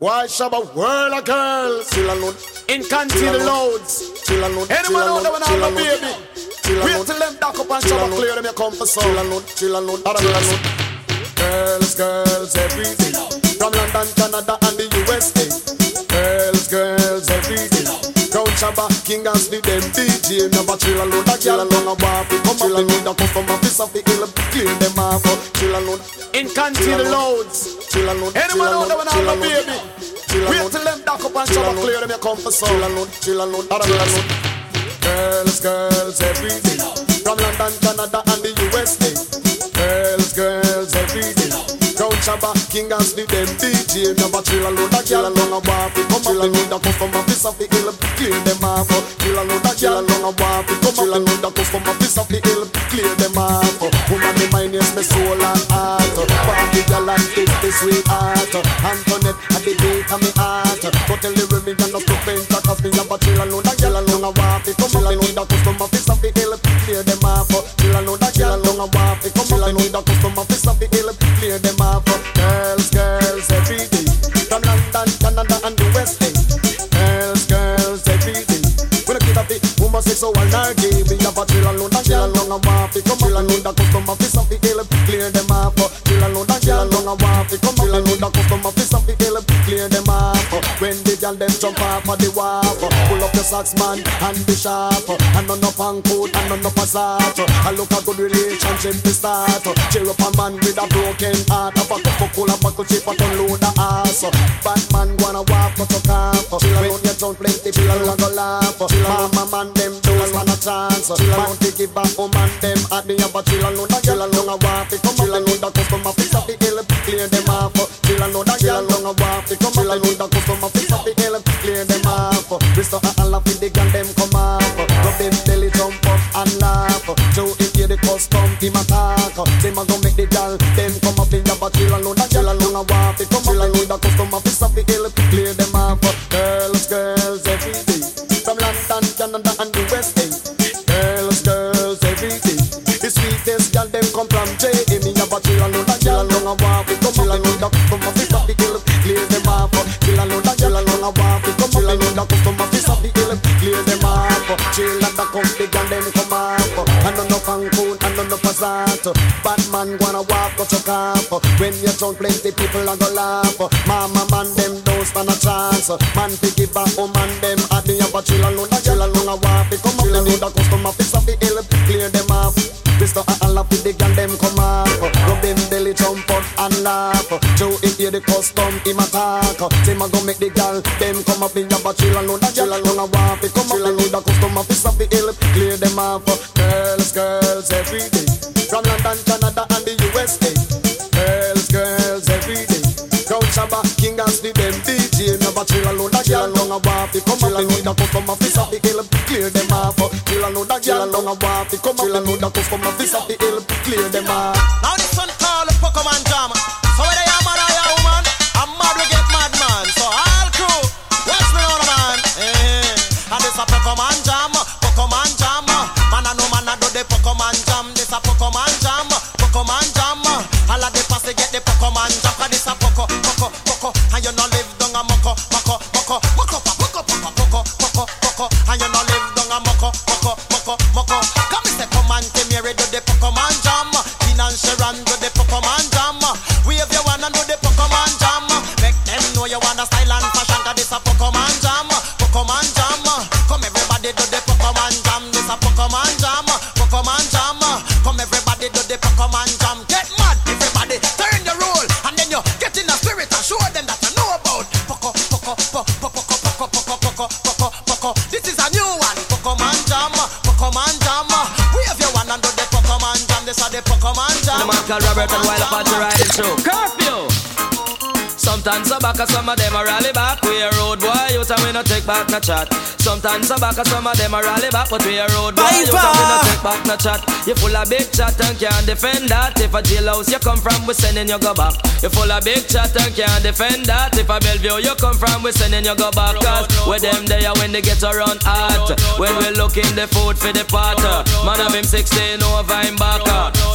Why shall a whirl a girl? Still alone. In canteen loads. Still alone. Anyone out there when I'm a baby? Wait till them dock up and shall clear them your comfort zone. Still alone. Still alone. Still alone. Girls, girls, everything. From London, Canada, and the USA. Shabba, King and Sleep, them DJ Never chill alone, a girl alone a waffy Come up, they need a customer, piss off the ill Clear them off, chill alone. In canteen loads. Chill alone, Anyone know that when I have a baby? Wait till them dock up and Shabba clear them, you come for some. Chill alone, chill alone, chill alone. Girls, girls every day. From London, Canada and the USA Girls, girls every day Shabba, King and Sleep, them DJ Never chill alone, a girl alone a waffy Come up, they need a piss off the ill Clear them off, chill alone, a girl alone a waffy Come up, they need a piss off the ill Clear them off Woman, me mind is my soul and heart. Party girl and take the sweetheart Antoinette, at the beat of me heart. Go tell the women and not to paint Cause me a chill alone, a girl alone a waffy Come up, they need a piss off the ill Clear them off Chill alone, a girl alone a waffy Come up, they need a piss off the ill Clear them off Girls, girls, every day. From London, Canada and the West Girls, girls, every day. When I get up say so and gay Me have a chill alone, a girl alone a waffy Come up, alone, the customer, piss off the ill Clear them off. Chill alone, a girl alone a waffy Come up, alone, the customer, piss off the ill Clear them off. When the girl them jump off of the wharf Pull up your socks man and be sharp. And none on coat and none up a sart I look a good relationship to start. Cheer up a man with a broken heart. Have a cup of cola, buckle chip, and unload the ass. Bad man wanna walk but you can't Chill alone, you don't plenty, chill alone, go laugh. Mama man them don't stand a chance Man to give back woman them at the upper Chill alone, a girl alone a Come chill alone, the customer fix up the ill Clear them off. Chill alone, a girl alone a Come chill alone, the Them a go make the girl them come up in the chill alone, a girl alone a walk Come chill alone, the customer fix up the ill Passat Bad man wanna walk go your off When you drunk plenty people are gonna laugh. Mama man them don't stand a chance. Man fi give back woman them At the upper chill alone, a girl alone a walk Come up. The need a customer fix up the ill Clear them off. And laugh with the girl them come off. Rub them belly jump up and laugh. Joe if you the custom him attack. Him a go make the girl them come up in your but chill alone, a girl alone a walk Come up. The need a customer fix up the ill Clear them off. Girls, girls every day the USA Girls, girls every day. Crown Shabba, King and Sleep, them DJ Never chill alone, a girl alone a walk Come up. The need a customer fix up the ill Clear them off Chill alone, a girl alone a walk Come up. The need a customer fix up the ill Clear them off Sometimes I back and some of them a rally back. We a road boy, you and we no take back no chat. Sometimes I back some of them a rally back, but we a road boy, you and we no take back no chat. You full of big chat and can't defend that. If a jailhouse you come from, we sending you go back. You full of big chat and can't defend that. If a Bellevue you come from, we sending you go back. Cause with them there when they get around hot. When we looking the food for the pot. Man of him 16 over him back.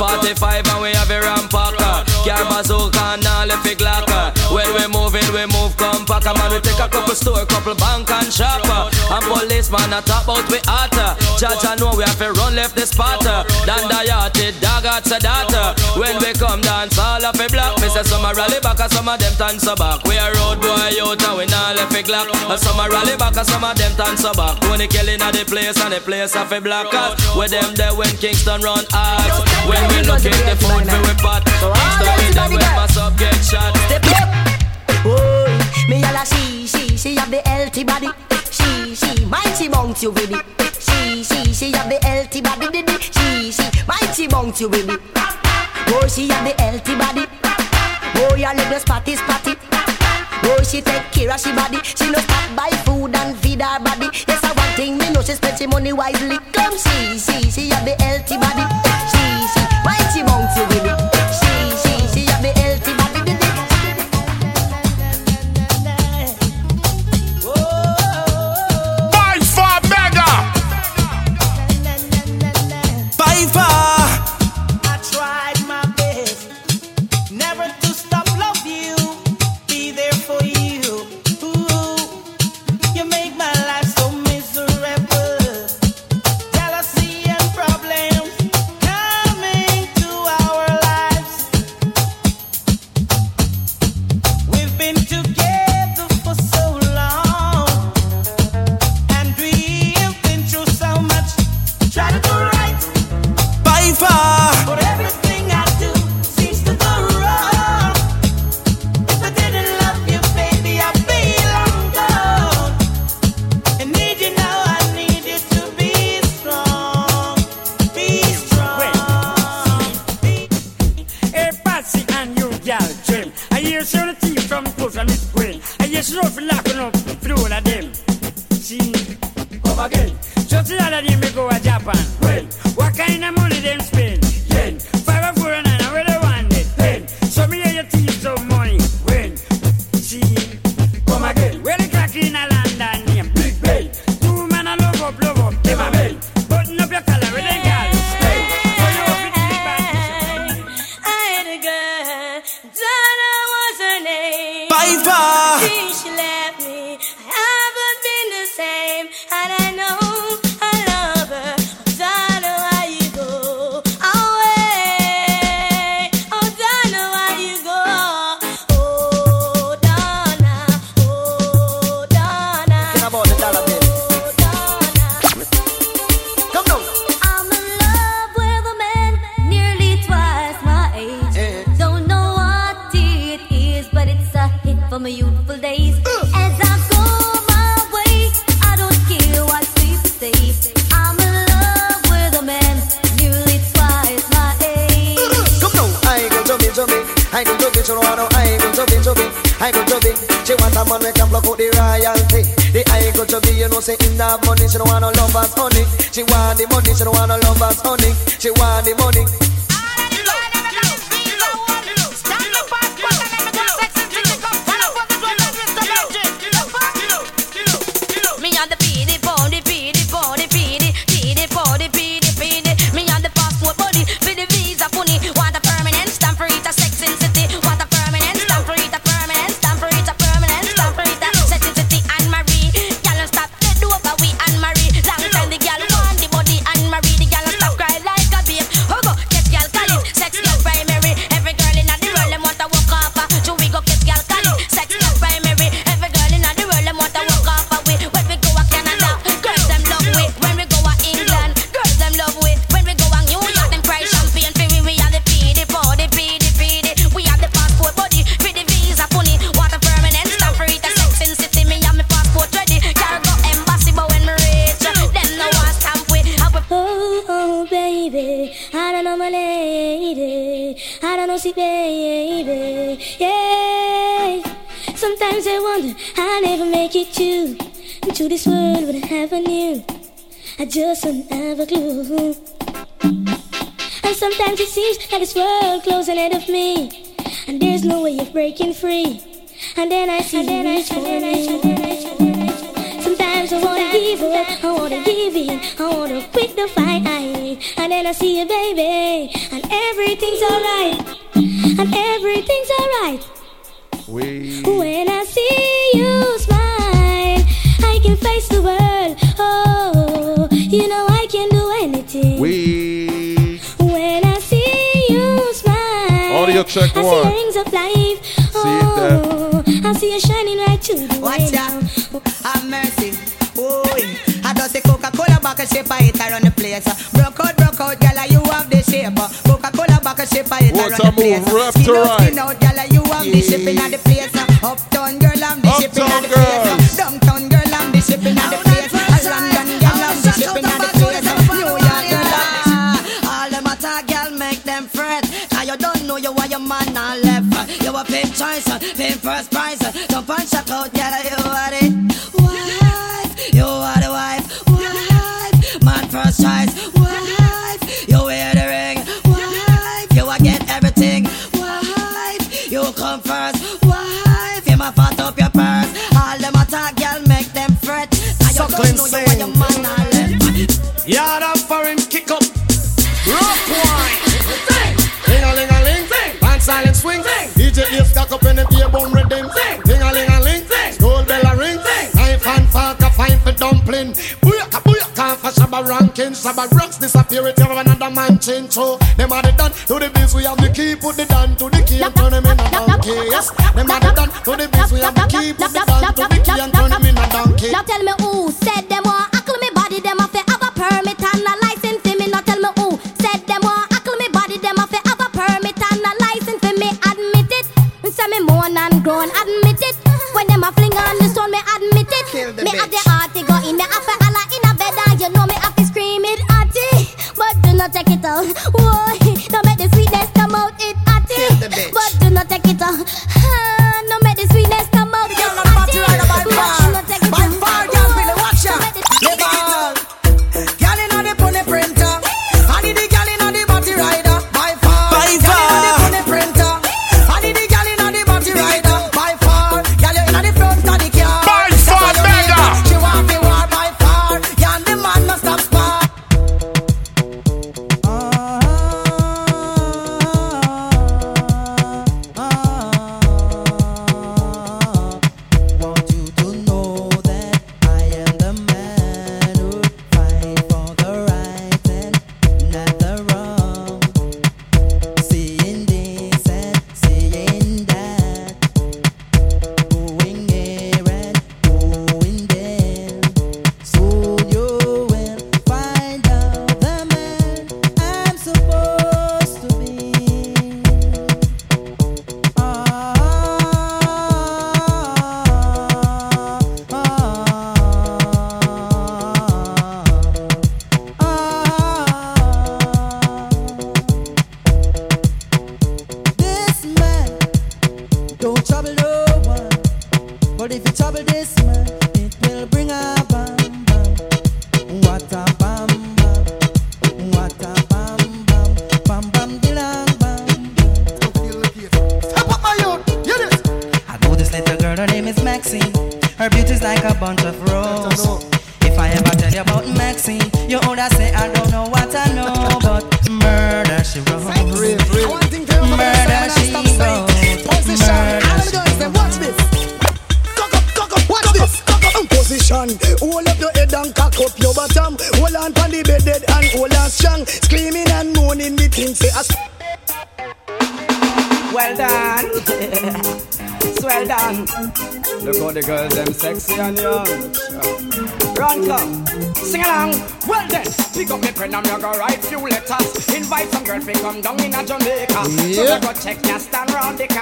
45 and we have a rampacker. Car bazooka and all if it glocker. When we move it, we move compact. Man, we take a couple store, couple bank and shopper. And policeman a talk about we hotter. Judge I know we have to run left the spotter. Dan the yachted dog at the data. When we come dance, all of a block. Me say some a rally back and some of them turn so back. We a road boy out and we not left a glock. And some a rally back and some of them turn so back. Tony killing at the place and the place of a black cat. With them there when Kingston run ass. When we look in the food for we pot. Kingston with them when my sub get shot. Oh, me a la she, she, she have the healthy body. She, she, mighty bounce you with it. She, she, she have the healthy body. Did She, she, mighty bounce you with it. Oh, she have the healthy body. Oh, your little spotty, spotty. Oh, she take care of she body. She no stop buy food and feed her body. Yes, I one thing me know she spend she money wisely. Come, she, she, she have the healthy body. She,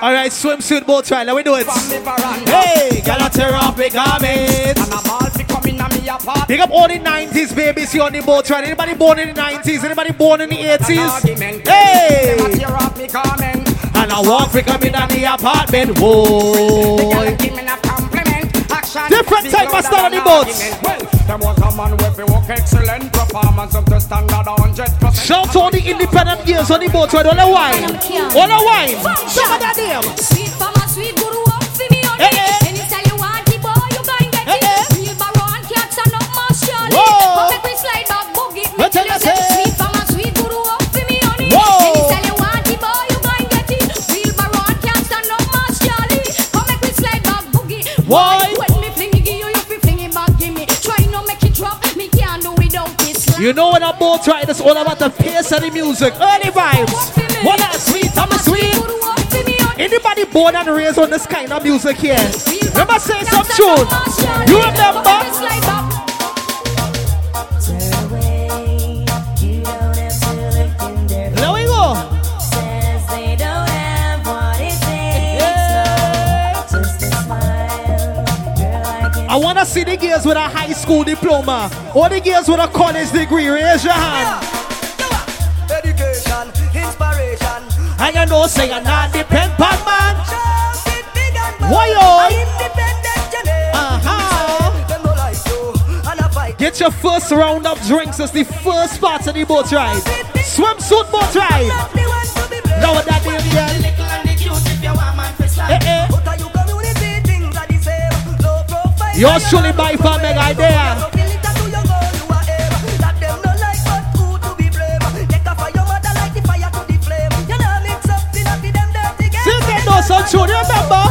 Alright, swimsuit boat trial. Let me do it. Hey, gala tear off garments. And I'm all becoming. Big up all the 90s babies here on the boat trial. Anybody born in the 90s? Anybody born in the 80s? Hey! And I walk with coming down the apartment. Whoa! Different type of style on the boats man with work excellent performance to standard 100%. Shout all the independent gears on the boat, right? On the wine. On the wine. Some of them. You know when a boat ride, it's all about the pace of the music. Early vibes. What a sweet, I'm a sweet. Anybody born and raised on this kind of music here? Remember say some tune. You remember? See the girls with a high school diploma or the girls with a college degree. Raise your hand. Education, inspiration. And you know, say you're not depend on man. Just it big and bold. Why, yo? Uh-huh. Them no like you, and I fight. Get your first round of drinks as the first part of the boat ride. Swimsuit boat ride. Not the one to. Now that dirty game. Still get no sun tune, you remember?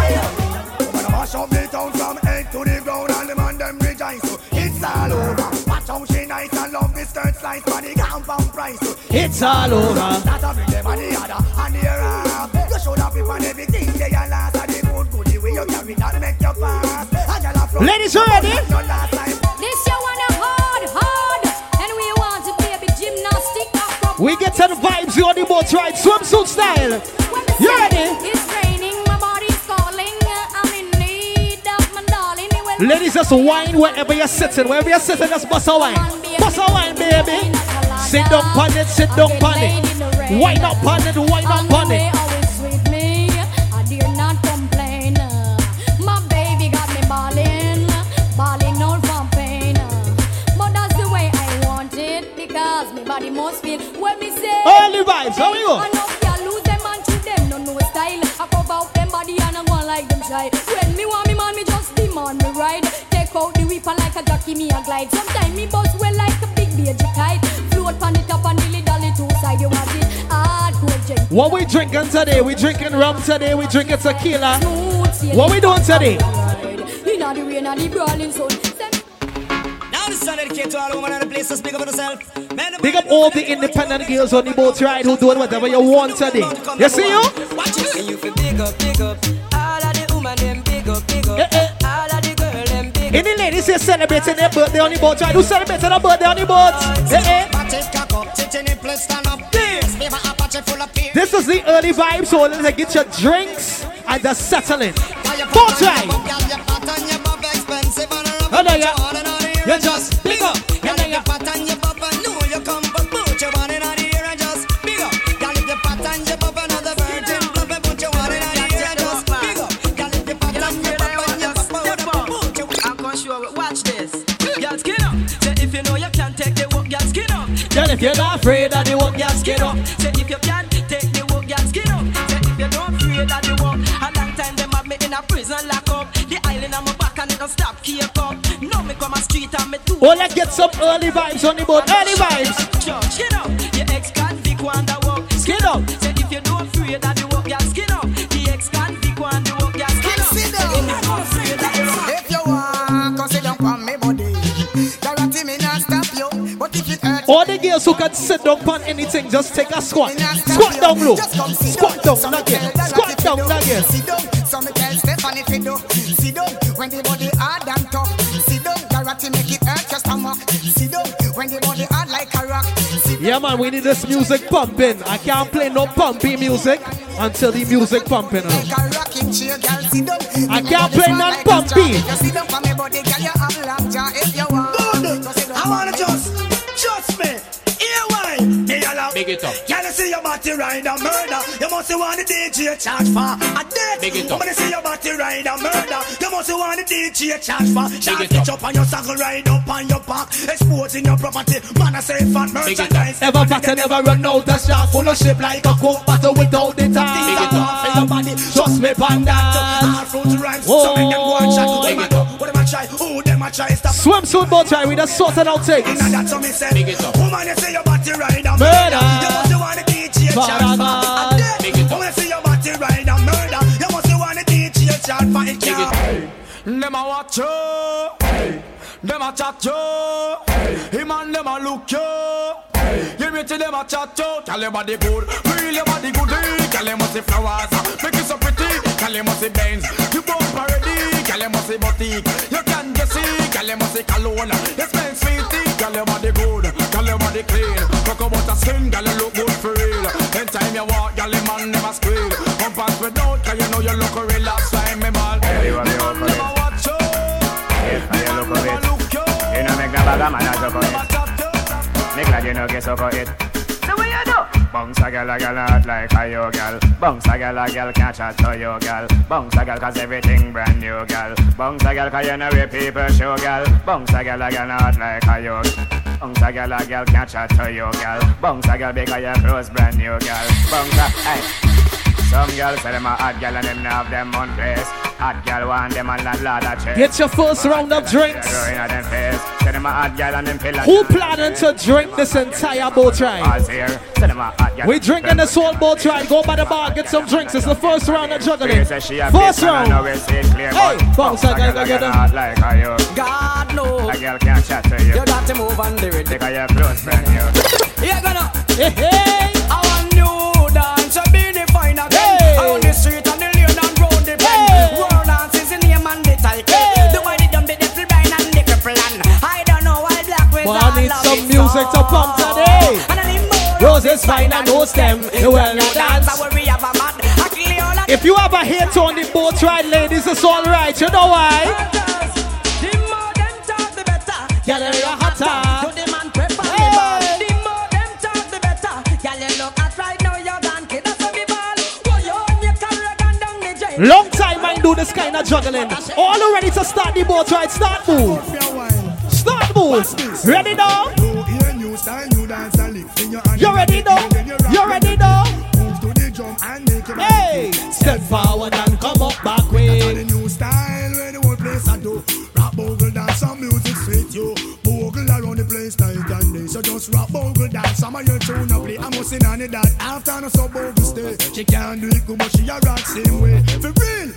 When I mash up the town from head to the ground and the man them rejoice so It's all over Watch how she nice and love the skirt slice for the compound price so It's all over. That a bring them on the other and the other You should have on everything they are last and the mood good the way you carry that make you pass And you'll have from Ladies, you ready? No last time This you wanna hard, hard, and we want to baby gymnastic. We get some vibes you on the boat ride, swimsuit style. You ready? It's raining, my body's calling. I'm in need of my darling. Well, Ladies, just wine wherever you're sitting. Wherever you're sitting, just bust a wine. Bust a wine, baby. Sit down on it, sit down on it. Wine up on it, wine up on it. Say. Early vibes, how we go? I know you lose them and them no no style. I cover up them body and I go like them shy. When me want me man, me just demand me ride. Take out the whipper like a jockey, me a glide. Sometimes me buzz well like a big kite. Float pan it up and dilly dally two side. You want it hardcore. What we drinking today? We drinking rum today. We drinking tequila. What we doing today? Inna the rain and the brawling sun. Big up all the independent girls on the boat ride who doing whatever you want today. You see you? Watch it. And you feel big up, big up. All of the women them big up, big up. Eh, eh. All of the girl them big up. Any ladies here celebrating their birthday on the boat ride? Who celebrating their birthday on the boat? Eh, eh. This is the early vibe, so let's get your drinks and just settle in. Boat ride. Oh, no, yeah. You just big up. Yeah, yeah, patanja papa no your combo chawane nari you just big up yeah. Let the patanja papa knock the bitch chawane nari you just big up yeah let the patanja papa you just big up i'm gonna watch this. Girl, skin up. Say if you know you can take the work, girl, skin up. Girl, if you're not afraid of the work, Girl, skin up. Say if you can Oh, let's get some early vibes on the boat. Early vibes. Sure, skin up. Your ex convict want the walk. Skin up. Say if you don't afraid of the work, girl, skin up. The ex convict want the work, girl, skin up. If you don't afraid of the work. If you want, come sit down on me body Guarantee me not stop you But if it hurts All the girls who can sit down on anything, just take a squat. Squat down low. Squat down, not again. Squat down, not again. Sit down, so me tell Stephanie fi do. Sit down, when the body Yeah, man, we need this music pumping. I can't play no pumpy music until the music pumping. like a rocking chair, girl. Sit down. I can't play fall none pumpy. you sit down for me body, girl, you have lockjaw if you want. Good. So sit down I wanna just, just me. Hear why? Me allow. Big it up. Body ride a murder? You must want the DJ charge for a death. Big it up. When see your body ride a murder, you must want the DJ charge for. Shall it get up. up on your saddle, ride up on your back, exposing your property. Man, I say fat Big it up. merchandise. Never fat and never run out of stock. Full of shit like a coke bottle without the Big top. it up for your body. Trust me, panda. All fruit rhymes, Whoa. so make them go and chat. Who Big them it do? up. Who them a try? Who them a try? Stop. Swimsuit boat ride, we just sorted out things. Now that's what me say. Big it up. Woman, you say your body ride a Murder. For a death. Big it up. Woman, you say your body ride a murder. You must want the DJ charge for it. Them a watch you. them a chat yo. Him and them a look yo. Give me to them a chat yo. Tell your body good, real your body good. Eh. Tell them must see flowers, make it so pretty. Tell them must see Benz, you bump already. Tell them must see boutique, you can just see. Tell them must see cologne, you smell sweetie. Tell your body good, tell your body clean. Talk about a skin, girl you look good for real. Anytime you walk, your man never squeal. Come pass without, cause you know you look real. That's why me ball. you the Man never watch you. Yes, I look of it. You know the bag a man a suck on it. Me glad you know get suck on it. Bounce a gal a gal hot like a yo gal. Bounce a gal a gal can't chat to yo gal. Bounce a gal cause everything brand new gal. Bounce a gal cause you know where people show gal. Bounce a gal a gal hot like a yo. Bounce a gal a gal can't chat to yo gal. Bounce a gal because your clothes brand new gal. Bounce a hey. Some girls say them a hot gal and them not have them on face. Hot gal want them and landlord a chase. Get your first round of drinks. Throw in a them face. Say them a hot gal and them pill Who planning to drink this entire boat ride? All's here. Say them a hot gal. We drinking this whole boat ride. Go by the bar, get some drinks. It's the first round of juggling. Say she a First bitch and I know round. we see it clear, Hey, but bounce a a you. God no. A girl can't chat to you. You got to move on the rhythm. Because your clothes brand new. You gonna. Hey, hey. Some music to pump today. And I need more Roses fine and no stem. You will not dance. I worry have a mad. I kill you all of If you have a hit on the boat ride, ladies, it's all right. You know why? The more them talk, the better. Girl, you're hotter. To the man prefer Hey. me ball. The more them talk, the better. Girl, you look at right now, you're done. Kid, that's how me ball. Go you on your career, gun down the drain. Long time I do this kind of juggling. All ready to start the boat ride. Start move. Start move. Ready now? You ready now? You ready now? Move to the drum and make it Hey, step forward and come up back way. the new style where the whole place I do. Rap bogle dance, some music sweet you. Bogle around the place night and day. So just rap bogle dance, some of your tune a play. I must sing on it that after no so bogle stay. She can't do it good, but she a rock same way. For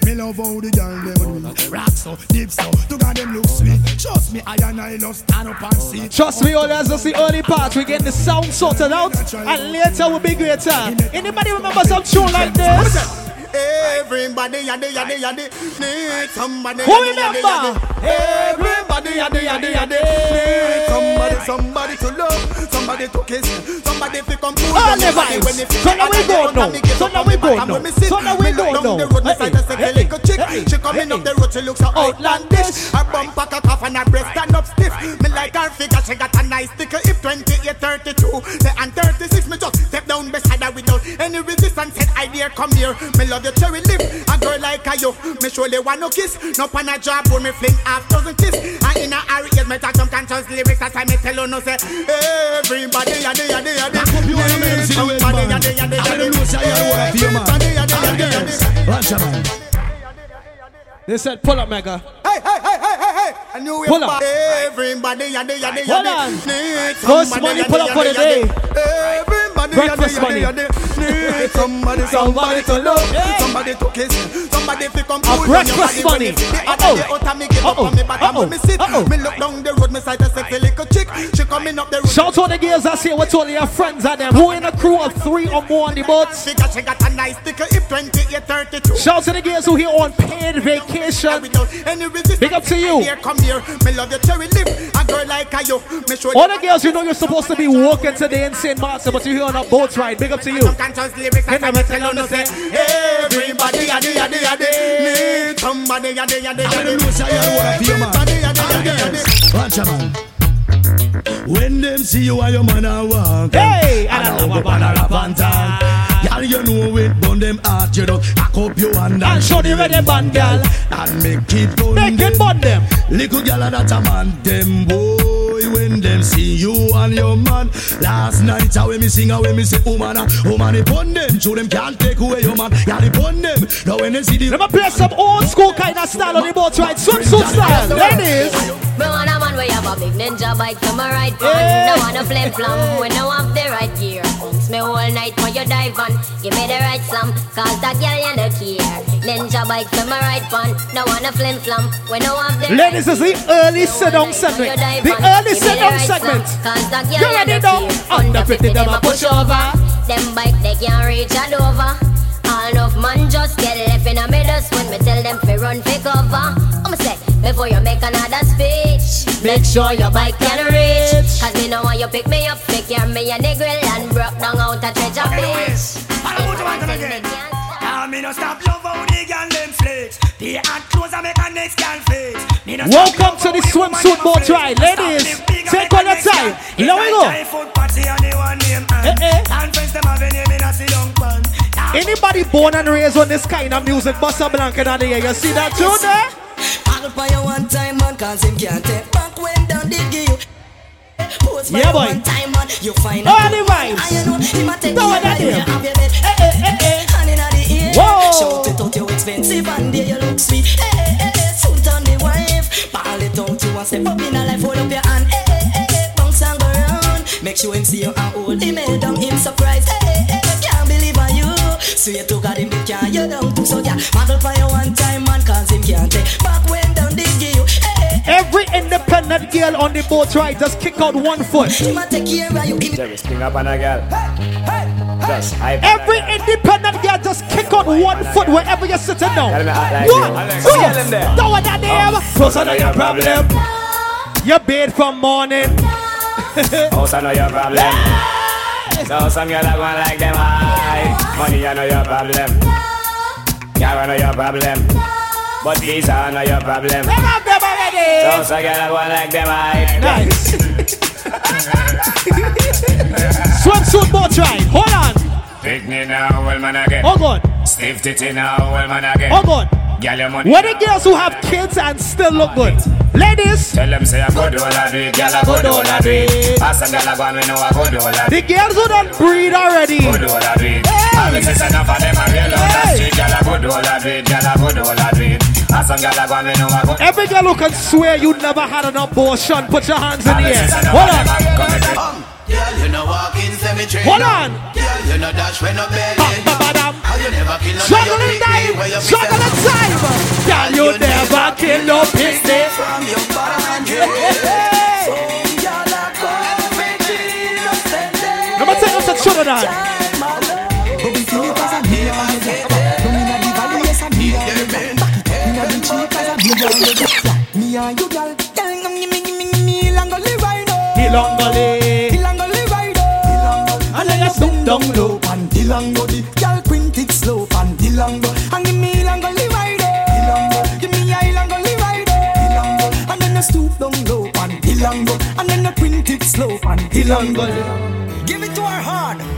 me love how the girl them do. Rock so, deep so, to God them look sweet. Trust me, I and I love stand up and see. Trust me, all that's just the early part. We get the sound sorted out, and later will be greater. Anybody remember some tune like this? Everybody, yaddy, yaddy, yaddy, need somebody. Who remember? Everybody, yaddy, yaddy, yaddy, need somebody, somebody to love, somebody to kiss, somebody to come to All the vibes. So now we go now. So now we go now. So now we go now. The road beside us, a little chick. She coming up the road, she looks so outlandish. Her bump pack a cough and her breast stand up stiff. Me like her figure, she got a nice tickle hip. 28, 32, the and 36. Me just step down beside her without any resistance. Said I dare come here. Me love your cherry lip. A girl like a you, me surely want no kiss. No pan a job, when me fling half dozen kiss. And in a hurry, yes, me talk some conscious lyrics. That's why me tell you no say everybody, yaddy, yaddy, yaddy. Need Somebody, yaddy, yaddy, yaddy. Everybody, yaddy, yaddy, yaddy. They said, pull up, mega. Hey, hey, hey, hey, hey, hey. I knew Pull up. Everybody, yaddy, yaddy, yaddy. Hold on. First money, pull up for the day. Everybody, Breakfast yaddy, money. yaddy, yaddy. Need somebody, somebody to love, Yeah. somebody to kiss, somebody to come A on your breakfast money. The other day out me give up on me bottom when me sit. Me look down the road, me sight a sexy little chick. She coming up the road. Shout out to the girls I say what all your friends are them. Who in a crew of three or more on the boats? Figure she got a nice tickle hip, 28, 32. Shout to the girls who here on paid vacation. Without. Big up to you. Here, come here. Me love your cherry lip. A girl like a you. Me show All the girls, you know you're supposed to be walking today in St. Martin, but you're here on a boat ride. Big up to you. Some conscious lyrics. Can I tell you say. Everybody, yaddy, yaddy, yaddy. Need somebody, know yaddy, yaddy, yaddy. Watch a. When them see you and your man a walk Hey, and and a a hug up a rap and talk Girl, you know it, burn them heart, you know Hack up your hand And show the ready band, girl. And make it burn Make them it bun them. Little girl and that a man, them boy When them see you and your man Last night, I when me sing, I when me say woman ah, Woman, it burn them, show them can't take away your man Yeah, it burn them, now when they see the Let me play some old school kind of style on the boat ride. Swimsuit style. Ladies. Me want a man we have a big ninja bike to my right front. Hey. No wanna flip flop when no have the right gear. waste me whole night when you dive on. Give me the right slam, cause that girl you no care. Ninja bike for my right one, no wanna flim flam. We no have the Ladies, is the early sit down segment. The early sit down segment. Cause that girl You ready now? Under 50 them a push over. Them bike they can't reach all over. All enough man just get left in a middle when me tell them fi run fi cover. I'ma say before you make another speech, make sure your bike can reach. Cause me know why you pick me up, pick your me a nigga and broke down out a treasure beach. Now me no stop love how the girl them flex. The hot clothes I make a next girl flex. Me no Welcome to the swimsuit boat ride. Ladies, take all your time. Here we go. Anybody born and raised on this kind of music, Bossa Blanca down the air. You see that tune there? I'll buy you one time, man, cause him can't take back when down did give you. Post by Yeah, boy. one time, man, you find All the vibes. And you know, him a take Throw you it at you him. have your bed. Eh, eh, eh, eh. Hand inna the ear. Whoa. Shout it out, you expensive, and there you look sweet. Eh, eh, eh. Suit on the wife. Ball it out, you want step up in a life, hold up your hand. Eh, eh, eh. Bounce and go round. Make sure him see you and hold him head down, him surprised. Eh, eh, eh, eh. Can't believe on you. So you took out him, big can you down too. So yeah, model for you one time, man, cause him can't take girl on the boat ride just kick out one foot. on girl. Every independent girl just kick out one foot wherever you're sitting like One, two, throw it at them. Close on your problem. You bathe from morning. I know your problem. So some girl are going like them high. Money, I know your problem. Car, I know your problem. But these I know your problem. Them have them already. Girl are going like them high. Nice. Swimsuit boat ride. Hold on. Pick me now, well man again. Oh, Hold on. Stiff titty now, well man again. Oh, Hold on. Girl, your money. What the girls who have kids and still look good? Ladies, Tell them say I go do all I do it, girl I go do all I do. Pass a girl I go and me know I go do all I do the girls who don't breed already. Go do all I do. All the sisters enough of them are real on the Hey. street. Girl I go do all I do girl I go do all I do it. Pass a girl I go and me know I go. Every girl who can swear you never had an abortion, put your hands in the air. Hold on. are coming to- Um, girl, you know walk in cemetery. Hold on. Girl, you know dash when no belly. How you never kill no Juggling time, juggling time. Girl, you never kill no picnic. From your band, Hey. Girl, I come everything you Me and you, girl, girl, me, me, me, me, me, long go live right now. Go live right now. And then you zoom down low. And go, girl print it slow. And the long and give me long go live right now. Give me a long go live right now. And then you stoop down low. And the long and then you print it slow. And the long. Give it to her hard.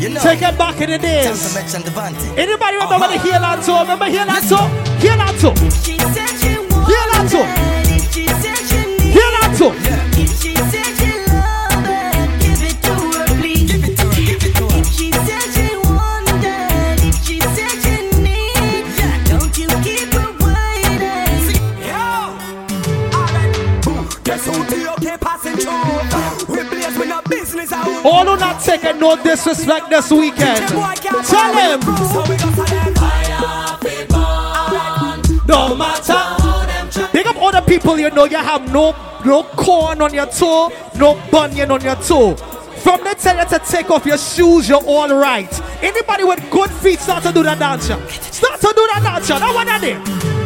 More we need. You know. Take it back in the Tell days. them mention the Vanti. Anybody uh-huh. remember the Heel and Toe? Remember Heel and Toe? Heel and Toe. She said she Heel and Toe. wanted it. She said she needed Heel and Toe. All who not taking no disrespect this weekend. Tell him. No matter. Big up all the people you know you have no no corn on your toe, no bunion on your toe. From the tell you to take off your shoes, you're all right. Anybody with good feet start to do that dance. Start to do that dance. That one I did.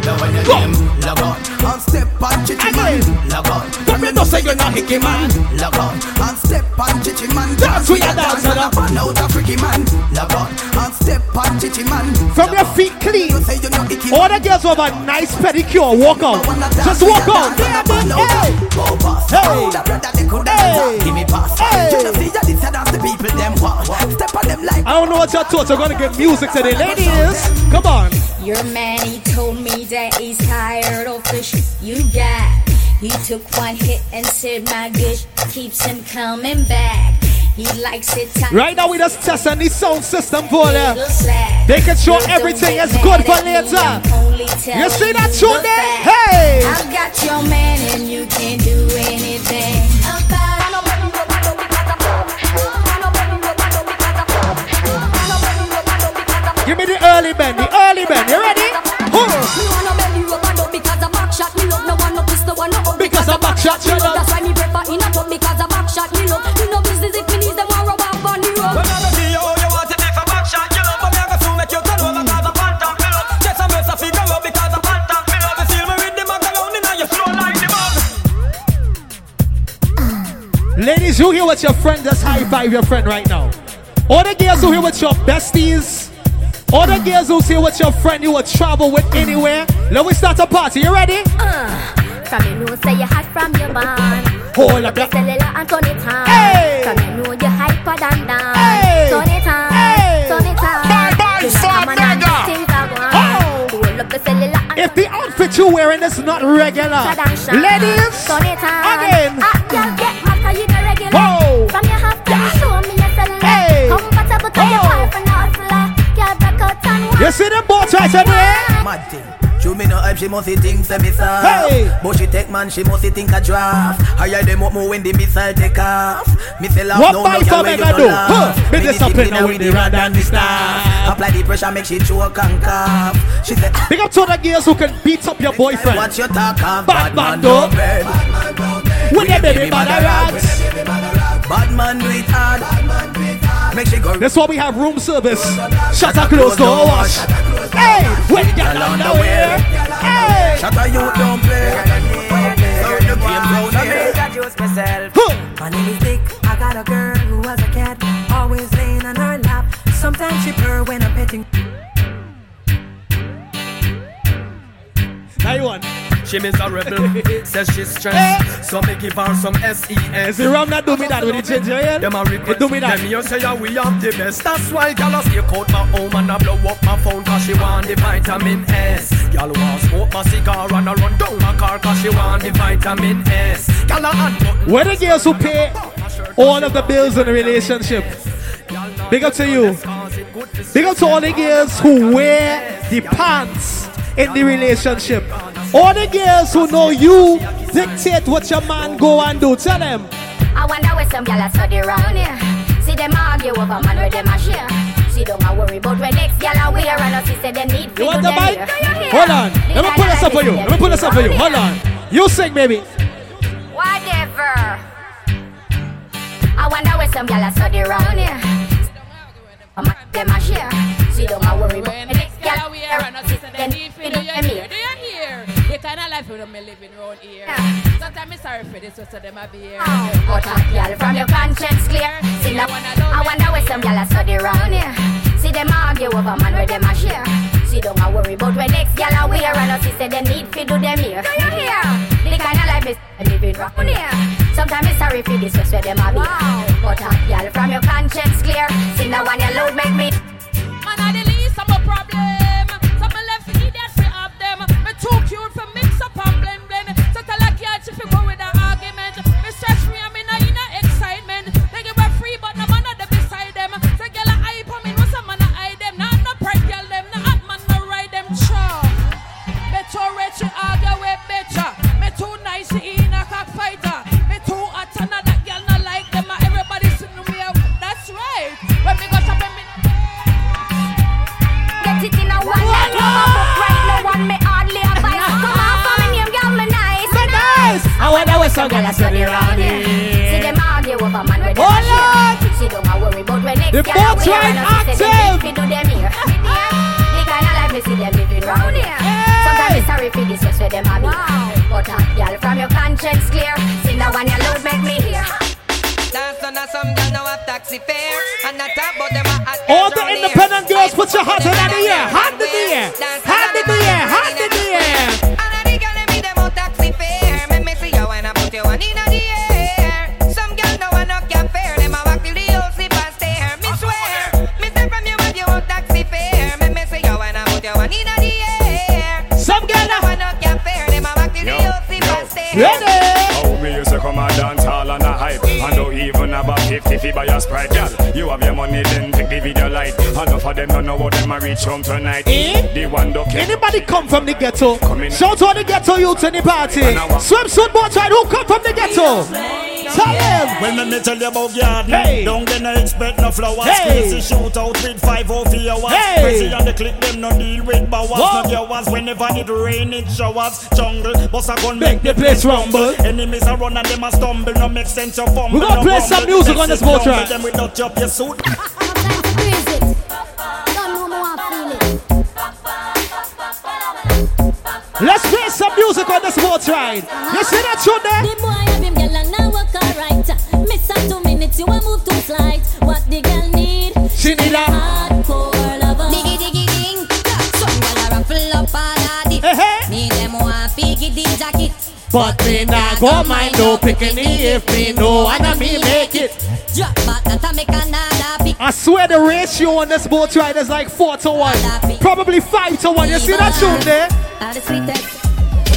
Now when you Go. them log on and step on chichi man, log on. But me no say you're not hickey man. Log on and step on chichi man. Dance with your dance, and man. a fan out a freaky man. Log on and step on chichi man. From your feet clean. You say you know icky All the girls have a nice pedicure, walk out. Just walk out. Hey. Hey. Coulda brother, they coulda Hey. Give me pass. Hey. You know see ya, this a dance the people them want. Step on them like I don't know what your thoughts are gonna get music today. Ladies, come on. Your man, he told me that he's tired of the shit you got. He took one hit and said my dish keeps him coming back. He likes it tight. Right now we just testing the sound system for them. They can show But everything get is good for me, later. You see telling that tune there? Hey! I've got your man and you can't do anything Give me the early bend, the early bend. You ready? Huh. Me wanna belly rub and up because I back shot. Me love no one no pistol, one no up because, I a back shot. You love. That's why me prefer in a top because I back shot. Me love. Me no business if me needs them want rub up on the road. When I see you, oh, you want to make a back shot. You love, but me go to make you turn over because a phantom. Me love. Just a mess of figure up because a phantom. Me love. You feel me with the mug around and now you flow like the mug. Ladies, who here with your friend? Just high five your friend right now. All the girls who here with your besties all the girls who's here with your friend you will travel with anywhere. Let me start a party. You ready? Uh, from you know say you hot from your band. Hold up, Your cellular and turn it on. Hey. From you know you hyper than down. Hey. Turn it on. Hey. Turn it on. Bye bye, Fat come on and Nigga. things are going. Hold up the cellular and If the outfit you're wearing is not regular, shut down, shut ladies, Turn it on. again. Ah, get you regular. Whoa. From your half show me your cellular. Hey. Comfortable 'cause you Oh. fall you see them both right there? Mad thing. Show me no hype, she must think say me soft. Hey. But she take man, she must think a draft. Higher them up more when the missile take off. Me say What no, no, when mega you do? Huh. Me discipline now with the rod and the staff. Apply the pressure, make she choke and cough. She say, ah. Big up to the girls who can beat up your boyfriend. Watch your talk of Bad bad man no. With the baby mother rats. Bad man do it hard. Make she go. That's why we have room service. Shut up, close door wash. Hey, with your underwear. Hey, Shut up, you don't play. Turn the game down here. introduce myself. Huh. My name is Dick. I got a girl who was a cat, always laying on her lap. Sometimes she purr when I'm petting. now you want. She miserable, says she's stressed. Eh? So me give her some SES. Is the rum that do me that with the ginger ale? Them a It request. do me that. Them you say yeah, we have the best. That's why gyal a stake out my home and a blow up my phone 'cause she want the vitamin S. Gyal want smoke my cigar and a run down my car 'cause she want the vitamin S. Gyal a hand button. We're the girls who pay all of the bills in the relationship. Big up to you. Big up to all the girls who wear the pants in the relationship. All the girls who know you dictate what your man go and do. Tell them. I wonder where some gyal study round here. See them argue over man where them a share. See don't a worry about where next gyal a wear and us say them need You want the them mic? here. Do you hear? Hold on. Let me pull this up for you. Let me them pull this up for you. Hold on. You sing, baby. Whatever. I wonder where some gyal study round here. Um, them a share. See don't a worry about where next gyal a wear and us say them need to do them here. Do you hear? The kind of life we don't living around here. Sometimes I'm sorry for this, so them a be here. Oh, but a gyal from your conscience clear. See now, I wonder where some gyal a study round here. See them argue over man where them a share. See don't a worry about where next gyal a wear and us say them need to do them here. Do you hear? The kind of life is living round here. Sometimes it's sorry for this, where them a be. But a gyal from your conscience clear. See now when your load make me. Some gyal a study round here. See them argue over man where them Hold a share. See don't worry about where next The gyal a boat's wear right and us say them active. need do them here. The kind of life me see them living round here. Sometimes it's sorry for this, just where them a be. But uh, a girl from your conscience clear. See now when your load make me hear. Dance on some girl now have taxi fare And not about them All the independent girls, put your hands in the air. dance Hand in the air. Dance Hand in the air. Hand in the air. Sleep and stare me used to come and dance hall and a hype. And don't even have a 50 fi buy a Sprite Girl, you have your money then take the video light. Enough of them don't know what them a reach home tonight. Eh? The one don't care. Anybody come from the ghetto? Shout out to the ghetto youth in the party. Swimsuit boat ride, who come from the ghetto? Tell them. When me, me tell you about garden, Hey. don't get no expect no flowers. Hey. Crazy shoot out with five or four hours. Hey. Crazy on the click, them no deal with bowers. What? No hours whenever it rain, it showers. Jungle, bust a gun, Make the place rumble. Enemies are run and them a stumble. No make sense you fumble. We gonna no play some music on this Message boat rumble ride. Them without up your suit. Let's play some music on this boat ride. You see that tune there? You a move too slight. What the girl need? She need a hardcore lover. Diggy diggy ding. Some gyal a ruffle up all of it. Me them want piggy the jacket. But me nah go mind no picking if me know and me make it. Drop back that I make another pick. I swear the ratio on this boat ride is like 4 to 1. Probably 5 to 1. You see that tune there? Are the sweetest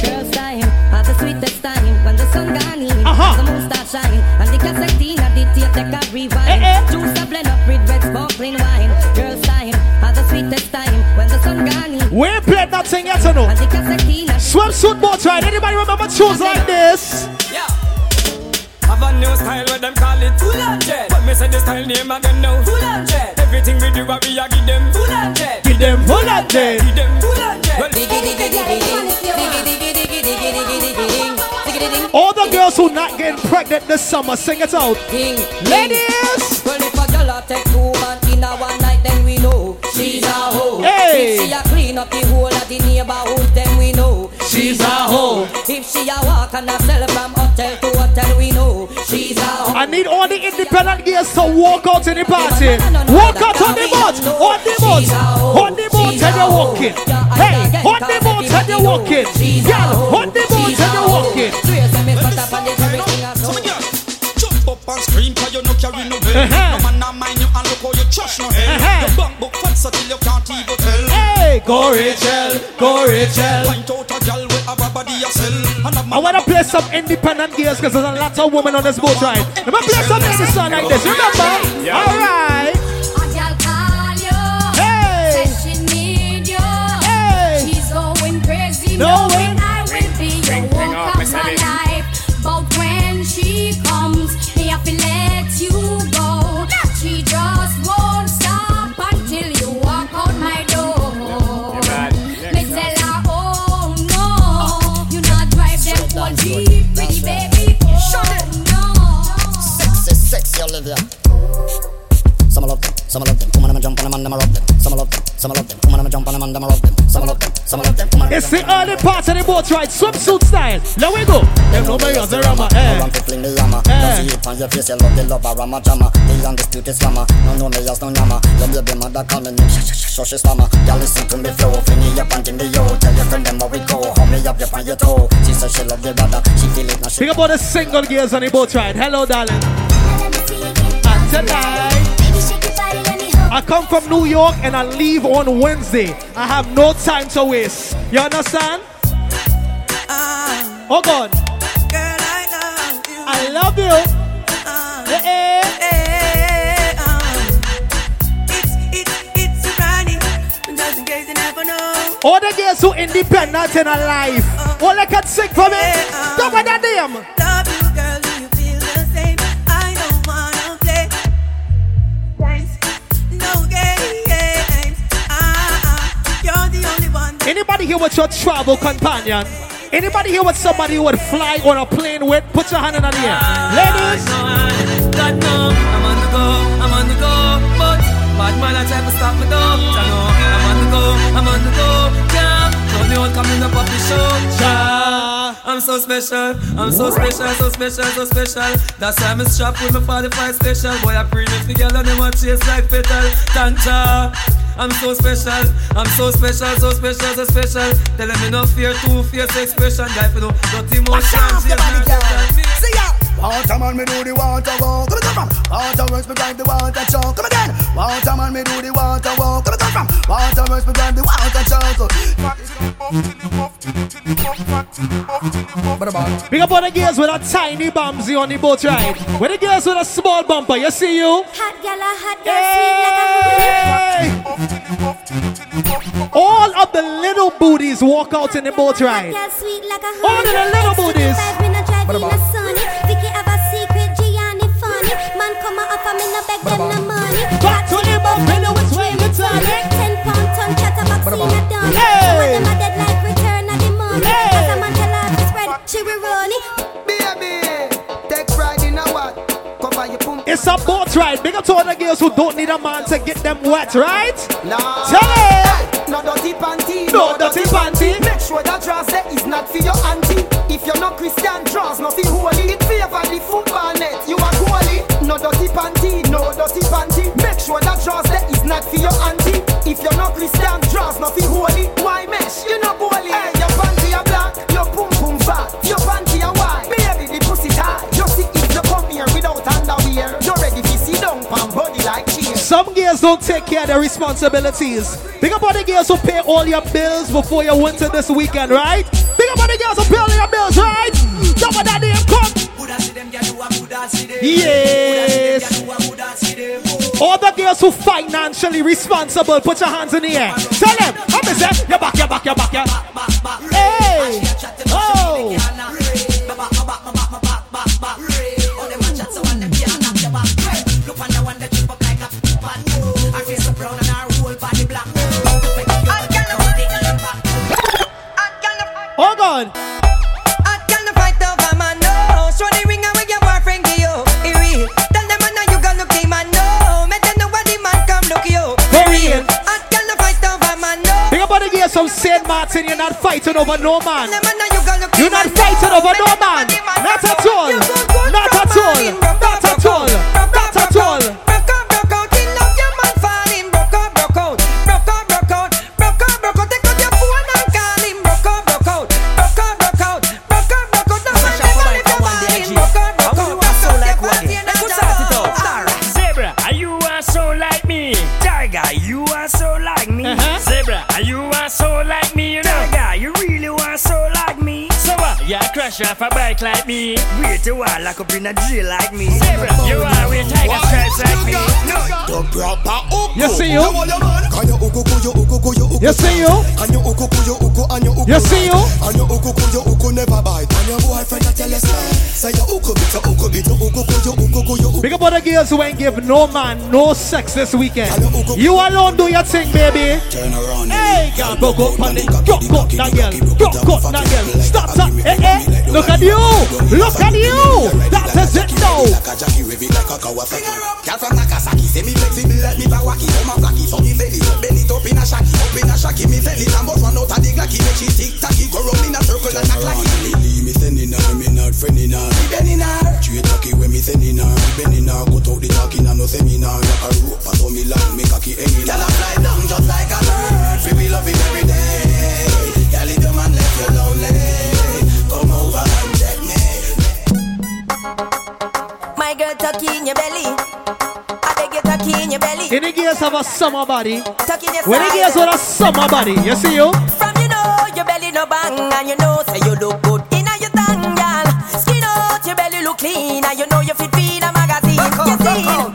girls time, are the sweetest time when the sun gone in, Uh-huh. the moon start shine, and the cassette of the tape take a rewind. Eh, Juice a blend up with red sparkling wine. Girls time, are the sweetest time when the sun gone. We ain't played that thing yet, you know. Swimsuit boat ride. Anybody remember tunes like this? Yeah. Have a new style where them call it Full on jet But me say the style name again now Full on jet Everything we do what we a give them Full on jet Give them full on jet. Give them full on jet Well, diggy diggy diggy diggy diggy diggy diggy diggy diggy diggy ding. All the girls who not getting pregnant this summer, sing it out. Ladies! Well, if a girl take two man in a one night, then we she's a hoe. Hey. If she a clean up the whole of the neighborhood, then we know She's a hoe. If she a walk and a sell from hotel to hotel, we know she's a hoe. I need all the independent girls to walk out in the party. Walk out on the boat. On the boat. On the boat and you're walking. Hey, on the boat and you're walking. Girl, on the boat and you're walking. Jump up and scream cause you no carry no bell Uh-huh. No man not mind you and look how you trash no hell Uh-huh. Your bank book fat so till you can't even tell Hey, go Rachel, go Rachel. Point out a girl with a body a sell And wanna play some independent girls because there's a lot of women on this boat ride. Let me play some in the song like this. Remember? Yeah. Alright. A girl. Hey. She need you. Hey. She's going crazy. No way. Sexy Olivia. Some love them, some love them. Come on, I'm jump on them and them rob them. Some love them, some love them. Come on, I'm jump on them and them rob them. Some love them, some love them. Come on, It's the early part of the boat ride, swimsuit style. There we go. Them know me as a rama. Eh. Run to fling the hammer. Eh. Don't see it on your face, you love the lover, rama jama. The undisputed slammer. No know me as no yama. Your baby mother call me name, sh sh sh sh stammer. Y'all listen to me flow, fling it up and give me yo. Tell your friend them how we go. Hold me up, you on your toe. She said she love the brother, she feel it now. Think about the single girls on the boat ride. Hello, darling. And tonight, I come from New York and I leave on Wednesday. I have no time to waste. You understand? Oh God. I love you. I. All the girls who independent in a life. All they can sing for me. Don't that name. Anybody here with your travel companion? Anybody here with somebody who would fly on a plane with? Put your hand in the air. Ladies. God no, I'm on the go, I'm on the go, but bad man I try to stop me though. I know I'm on the go, I'm on the go, yeah. Don't you want coming up off the show? Yeah. I'm so special, I'm so special, so special, so special. That's why I'm strapped with my 45 special. Boy, I premium together, them want chase like petal. Tanja. I'm so special, I'm so special, so special, so special. Tell them me no fear, two fierce expression. Guy, for no dirty motion. See ya. Water man, me do the water walk. Come on, from water works, me drive the water truck. Come again. Water man, me do the water walk. Come on, from water works, me drive the water truck. Big up all the girls with a tiny bumsy on the boat ride. With the girls with a small bumper, you see you? Hot gal, hot girl, sweet like a All of the little booties walk out in the boat ride. Girl sweet like a All of the little booties. Five minute come a offer me no beg them no money. Back to the buffalo, which way we turn it? Ten pound ton chatterbox in a dummy. Hey. Some of them a dead like return of the money. Hey. As a man tell her to spread, she will run it. Baby, take pride in a what? Cover your pum. It's a boat ride. Big up to all the girls who don't need a man to get them wet, right? Nah. Tell it. No dirty panty. No dirty panty. Make sure that dress there is not for your auntie. If you're not Christian, draws nothing holy. It favor the football net. You are goalie no dirty panty, no dirty panty. Make sure that draws there is not for your auntie. If you're not Christian, draws nothing holy. Why mesh? You not holy. Hey, your panty are black, your pum pum fat, your panty are white. Baby, the pussy tight. You see if you come here without underwear, you're ready to see down pan body like cheese. Some girls don't take care of their responsibilities. Think about the girls who pay all your bills before your winter this weekend, right? Think about the girls who pay all your bills, right? Some of that damn come Yes. All the girls who financially responsible, put your hands in the air. Tell them, I'm gonna say, you back, you back, you back, you. Hey, oh. Hold on. No. Show the ring away your boyfriend give you. It real. Tell them man now you gon' look the man, no. Make them know what the man come look you. For real. Hot girl no fight over man, no. Big the girls from St. Martin, you're not fighting over no man. Tell them man now you gon' look the You're not fighting over no man. know the man Not at all. What? Yeah, crash off a bike like me. Wait a while, lock up in a drill like me. Zebra, you are with tiger stripes like me. No. The proper uku. You see you? Can you uku ku you uku ku you uku You see you? And you uku ku you uku and you uku You see you? And you uku ku you uku never bite And your boyfriend a tell you say Say you uku bit you uku bit you uku ku you uku ku you uku Big up on the girls who ain't give no man no sex this weekend. You alone do your thing, baby. Turn around Hey, girl, go go on it. Go go that girl. Go go that girl. Stop stop. Hey hey. Look at you. Look at you. That is it now. A Jackie Revick like a Kawasaki Girl from Nagasaki Say me flexible like me Bawaki Come a flaky So me belly Bend it up in a shaki Up in a shaki Me belly Lambo run out of the glacky Make she tick tacky Go round in a circle and like Lily me sending her Me not friending her Me bending her Straight tacky when me sending her Me bending her Cut out the talking and no seminar Like a rope So me long Me cocky hanging Girl I fly down just like a bird Free me love it every day My girl tucky in your belly. I beg you tucky in your belly. Any girls have a summer body. Tuck in your When the girls side. with a summer body, you see you? From you know your belly no bang and you know say you look good inna your tongue, girl. Skin out your belly look clean and you know you fit feed a magazine. You see?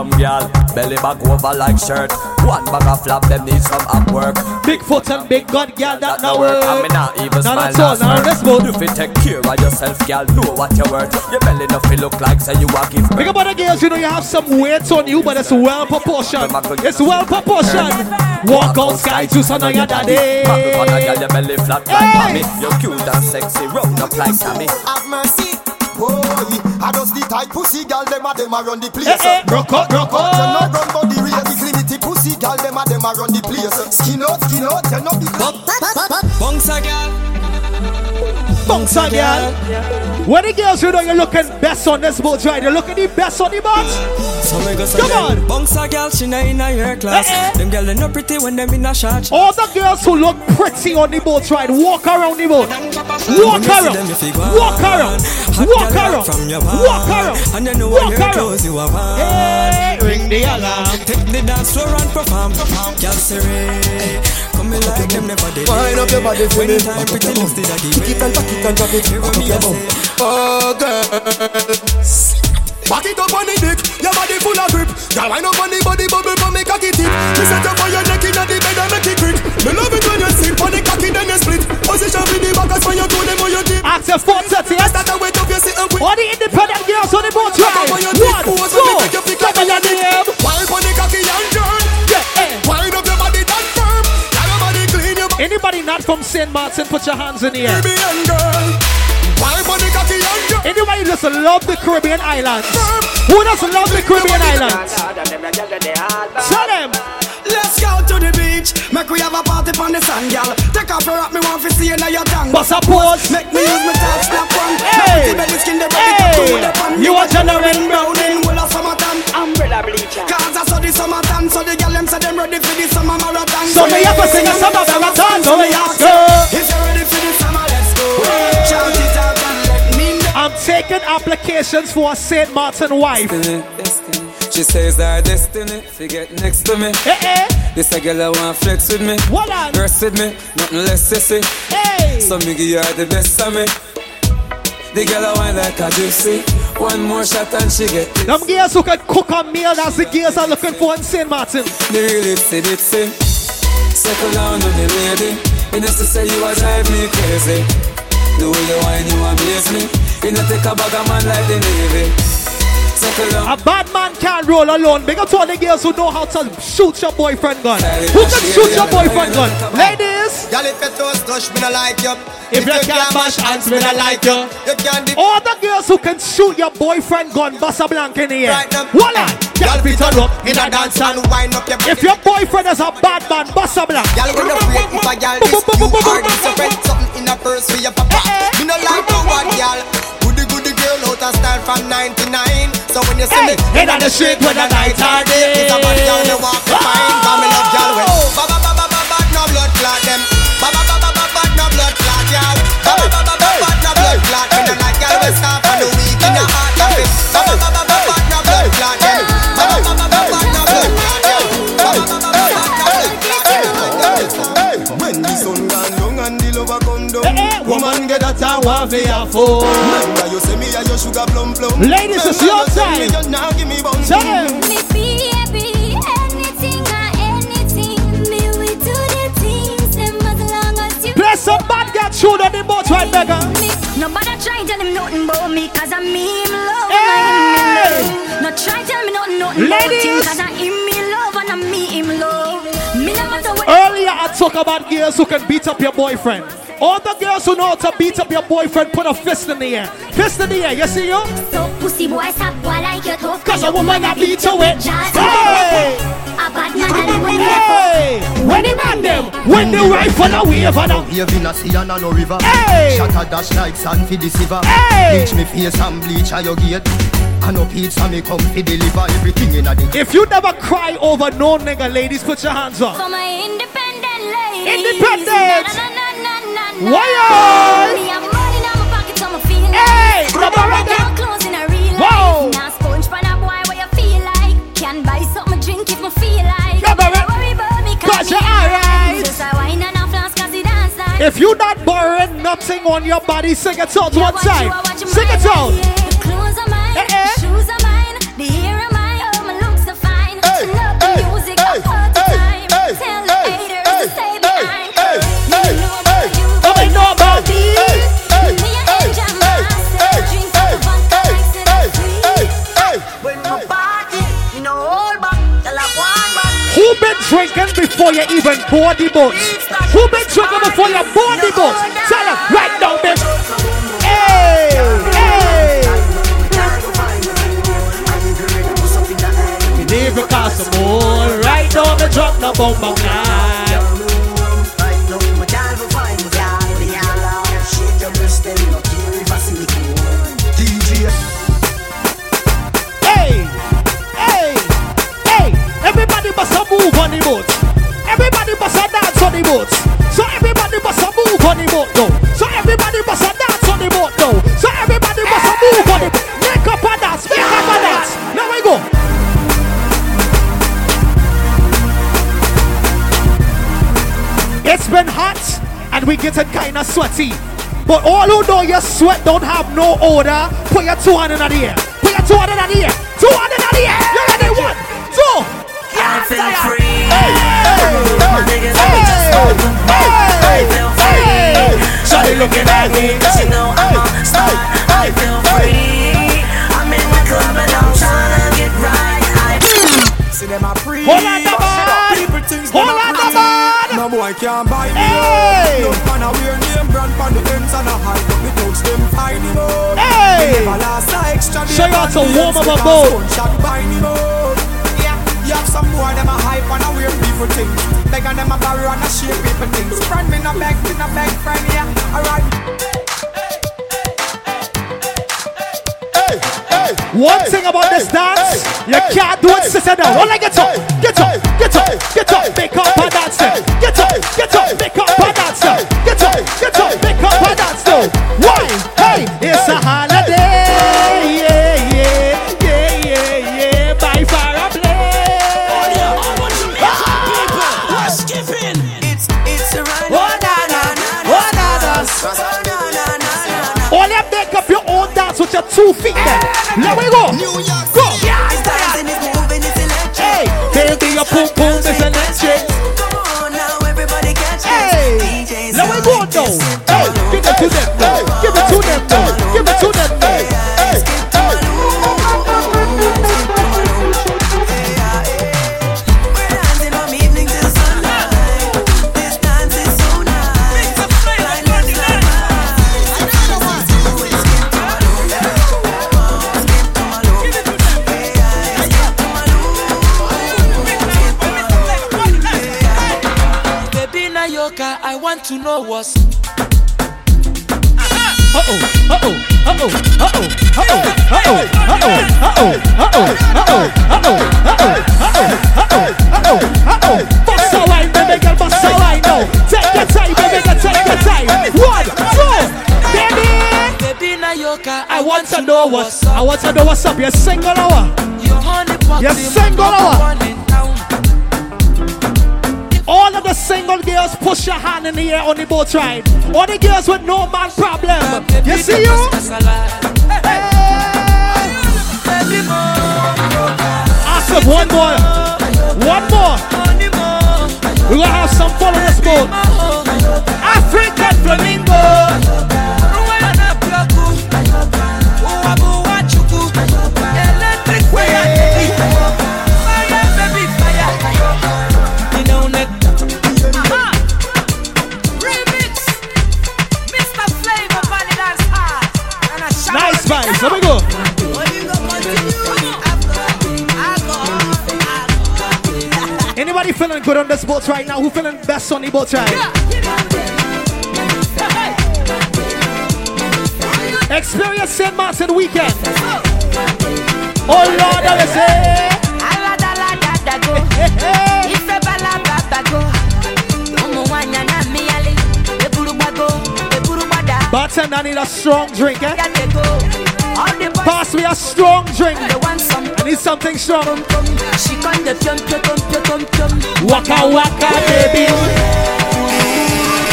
Some gal belly back over like shirt. One bag of flap, them need some up work. Big foot and big gun, girl, that That no now work, work. and me not even Not smile. at all, not now smirk. let's go. You take care of yourself, gal. Know what you're worth. Your belly no feel look like say you a give birth. Big up on the girls, you know you have some weight on you, but it's well proportioned. It's well proportioned. Walk out sky to son of your daddy. Pop up on a gal, your belly flat like Tommy. You're cute and sexy, round up like Tammy. Have mercy. Boy, I just the tight pussy girl, them a them a run the place. Eh, eh, rock out, rock out. You no run body race. The clinity pussy girl, them a them a run the place. Skin out, skin out, you no be Bongsa girl. Bongsa girl. When the girls, you know you're looking best on this boat ride, you're looking the best on the boat. So me Come on. Bongsa girl, she not in a your class. Eh, eh. Them girl they not pretty when them in a short. All the girls who look pretty on the boat ride, walk around the boat. Walk around. Walk around. Walk around. Walk around. And you know Walk what your around. clothes you on. Hey, ring the alarm. Take the dance floor and perform. Girl, me like them never did. Wind up your body for me. time Back up pretty your looks did I give Kick it and tack it and drop it. Hear Back up me your bum. say. Oh girl. Back it up on the dick, your body full of grip. Girl, wind up on the body bubble for me cocky tip. Me set up on your neck inna the bed and make it quick. Me love it when you sit on the cocky then you split. Position with the back as when you do them on your tip. Ask your 430, yes? Start to wait up your sit and quick. All the independent girls on the boat ride. up on your One, dick, pose two, when your flick like double a your dick. name. Wind on the cocky and turn. Not from St. Martin, put your hands in the air. Caribbean girl. Wind on the cocky and turn. Anybody just love the Caribbean islands? Who doesn't love the Caribbean islands? Tell them. Let's go to the beach. Make we have a party on the the sun, girl. Take off your rock, me want to see you now your tongue. Bust a pose. Make me use my touch, snap one. Hey. Hey, belly skin, the belly Hey. tattoo, the pan. You a general browning, full of summertime. Umbrella bleacher. Cause I saw the summertime, so the girl them say them ready for the summer marathon. So me have to sing a summer marathon, so me ask her. If you're ready for the summer, let's go. Shout it out and let me know. I'm taking applications for a St. Martin wife. She says our destiny to get next to me. Eh, eh. This a girl I want flex with me. What on? Rest with me, nothing less sissy. Hey. So me give her the best of me. The girl I want like a gypsy. One more shot and she get it. Them girls who can cook a meal, that's the girls I'm looking for in St. Martin. The real itsy bitsy. Settle down on the lady. You know to say you a drive me crazy. The way you whine you amaze me. You know take a bag of man like the Navy. A bad man can't roll alone. Big up to all the girls who know how to shoot your boyfriend gun. Who can shoot your boyfriend gun? Ladies, Y'all if your toes touch, me no like you. if you can't mash hands, me not like you. You can't dip. All the girls who can shoot your boyfriend gun, bust a blank in the air. Voila! Girl, fit on up In a dance and wind up your body. If your boyfriend is a bad man, bust a blank. Y'all you break if a girl this you are a something in a purse for your papa. Me no like no one girl. Girl out of style from 99. So when you see me Hey, in the street when the night or day. It's a bad girl me walk the fine. Cause me love girl when ba ba ba ba ba ba no blood clot them. Ba ba ba ba ba ba no blood clot y'all. Ba ba ba ba ba no blood clot. Me no like girl when start that I want for your phone. Remember you say me a your sugar plum plum. Ladies, it's your Remember you say time. me now give me bum Tell bum. them. Me baby, anything or anything, me we do the things, them as long as you. Play some bad girl tune on the boat right, beggar. Nobody try tell him nothing about me, cause I'm me him love, Hey! and I him me. No try tell me nothing, nothing about him, cause I him me love, and I'm me him love. Me no matter what. Earlier, I talk about girls who can beat up your boyfriend. All the girls who know how to beat up your boyfriend, put a fist in the air. Fist in the air, you see you? So pussy boy, stop boy like you tough. Cause a woman that beat you with. Hey! A bad man, I when you Hey! When the man them, when the rifle a wave and a Wave in a sea and a no river. Hey! Shot a dash like sand for the silver. Hey! Bleach me face and bleach at your gate. And no pizza me come fi deliver everything in a day. If you never cry over no nigga, ladies, put your hands up. For my independent ladies. Independent. Na, na, na, na, na, Why na. on? Me have money in my pocket, so me feel Hey, rubber like? Can buy something drink if feel like. Rubber Don't rubber. worry about me, Cause me you're alright. Just a wine and a flask, cause it dance like. If you not borrowing nothing on your body, sing it out one time. I watch you Sing it out. yeah. Eh, eh. The drinking before you even board the boat? Who been drinking before you board the boat? Tell them right now, bitch. Hey, hey. Never cause some more. Right now, me drop no bomb bomb move on the boat. Everybody must a dance on the boat. So everybody must a move on the boat now. So everybody must a dance on the boat now. So everybody must a move on the boat. Make up a dance, make up a dance. Now we go. It's been hot and we getting kinda sweaty. But all who know your sweat don't have no odor, put your two hand in the air. Put your two hand in the air. Two hand in the air. You ready? One, two. I feel free. Hey, My niggas let me just open. I feel free. Shawty looking at me. She know I'm a star. I feel free. I'm in the club and I'm tryna get right. I See them a pre. Hold on the man. People things Hold them a on the pre. man. No boy can buy me. Hey. No man a wear name brand pon the ends and a hide. But me touch them fine him out. Hey. Me never last a extra day Show you how on to the warm ends up a because boat. gunshot bind him out. Yeah. You have some boy them a hype and a wear people things. Beg and them a borrow and a share people things. Friend me no beg, me no beg, friend yeah. Alright. One thing about this dance, you can't do it sitting down. All I get up, get up, get up, get up, make up and dance. now. Get up, get up, make up and dance. now. Get up, get up, Two feet, finger. La go. Nayoka, I want to know what's Uh oh, uh oh, uh oh, uh oh, uh oh, uh oh, uh oh, uh oh, uh oh, uh oh, uh oh, uh oh, uh oh, uh oh, uh oh. Bust a wine, baby girl, bust a wine now. Take your time, baby girl, take your time. One, two, baby. Baby Nayoka, I want to know what's I want to know what's up. You're single or what? Your honey pot, You're single or All of the single girls, push your hand in the air on the boat ride. All the girls with no man problem. You see you? Ask of one more. One more. We're gonna have some fun on this boat. African flamingo. Feeling good on this boat right now? Who feeling best on the boat ride? Experience St. Martin weekend. Oh Lord, I say. Bartender, I need a strong drink, eh? Pass me a strong drink. I need something strong. Waka waka, baby.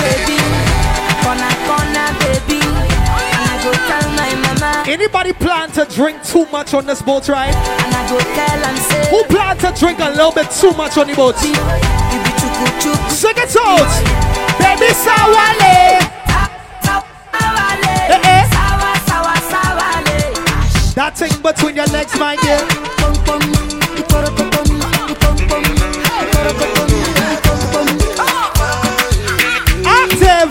Baby, corner corner, baby. And I go tell my mama. Anybody plan to drink too much on this boat ride? And I go tell and say. Who plan to drink a little bit too much on the boat? Sing it out, baby Sawale. That thing between your legs, my dear. Active.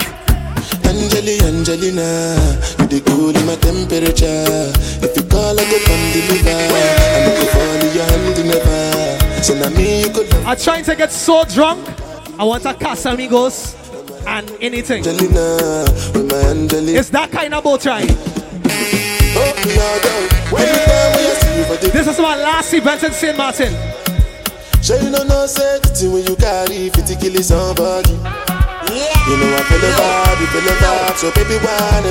Angeli, Angelina, you the cool in my temperature. If you call, I go come deliver. I'm looking for your hand never. So now me you could I'm trying to get so drunk. I want a Casamigos and anything. Angelina, with my Angeli. It's that kind of boat ride. Lord. Anytime when you see for the This is my last event in St. Martin. Sure you know no say when you carry fit to kill somebody. You know I feel the vibe, you feel the vibe, so baby why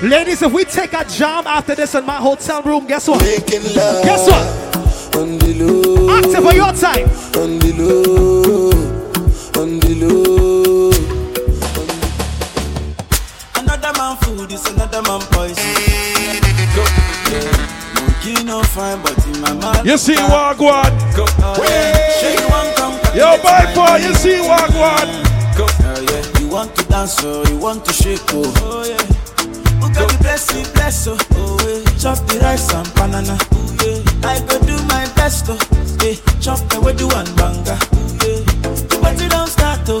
the Ladies, if we take a jam after this in my hotel room, guess what? Making love Guess what? on the low, Active for your time. on the low, on the low. Another man food is another man poison. Go, yeah. Monkey no fine, but in my mind. You see Wagwan? Go, yeah. Sure you want come. Yo, by far, you see Wagwan? Go, oh, yeah. You want to dance, oh, you want to shake, oh, oh yeah. Who got the blessing, bless, oh, oh yeah. Chop the rice and banana, oh yeah. I go do my best, oh, yeah. Chop the way do one banga, oh yeah. But you don't start, oh.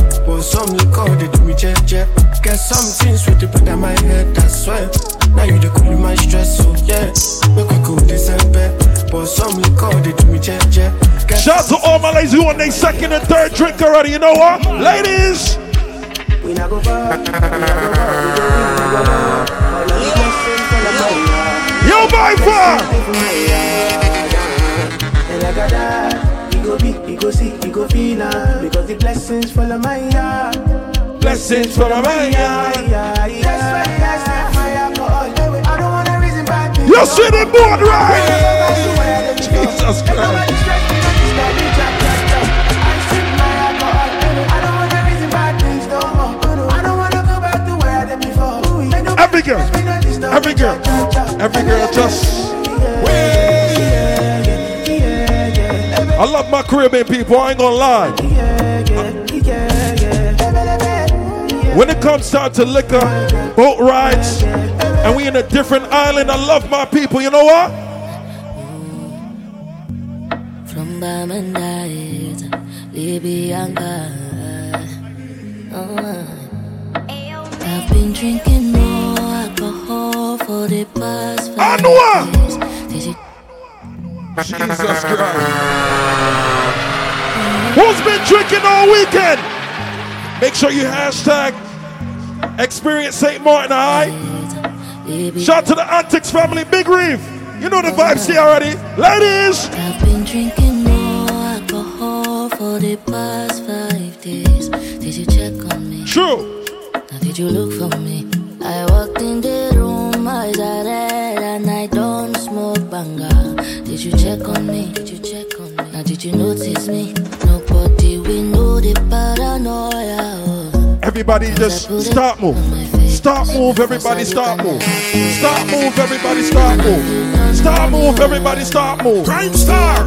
cool in my body. Me will bed. Want some liquor, they do me jet jet. Get some things with the bread on my head, I swear. Now you the cool my stress, so yeah. Make we go this and bed. Want some liquor, they do me jet jet. Get Shout out to all my ladies who on their second and third drink already. You know what? Ladies! We not go far. We not go far. We go big, we go far. All of the blessings from the Lord. Yo, by far! And like I die, he go big, he go see, he go feel am. Because the blessings follow my yard. Blessings follow my yard. That's why I snap my alcohol. I don't wanna reason bad. You see the board right? Jesus Christ. Every girl, every girl, every girl just. I love my Caribbean people, I ain't gonna lie. When it comes down to liquor, boat rides, and we in a different island, I love my people. You know what? From oh, I've been drinking more alcohol for the past five. Did you Jesus Christ. Who's been drinking all weekend? Make sure you hashtag experience St. Martin High. Shout out to the Antics family, Big Reef. You know the vibes here already. Ladies! I've been drinking more alcohol for the past five days. Did you check on me? True. Now did you look for me? I walked in the room, eyes are red, and I don't smoke banga. Did you check on me? Did you check on me? Now did you notice me? Nobody we know the paranoia. Everybody just start move. Start move, everybody start move. Start move, everybody start move. Start move, everybody start move. Crime Star!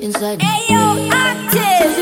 Inside hey, yo, active. You see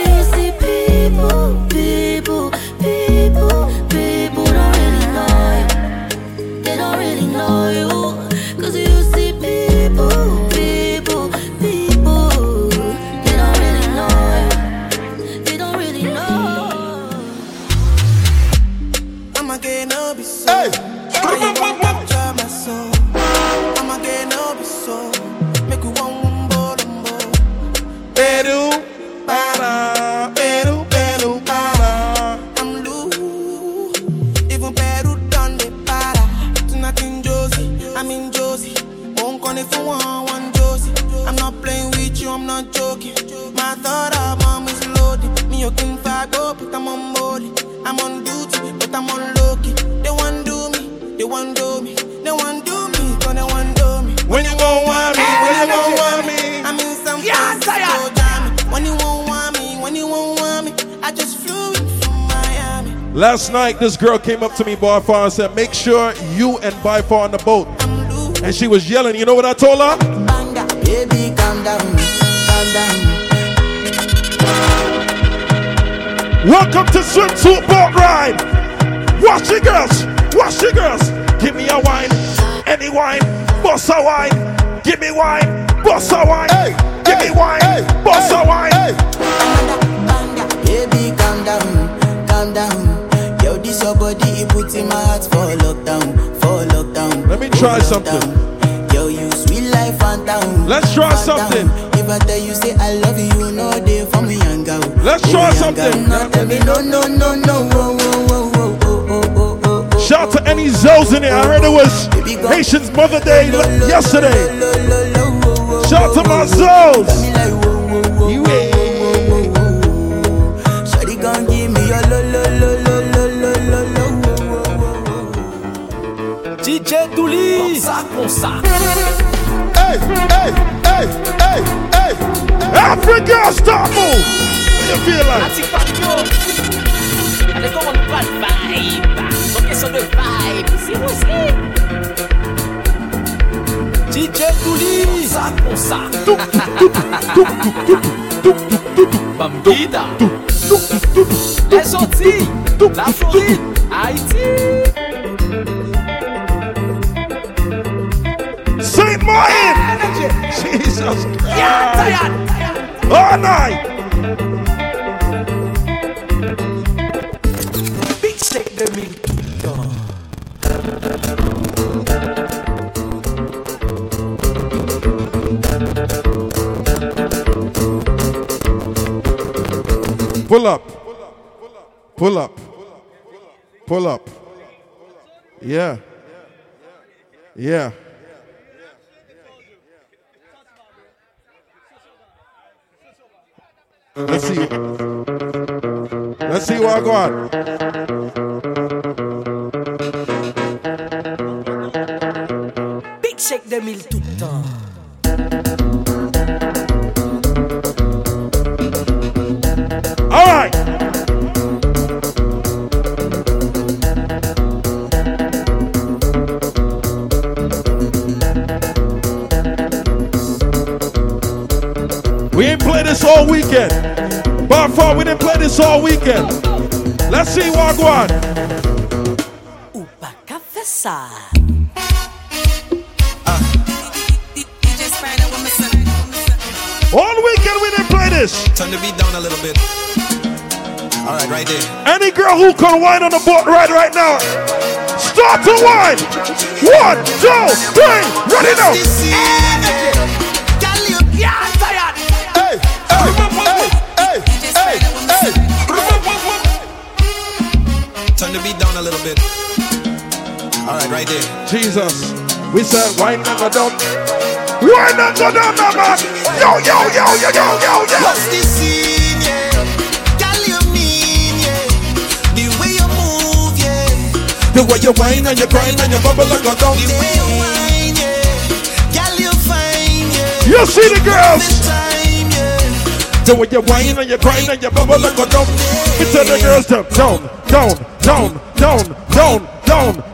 Last night, this girl came up to me by far and said, Make sure you and by far on the boat. And she was yelling. You know what I told her? Baby, calm down, calm down. Welcome to Swimsuit Boat Ride. Watch the girls, watch the girls. Give me a wine, any wine, boss a wine. Give me wine, boss a wine. Give me wine, boss a wine. Baby, calm down, calm down. Yo, this your body, it puts in my heart for lockdown, for lockdown. Let me try something. Yo, you sweet life, phantom. Let's try something. If I tell you, say I love you, know they for me, young girl. Let's Oh, try something. No, tell me no, no, no, no. Oh, oh, oh, oh, oh, oh, oh, oh. Shout out to any Zoes in there. I heard it was Haitian's Mother Day yesterday. Shout out to my Zoes. Douli Sa kon sa Hey, hey, hey, hey, hey Africa, stop move What you feel like? Atik Patio Ale kon on pal vibe Son kesyon de vibe Si nou si DJ Douli Sa kon sa Tuk, tuk, tuk, tuk, tuk, tuk, tuk, tuk Bambida Tuk, tuk, tuk, tuk, tuk, tuk Les Antilles La Floride Haïti tired. All night. Big shake them in. Pull up. Pull up. Pull up. Yeah. Yeah. Let's see. Let's see what I got. Big Shake 2000 tout le temps. All right. We ain't play this all weekend. By far, we didn't play this all weekend. Let's see what go on. Café ça. All weekend we didn't play this. Turn the beat down a little bit. All right, right there. Any girl who can whine on the boat right right now, start to whine. One, two, three, ready now. Right, there. Jesus, we said and go down. Whine and go down, now, man. Yo, yo, yo, yo, yo, yo, yo. What's the scene, yeah? Girl, you mean, yeah? The way you move, yeah. The way you whine and you grind and you bubble and go down. The way you whine, yeah. Girl, you fine, yeah. You see the girls. Time, yeah. The way you whine and you grind and you bubble and go down. We tell the girls down, down, down, down, down, down, down,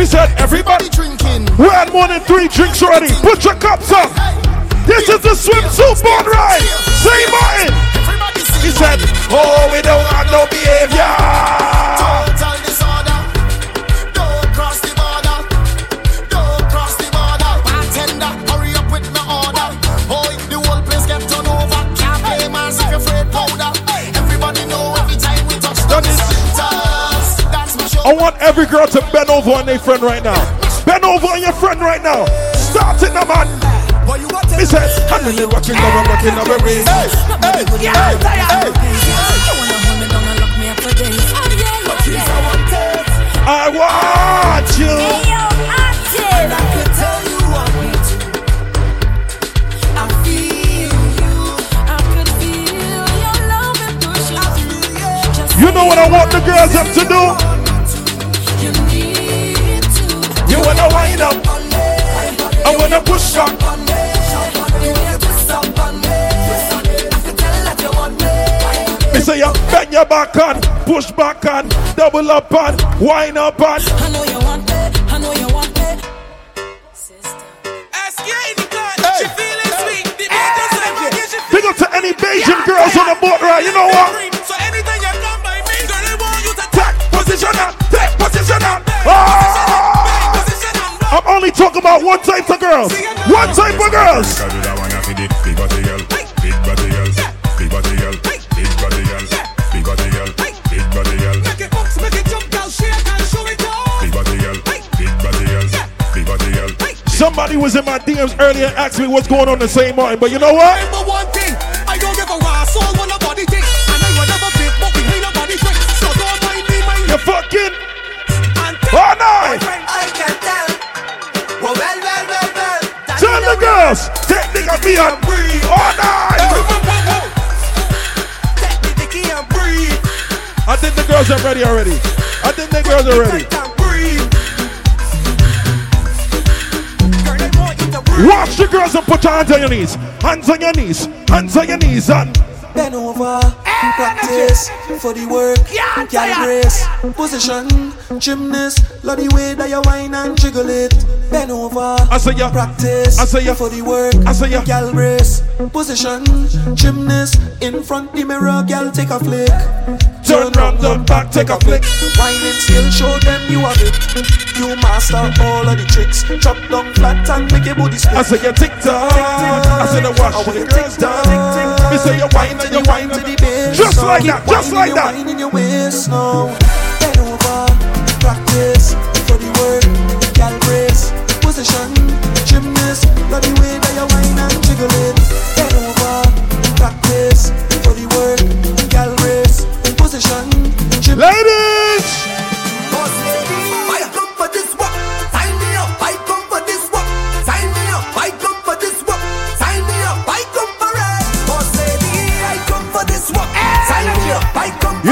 We said everybody drinking. We had more than three drinks already. Put your cups up. This is the swimsuit boat ride. St. Martin. He said, Oh, we don't have no behavior. Every girl to bend over on their friend right now. Bend over on your friend right now. Start it man. He said, I'm really watching now, I'm now, baby. Hey, hey, hey, hey. I want you. You know what I want the girls up to do? Wanna wind up. I wanna push up. Me say you bend your back on, push back on, double up on, wind up on. I know you want it. I know you want it. Ask you anytime. She feeling sweet. The beat just like my kiss. She Big up to any Bayesian girls on the boat ride. You know what? So anything you come by me, girl, I want you to Take position up, take position up. Ah! I'm only talking about one type of girls. One type of girls. Because you the one for the big body girl, big body girl, big body girl, big body girl, big body girl, big body girl, Make it bounce, make it jump, girl, shake and show it off. big body girl, big body girl, big body girl. Somebody was in my DMs earlier and asked me what's going on in St. Martin, but you know what? Girls, take nigga me and breathe. Oh no! Dicky and breathe. I think the girls are ready already. I think the girls are ready. Watch the girls and put your hands on your knees. Hands on your knees. Hands on your knees. And Bend over, practice for the work, girl grace, Gymnast, love the way that you whine and jiggle it. Bend over. I say ya. Practice. I say ya. For the work. I say ya. Gal brace. Position. Gymnast. In front the mirror, gal take a flick. Turn round, turn back, take a flick. Whining skill, show them you have it. You master all of the tricks. Chop down flat and make your body split. I say ya tick tock. I say the wash the girls down. Me say you whine and you whine to the bass. Just like that, just like that. whining your waist now. Practice for the work. Love the way that you whine and jiggle it. Over, practice for the work. Ladies.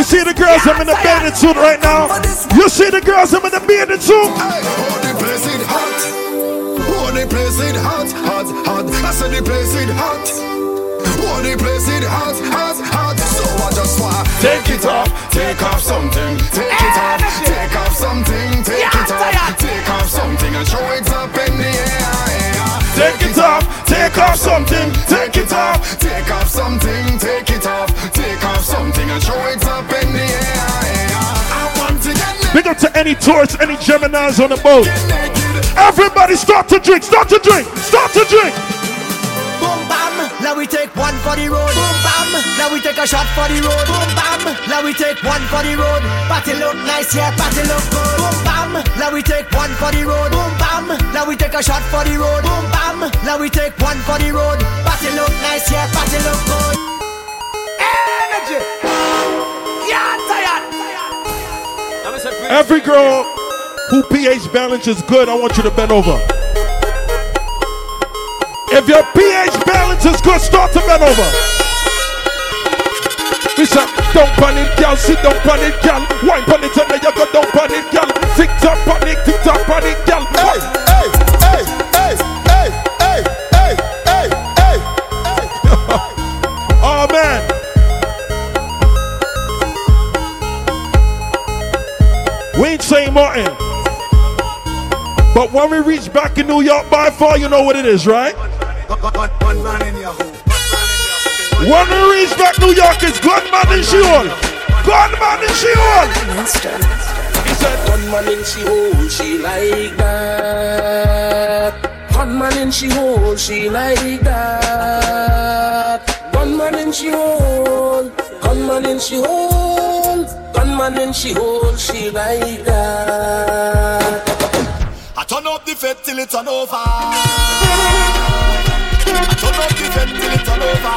See the girls I'm in the bathing suit right now? You see the girls I'm in the bathing suit? Oh, the place it hot. Oh, the place it hot, hot, hot. I said the place it hot. Oh, the place it hot, hot, hot. So I just wanna take it off, take off something, take it off, take off something, take it off, take off something and show it up in the air. Take it off, take off something, any tourists, any Geminis on the boat. Everybody start to drink, start to drink, start to drink. Boom bam, now we take one for the road. Boom bam, now we take a shot for the road. Boom bam, now we take one for the road. Party look nice, yeah, party look good. Boom bam, now we take one for the road. Boom bam, now we take a shot for the road. Boom bam, now we take one for the road. Party look nice, yeah, party look good. Energy, yeah. Every girl who pH balance is good, I want you to bend over. If your pH balance is good, start to bend over. Listen, don't panic, girl. Sit down, panic, girl. Wine panic, and then you go down, panic, girl. Tick tock, panic, tick tock, panic, girl. Hey, We ain't saying Martin. But when we reach back in New York by far, you know what it is, right? When we reach back New York, it's gunman in Sheol. Gunman in Sheol. He said, gunman in she hole, she like that. Gunman in she hole, she like that. Gunman in she hole, gunman in she hole, gunman in she hole, she like that. I turn up the fed till it's on over. I turn up the fed till it's on over.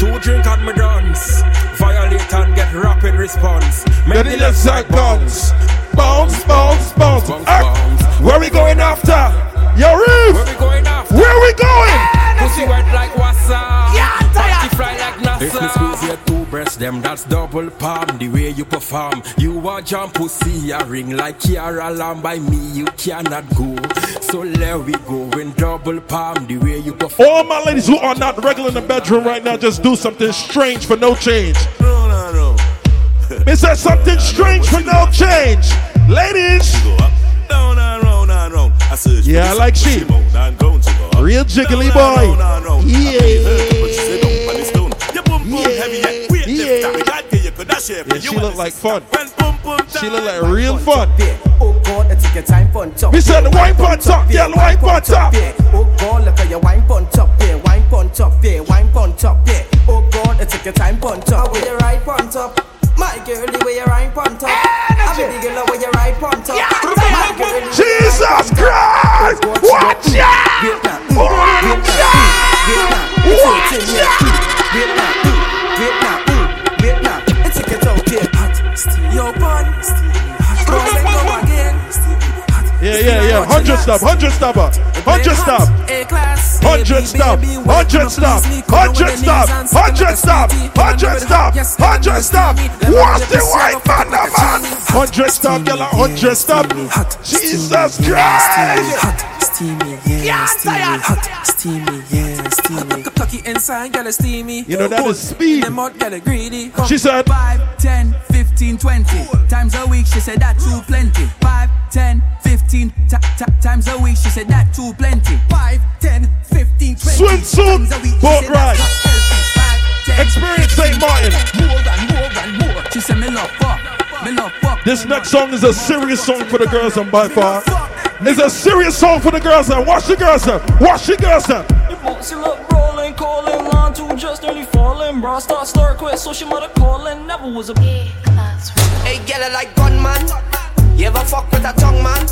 Two drink and me dance. Violate and get rapid response. Make the left side like bounce. Bounce, bounce, bounce. Ah, Where we going after? Yo, Reef. Where we going after? Where we going? Pussy wet like wassa. Yeah, Party fly like NASA. If me squeeze your two breasts, them that's double palm. The way you perform, you are jump pussy a ring like Kiara Lamb. By me, you cannot go. So let we go in double palm. The way you perform. All my ladies who are not regular in the bedroom right now, just do something strange for no change. No, no, no. It says something strange for no change. Ladies. Down and round and round. I search Yeah, I like sun, she. push him out and ground to go up. Real jiggly boy. round and round. Yeah. Boom boom heavy, yeah. Wait, Yeah. lift up. God, you could dash here Yeah, she and look like fun. When boom boom She look like real fun. Oh God, let's take your time pon top. Me said the wine pon top, yeah, the wine pon top. yeah. Oh God, look at your wine pon top, yeah, wine pon top, yeah, wine pon top, yeah. Oh God, let's take your time pon top. With your right pon top, my girl, the way you right pon top. I'm a big girl, with your right pon top. My girl, the way you Jesus right pon top. Christ! Watch out! Watch out! Watch out! Yo, pon. Boys, let go again. Yeah, yeah, yeah. Hundred stop, hundred stopper, hundred stop, hundred stop, hundred stop, hundred stop, hundred stop, hundred stop, hundred stop. What's the white man, man? Hundred stop, yellow, hundred stop. Jesus Christ! Steamy, yeah, steamy, hot, steamy, yeah, steamy. Cocky inside, girl, steamy. You know that is speed. Them out, girl, greedy. She said- five, ten, fifteen. 15, 20 times a week. She said that too plenty. 5, 10, 15 t- t- times a week. She said that too plenty. 5, 10, 15, 20 Swimsuit, times a week. She boat said ride. that's not healthy. 5, 10, Experience St. Martin. More and more and more. She said me love fuck. Me love fuck. This next song is a serious song for the girls and by far. It's a serious song for the girls and watch the girls and watch the girls and Bossy look rolling, calling, line two just nearly falling. Bra start, start, quit, so she mother calling. Never was a Hey, get it like gunman. You ever fuck with a tongue man?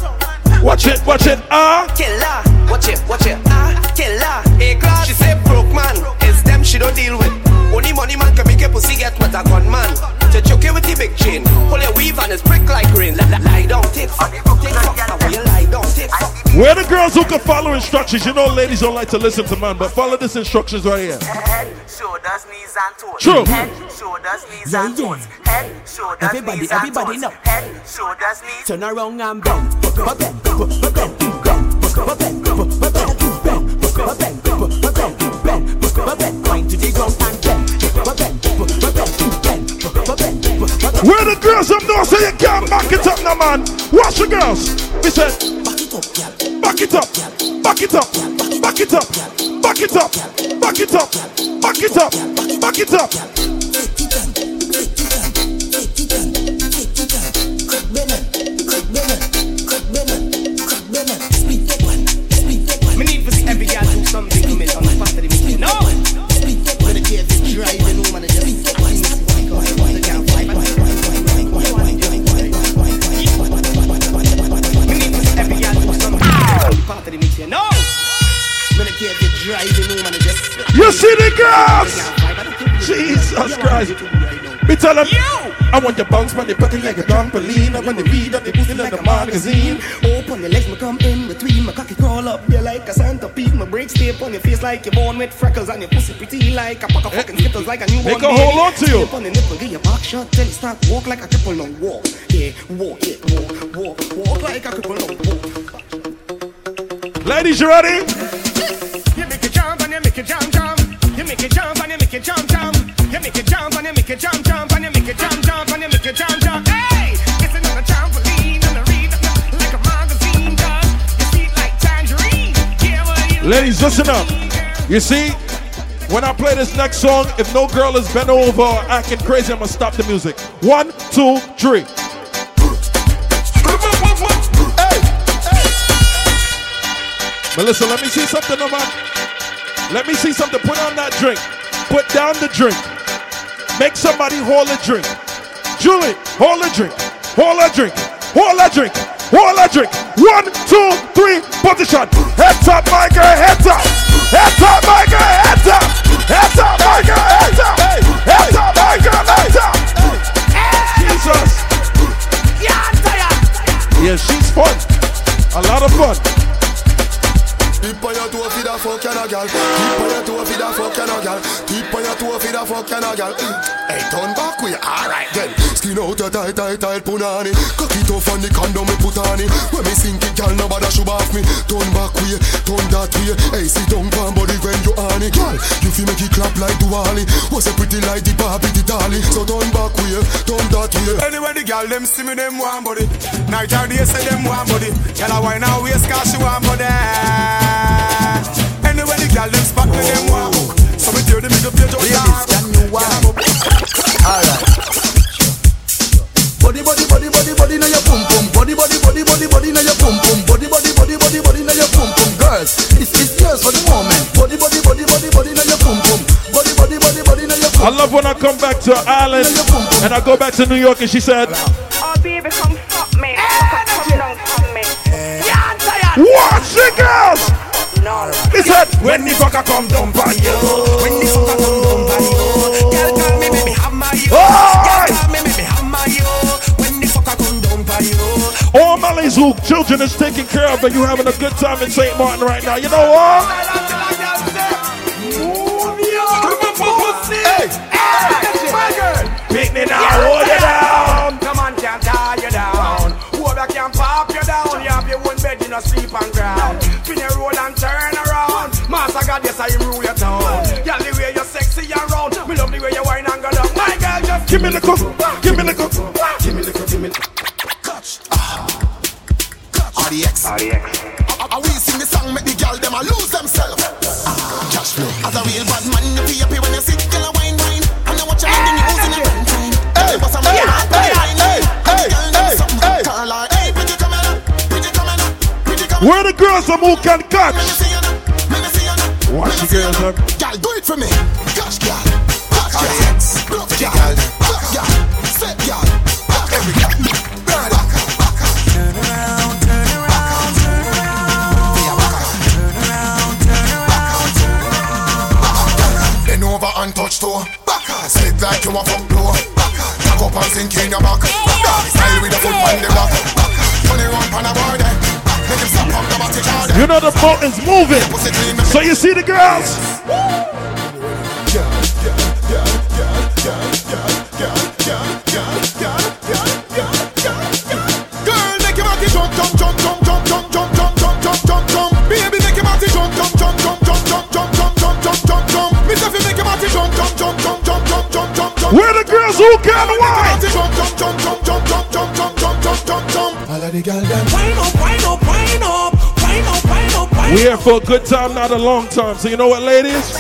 Watch it, watch it, ah. Killer, watch it, watch it, ah, killer. Hey, class. She say broke man, it's them she don't deal with. Only money man can make a pussy get with a gunman. To choke it with the big chain, pull your weave and it's prick like rain. Lie, lie down, take fuck, take fuck. Now you lie down, take fuck. Where the girls who can follow instructions, you know ladies don't like to listen to man, but follow this instructions right here. Head, shoulders, knees and toes. True. Head, shoulders, knees Yeah, and yeah. toes. Head, shoulders, Everybody, knees everybody and know. toes. Head, shoulders, knees. Turn around and bend. Bend, bend, bend, bend, bend, bend, bend, bend, bend, Wind to the ground and bend. Bend, Where the girls them know so you can't back it up no man. Watch the girls. We said Back it up yeah. Back it up Back it up Back it up Back it up Back it up Back it up Back it up You see the girls? Jesus Christ. Me tell them, I want your bounce you put it like a trampoline. I want the read and the put it like a magazine. Open your legs, me come in between. My cocky crawl up there like a centipede. My brakes tape on your face like you're born with freckles. And your pussy pretty like a pack of fucking eh, skittles like a newborn can baby. hold on to you. Tape on the nipple, get your back shot till you start walk like a cripple. Now walk, yeah, walk, yeah, walk, walk, walk like a cripple. Now walk. Ladies, you ready? You make it jump and you make jump, jump. You make it jump and you make it jump, jump. You make it jump and you make it jump, jump. And you make it jump, jump and you make it jump, jump. Ladies, listen up. You see, when I play this next song, if no girl is bent over or acting crazy, I'm gonna stop the music. One, two, three. Melissa, let me see something about. Let me see something. Put on that drink. Put down the drink. Make somebody hold a drink. Julie, hold a drink. Hold a drink. Hold a drink. Hold a drink. One, two, three. Position. Head top, my girl. Head top. Head top, my girl. Head top. Head top, my girl. Head top. Head top, my girl. Head top. Jesus. Yeah, she's fun. A lot of fun. Tip on your toe for the fuck and a gal. Tip on your toe for the fuck and a gal. Tip on your toe for the fuck and a gal. Hey, turn back way. Alright then. Skin out your tight, tight, tight punani. Cock it off on the condom me put on it. When me sink it, gal, nobody should off me. Turn back way, turn that way. Hey, sit down, pan body when you on it. Gal, you feel make it clap like Duali. Was a pretty like the Barbie, the dolly. So turn back way, turn that way. Anyway, the girl them see me, them want body. Night or day, say them want body. Girl, I wine her waist, cause she want body. Anyway, the girl them spot me, them want. So me tear the middle page out Ladies, can you wine? Alright. Body, body, body, body, body, now your pum pum. Body, body, body, body, body, now your pum pum. Body, body, body, body, body, now your pum pum. Girls, it's it's yours for the moment. Body, body, body, body, body, now your pum pum. Body, body, body, body, now your I love when I come back to Ireland and I go back to New York and she said, Oh, baby, come fuck me. Come down, fuck me. Yeah, I'm tired. Watch the girls! He said, When the fucker come dump on you When the fucker come dump on you Girl call me baby hammer you Girl call me baby hammer you When the fucker come dump on you all Mally's who children is taken care of and you having a good time in St. Martin right now. You know what? Hey, Pick me now, hold you down. Come on, can't tie you down. Hold back, can't pop you down. You have your own bed, you no sleep on ground. Spin your roll Give me the cup. Give me the cup. Give me the cup. Give me the Catch. RDX. RDX. I we sing the song, make the girl them a lose themselves. Ah, Cash flow. As a real bad man, you feel happy when you sit, girl a wine wine, and you watch your in the news in a prime time. Hey, boss, I'm hey, hey, hey, hey, hey, hey. Hey, pretty come here, pretty come here, pretty come Where the girls are who can catch? Watch the girls up. Girl, do it for me. Cash, girl. Cash, girl. Rough, girl. Touch toe. Back up. Slip like you a fuck blow. Back up. Tag up and sink in your back. Dog style with a foot on the back. Turn it round pan a board then. Make him stop up the body card. You know the boat is moving. So you see the girls? Girl, Where the girls who can wine? Jump, jump, jump, jump, jump, jump, jump, jump, jump, jump, jump, jump. All of the girls them Wine up, wine up, wine up, wine up, wine up, wine up. We here for a good time, not a long time. So you know what, ladies?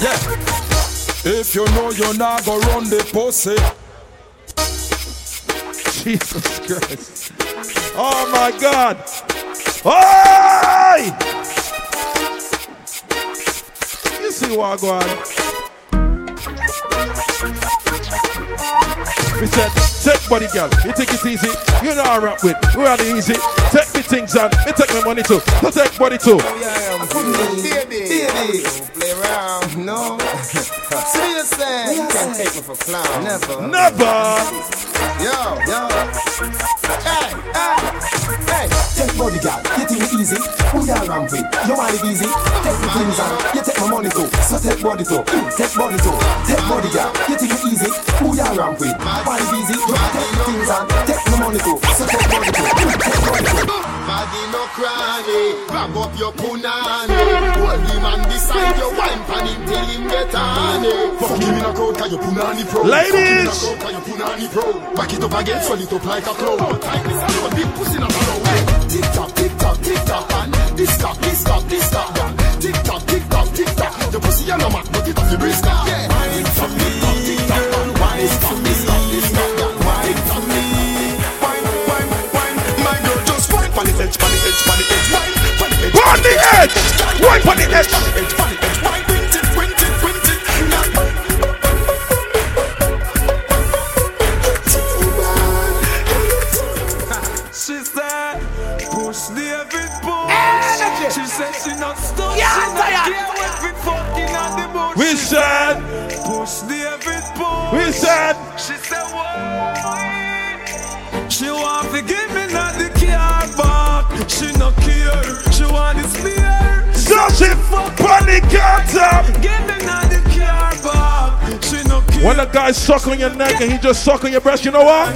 Yeah. If you know you're not gonna run the pussy. Jesus Christ. Oh my God. Oi! You see what I go on? We said, take body girl, you take it easy. You know I rap with, we're on the easy. Take me things on, me take my money too. So take body too. Oh, yeah, I'm baby, baby, play around, no. Seriously, you can't take me for clown, never, Never. Yo, yo. Hey, hey, hey. Take body girl, you think it easy? Who you ramp with? You want it easy? Take the things on, you take my money too. So take body too, Mm, take body too. Take body girl, you think it easy? Who you ramp with? Want it easy? You take the things on, take my money too. So take body too, Mm, take body too. Body no cranny, grab up your punani. Hold him and decide your wine pan him till him get on it. Fuck him in a crowd 'cause your punani pro. Ladies! Fuck him in a crowd 'cause your punani pro. Back it up again, swell it up like a cloud. Time this and your big pussy not follow way. Tick tock, tick tock, and this tock, this tock, this tock, and tick tock, tick tock, tick tock. The pussy a no mat, but it have the brisk. Yeah. Wine for me, tick tock, wine this tock, this tock, this tock, and wine for me. Wine, wine, wine. My girl just wine pon the edge, pon the edge, pon the edge, wine pon the edge. The wine pon the edge. The edge, pon the edge, said, push David push. we said, She said what? She want to give me not the car back. She no care. She want the spear. so she pon the counter. Give me not the car back. She no care. When a guy suck on your neck and he just suck on your breast, you know what?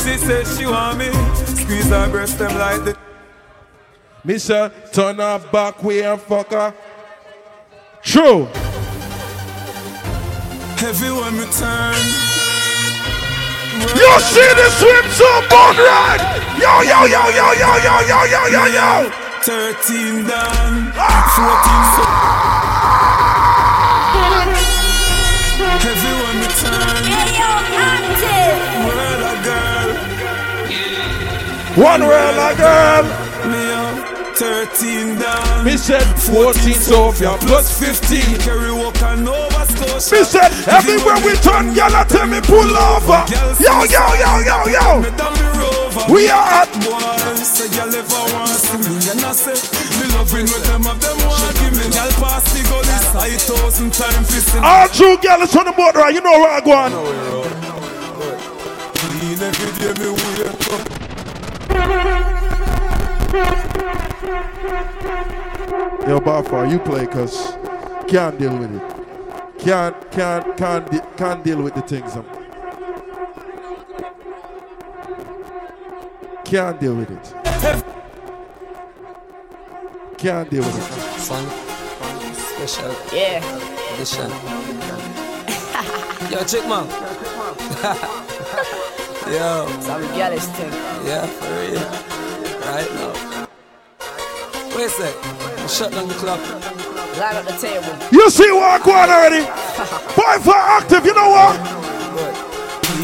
She said she want me. Squeeze her breast them like the. Me say, turn her back way and fuck her. True. Heavy when we turn. You see the swimsuit boat ride? Yo, yo, yo, yo, yo, yo, yo, yo, yo, yo. 13 down, Ah! 14 so. Heavy when we turn. World a girl. One world a girl. Me up, 13 down. Me said 14 Sophia plus 15. Carry walk and Nova Scotia. Me said everywhere we turn, y'all tell me pull over. Yo, yo, yo, yo, yo. Me down the rover. We are at say y'all ever want see me And I say, me loving with them of them want give me Y'all pass the go this high thousand time fisting all true girls on the boat ride. You know where I go on. Clean every day me wake up Yo, Barfar, you play cause can't deal with it. Can't, can't, can't, de- can't deal with the things. um. Can't deal with it. Can't deal with it. Fun, special Yeah. edition. Yo, chick man. Yo. Some girlish thing. Yeah, for real. Right now. Wait a sec. Shut down the club. Line up the table. You see what I'm going already? Boy for active, you know what?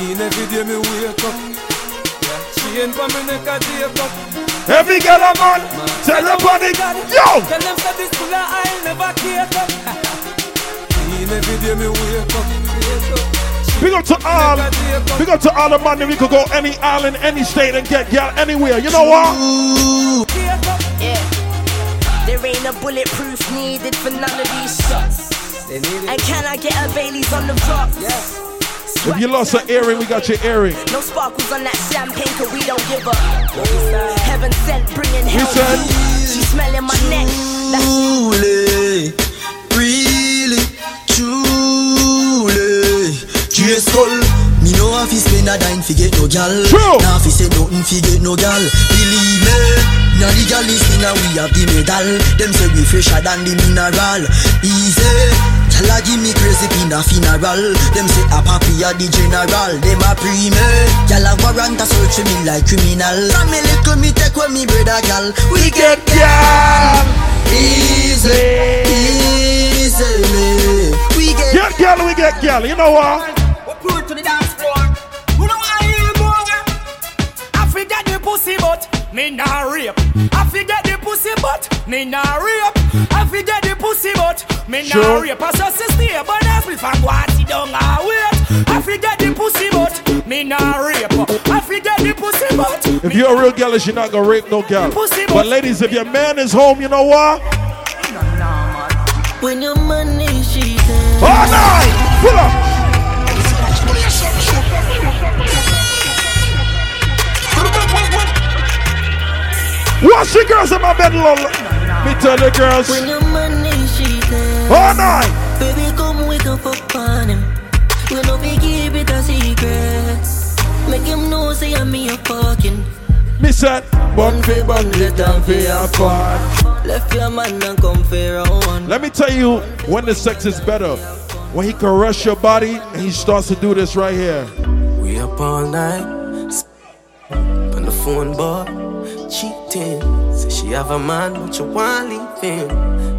In every day me wake up. Chain for me neck a tape up. Every girl I'm on, tell your body, yo! Tell them say this full I'll never cake up. In every day me wake up. Wake up. Big up to all, big up to all the money. We could go any island, any state, and get girl anywhere. You know what? Yeah. There ain't a bulletproof needed for none of these shots. And can I get a Bailey's on the rocks? If you lost an earring, we got your earring. No sparkles on that champagne, cause we don't give up. Heaven sent, bringing hell. said? She smelling my neck. Truly, really, truly. Dress skull. Me no have to spend a dime fi get no gal. True. Nah fi say nothing fi get no gal. Believe me. Now the gal is we have the medal. Them say we fresher than the mineral. Easy. Gal a give me crazy pin a funeral. Them say a papi a the general. Them a me. Gal a warrant a search me like criminal. Me little me take with me brother gal. We get gal. Easy, easily. We get Get girl, we get girl. You know what? Pussy, but me nah rape. I forget the pussy, but me nah rape. I forget the pussy, but me nah Sure. rape. I just stay, but I feel from what you don't wait. I forget the pussy, but me nah rape. I forget the pussy, but If you're a real girl, you're not gonna rape no girl. But ladies, if your man is home, you know what? When your money cheating. All night, pull up. Watch the girls in my bed, lol. Me tell the girls. When your money cheating. All night. Baby, come we can fuck on him. We know we keep it a secret. Make him know say I'm me a fucking. Me said, bun fi bun, let them fi a fun. Left your man and come for one. Let me tell you when the sex is better. When he caress your body and he starts to do this right here. We up all night on the phone, boy, cheating. Say she have a man, but you want leave him.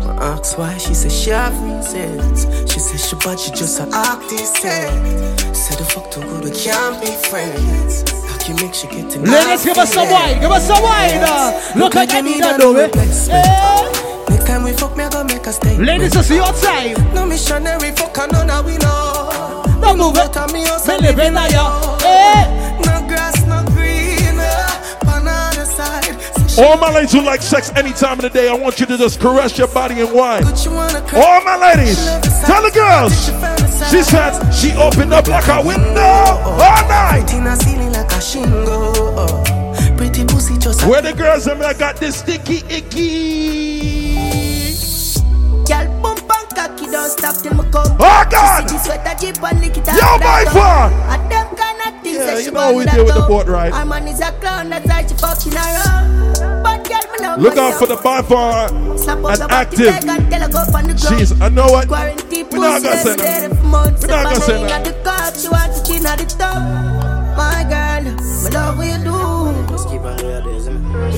I ask why, she say she have reasons. She say she bad, she just a act decent. Eh. Say the fuck too good, we can't be friends. How can you make she get to Ladies, give us some wine, give us some wine. uh. Look like you need a it. Next time we fuck, me I go make a stay. Ladies, it's your time. No missionary fuck, I know that we know. Don't move it. Me I live All my ladies who like sex any time of the day, I want you to just caress your body and wine. You wanna cry? All my ladies, tell the girls. She said she opened up like a window uh-huh. all night. Put in a ceiling like a shingle. Uh-huh. Pretty pussy just Where the girls and I got this sticky icky. Girl, bump and cocky, don't stop till me come. Oh, God! See the sweater jeep and lick it Yo, my that far. down. And them kind of things Yeah, that you know we deal with the boat down. ride. Our man is a clown, that's why she fucking around. But girl, me no Look go out for the by far and active. leg and tell her go on the ground. Jeez, I know what. Quarantine We not pussy, gonna say stay that. there. We not gonna If say I'm the cup, she want to chin at the top. My girl, me love what you do. Just keep on.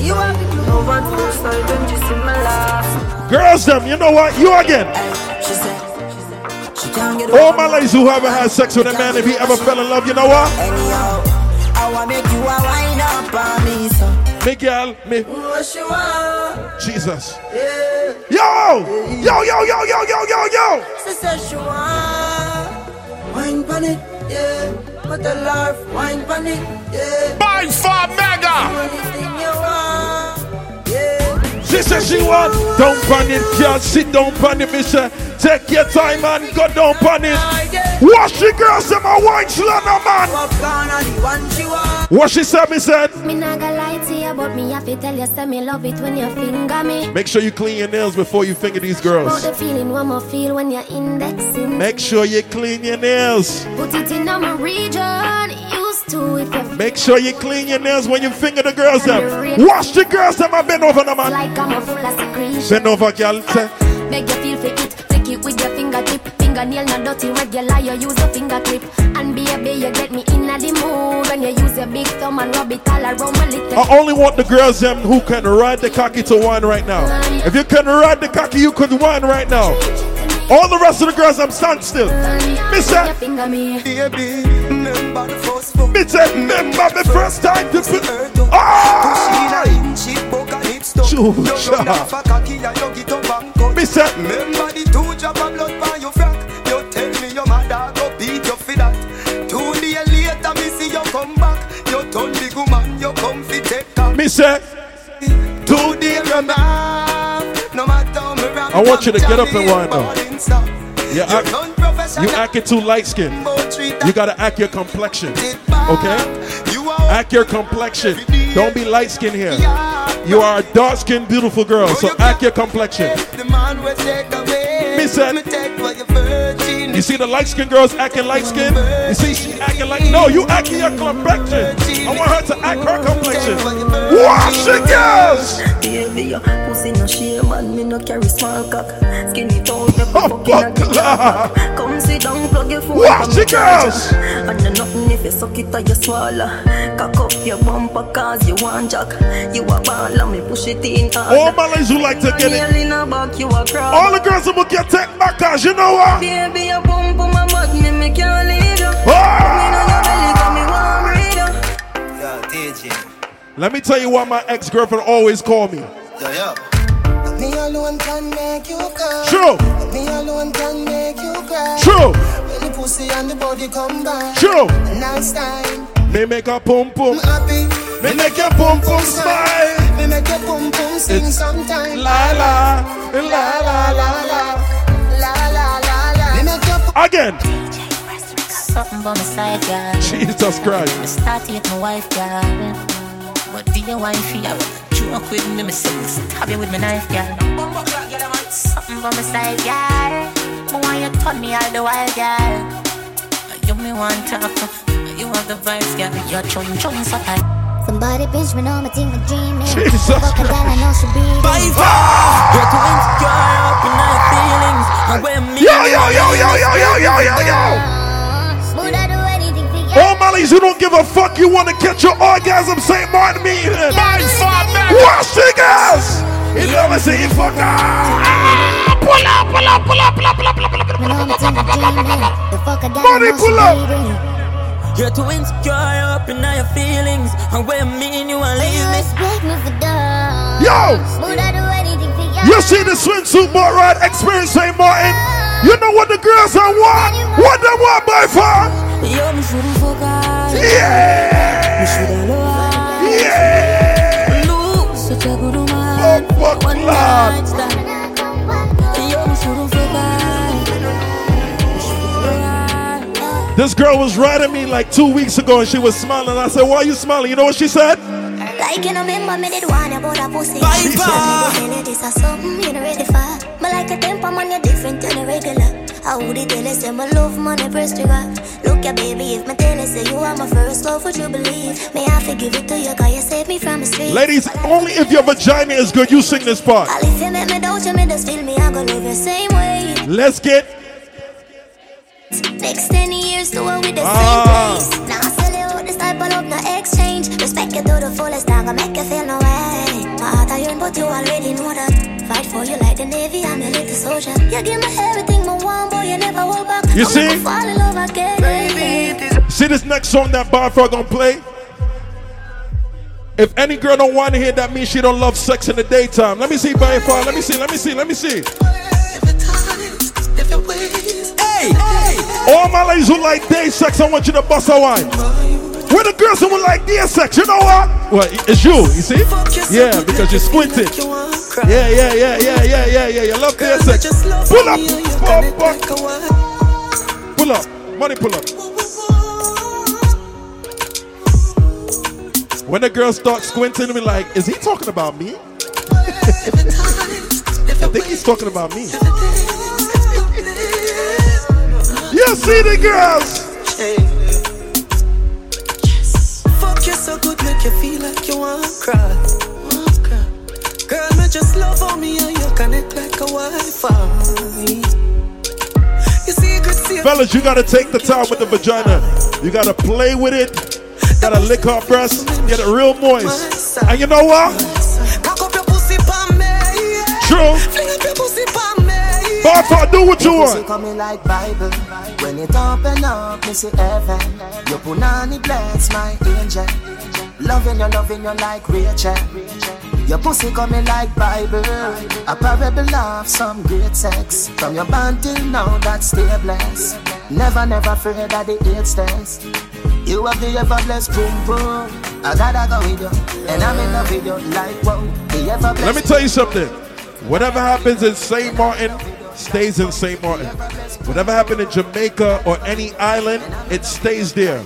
You have to do. Over two side, don't you my laugh? Girls, them, you know what? You again. All my ladies who haven't had sex with a man, if he ever fell in love, you know what? Anyhow, I wanna make you a wine up on me, so. Me girl, me. What she want? Jesus. Yeah. Yo! Yo, yo, yo, yo, yo, yo, yo! She said she want wine pon it, yeah. But the love wine pon it, yeah. By far mega! She said she want, don't panic, girl, sit down panic, me say, take your time and go down panic. Wash the girls in my wine slaughter, man. Popcorn are the one she want. What she said, me said, Me not gonna lie to you, but me have to tell you, say me love it when you finger me. make sure you clean your nails before you finger these About girls. the feeling one more feel when you're indexing. Make sure you clean your nails. Put it in my region, used to it. You Make sure you clean your nails when you finger the girls them. Wash the girls them and bend over them, man. like I'm a full of secretion. Bend over, girl. Make you feel fake it, flick it with your fingertip. Fingernail not dirty regular, you use a finger clip. And baby, you get me in the mood when you use your big thumb and rub it all around my little. I only want the girls them who can ride the cocky to wine right now. If you can ride the cocky, you could wine right now. All the rest of the girls, I'm stand still. Mister, finger me. Baby, remember the first fuck. Mister, remember the first time to put. Ah! She poke and it stop. Choo, You cha. run off a cocky and you get up and cut. Mister. Remember the two drop of blood by your frack. You tell me your mother go beat you for that. Two days later, me see you come back. You turn big woman, you come fi take that. Mister, Two days run I want you to get up and Johnny up. you act, you acting too light skinned. You gotta act your complexion. Okay? Act your complexion. Don't be light skinned here. You are a dark skinned, beautiful girl, so act your complexion. The man will take away. Me said- me take for your virgin. You see the light skinned girls acting light skinned? You see she acting like no, you acting your complexion. I want her to act her complexion. Wash it, girls! Pussy no shame and me no carry small cock. Skinny toes, me Oh, put fucking a God. Come sit down, plug your phone. Watch it, girls. And nothing if you suck it or you swallow. Cock up your bumper cause you want jack. You a ball and me push it in hard. All my ladies who like to get it. in a back, you a crab. All the girls that will get take back cause you know what? Baby, your bump on my butt, me me can't leave you. Ah! Me on your belly, got me warm breather. Yo, DJ. Let me tell you why my ex girlfriend always call me. Yo, yo. Me alone can make you come. True. Me alone can make you cry. True. When the pussy and the body come back. True. Nice time. Me make a pum pum. Happy. Me make your pum pum smile. Me make your pum pum sing It's sometime. La la, la la la la. La la la la. Me make your Again. Something by my side, girl. Jesus Christ. Me start with my wife, girl. But do you want to feel Joke with me, me say, stab you with my knife, girl. Something by my side, girl. Me want you turn me all the while, girl. You me want talk, you want the vibes, girl. You're chun chun so tight. Somebody pinch me, know my team for dreaming. Jesus Fuck a girl, I know she be. By far, you're too insecure up in my feelings. And when me Yo, yo, yo, yo, yo, yo, yo, yo, yo. All my ladies who don't give a fuck, you want to catch your orgasm, St. Martin meeting. Watch the girls. You know me say fuck ah, Pull up, pull up, pull up, pull up, pull up, pull up, pull up, pull up, pull up, Money, I pull up. You're too insecure up in your feelings. And when me and you You leaving. expect me. Yo. Would I do anything for you? You see the swimsuit boat ride experience, St. Martin? You know what the girls are want? What they want by far? Yeah! Yeah! Fuck, This girl was writing me like two weeks ago and she was smiling. I said, Why are you smiling? You know what she said? Like you know, remember me did one about a pussy. Bye, bye. Tell you this is something you know ready for. Me like a temper man, you're different than a regular. I would it tell you say my love money press trigger. Look ya baby, if me tell you say you are my first love, would you believe? May I forgive it to you, cause you saved me from the street. Ladies, only if your vagina is good, you sing this part. All if you make me doubt you, me just feel me, I go love you same way. Let's get Next 10 years, do it with the Ah. same place. Now type of love, no exchange. Respect you to the fullest, I'm gonna make you feel no way. My heart I yearn, but you already know that. Fight for you like the Navy, I'm your little soldier. You give me everything, my one boy, you never hold back. You see? fall in love again. See this next song that Barfar gonna play? If any girl don't want to hear that means she don't love sex in the daytime. Let me see Barfar. Let me see. Let me see. Let me see. Hey, hey. All my ladies who like day sex, I want you to bust a wine. Where the girls who like day sex, uh, you know what? Well, it's you. You see? Yeah, because you're squinting. Yeah, yeah, yeah, yeah, yeah, yeah, yeah. You love day sex. Pull up. Pull up. Pull up. Money pull up. When the girls start squinting, be like, is he talking about me? I think he's talking about me. You see the girls? So good, make you feel like you want to cry. Girl, me just love on me and you connect like a Wi-Fi. Fellas, you gotta take the time with the vagina. You gotta play with it. Gotta lick her breast, get it real moist. And you know what? Cock up your pussy pa me. True. Fling up your pussy pa me. Barfa, do what you want. coming like Bible. When it open up, me see heaven. Your punani bless my angel. Loving you, loving you like Rachel. Your pussy coming like Bible. A parable of some great sex. From your band till now, that's stay blessed. Never, never afraid of the eight stairs. You have the ever blessed boom boom. I gotta go with you, and I'm in love with you like whoa. The ever blessed. Let me tell you something. Whatever happens in St. Martin stays in St. Martin. Whatever happened in Jamaica or any island, it stays there.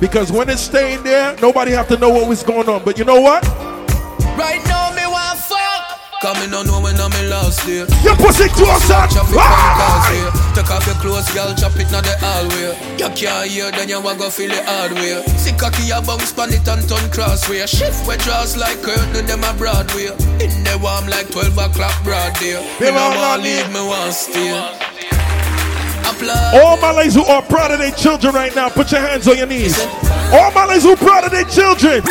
Because when it's staying there, nobody have to know what was going on. But you know what? Right now, me want fuck. Come in, don't know when I'm in last day. Your pussy closer. Chop it Ah! Take off your clothes, girl, chop it now the hallway. You can't hear, then you want go feel it hard way. See cocky, you bounce pan it and turn crossway. Shift where draws like curtain, them a Broadway. In the warm like 12 o'clock broad day. Me want leave, me want stay. Apply. All my ladies who are proud of their children right now, put your hands on your knees. All my ladies who are proud of their children.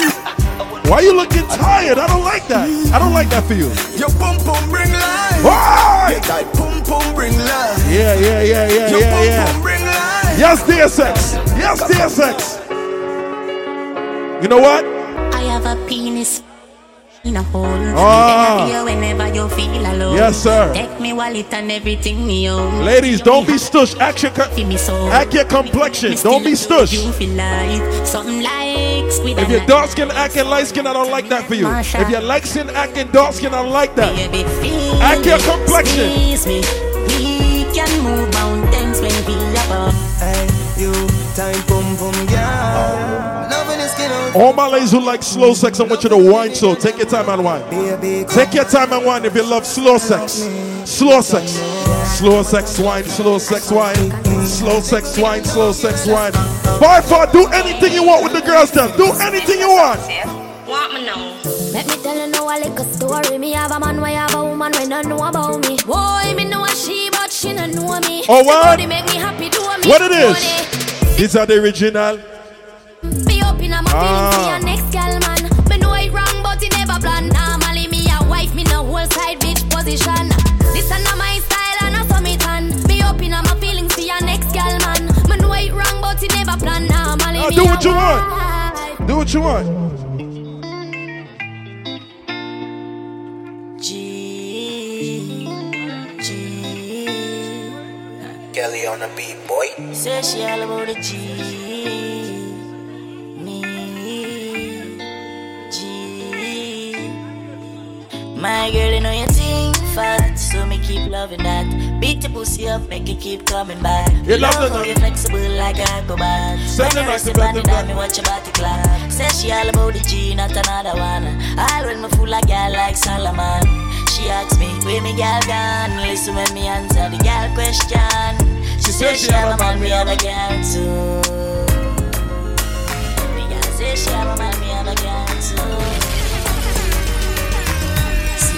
Why you looking tired? I don't like that. I don't like that for you. Your pum pum bring life. Why? Your pum pum bring life. Yeah, yeah, yeah, yeah, Your yeah, pum yeah. pum bring life. Yes, dear sex. Yes, dear sex. You know what? I have a penis in a hole. Then I whenever you feel alone. Yes, sir. Take me wallet and everything me own. Ladies, don't be stush. Act your, co- act your complexion. Don't be stush. You feel like something like squid If you're dark skin acting light skin, I don't like that for you. If you're light skin acting dark skin, I don't like that. Act your complexion. Me. We can move mountains when we above. Hey, you time pum pum girl. All my ladies who like slow sex, I want you to wine slow. Take your time and wine. Take your time and wine if you love slow sex. Slow sex. Slow sex wine, slow sex wine. Slow sex wine, slow sex wine. By far, do anything you want with the girls then. Do anything you want. Want me now? Let me tell you now I like a little story. Me have a man, why have a woman when don't know about me. Boy, me know a she, but she don't know me. Oh, what? Make me happy, do me. What it is? These are the original. Me up in a my feelings for Ah. your next girl, man. Me know it wrong, but it never plan. Normally me a wife, me no whole side bitch position. This a my style and a summit on. Me up in a my feelings for your next girl, man. Me know it wrong, but it never plan. Normally Ah, me do what you wife. want. Do what you want. Kelly on the beat, boy. Say she all about the G. My girl, you know you think fat, so me keep loving that. Beat your pussy up, make it keep coming back. You love Love the- how you flexible like a acrobat. Send When it you like rest the upon it, button me watch your body clap. Say she all about the G, not another one. All when me fool like girl like Solomon. She asks me, where me girl gone? Listen when me answer the girl question. She says she have a man, me have a girl too. Me girl say she have a man, me have a girl too.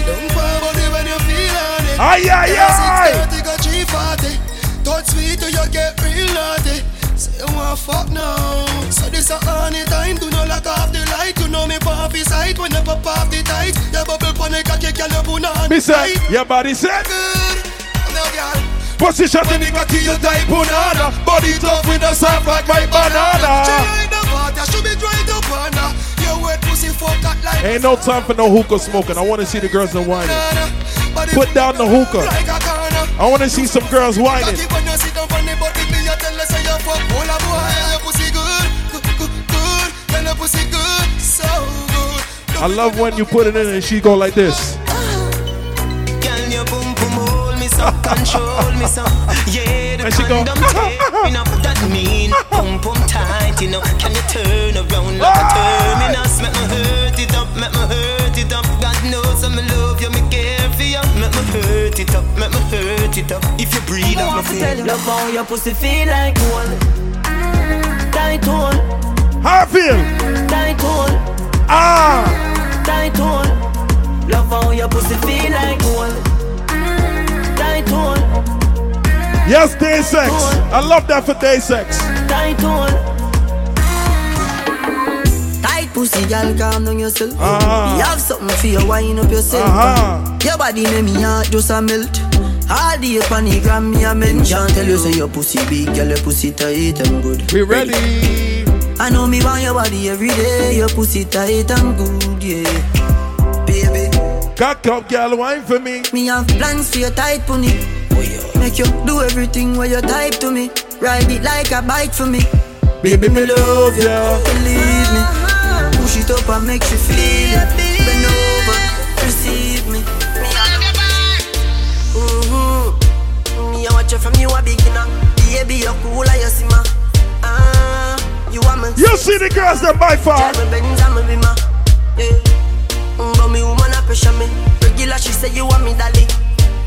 Them poor body when you feel on it. Aye, aye, aye. 630 got 340. Touch sweet till you get real naughty. Say you want fuck now. So this a honey time. Do not lock off the light. You know me pop his sight when you pop off the tight. You bubble pon the cocky, girl you put on Me say, your body set. Good. Now girl. Position in the cocky, you type banana. Body tough with a soft like my She banana. ain't the water. Should be dried up on her. Your wet pussy fuck out like Ain't no time for no hookah smoking. I want to see the girls that whining. Put down the hookah. like a corner. I want to see some girls whining. I love when you put it in and she go like this. Girl, your boom boom hold me so, control me so. Yeah, the And she go, you know that mean pum pum tight, you know. Can you turn around like a terminus? Make me hurt it up, make me hurt it up. God knows I'm in love you, me care for you. Make me hurt it up, make me hurt it up. If you breathe up, me feel. Love how your pussy feel like gold. Tight hole, How I feel? tight hole, Ah, tight hole. Love how your pussy feel like gold. Tight hole, Yes, day sex. I love that for day sex. Tight one. Tight pussy, girl, calm down yourself. Uh-huh. You have something for you, wind up yourself. Uh-huh. Your body make me heart just a melt. All the on the gram, me a melt. Can't tell you say your pussy big, girl, your pussy tight and good. We ready. I know me want your body every day. Your pussy tight and good, yeah. Baby. Cock up, girl, wine for me. Me have plans for your tight pony. Make you do everything where you type to me. Ride it like a bike for me. Baby, me love ya. Believe me. Push it up and make you feel it. Bend over, receive me. Mm-hmm. Me, I watch you from you a beginner. Baby, you're cool, like you see ma. Ah, you are my. You see the girls that by far. Me Benz, I'm a bima. Yeah. Mm, But me woman a pressure me. Regular, she say you want me, dolly.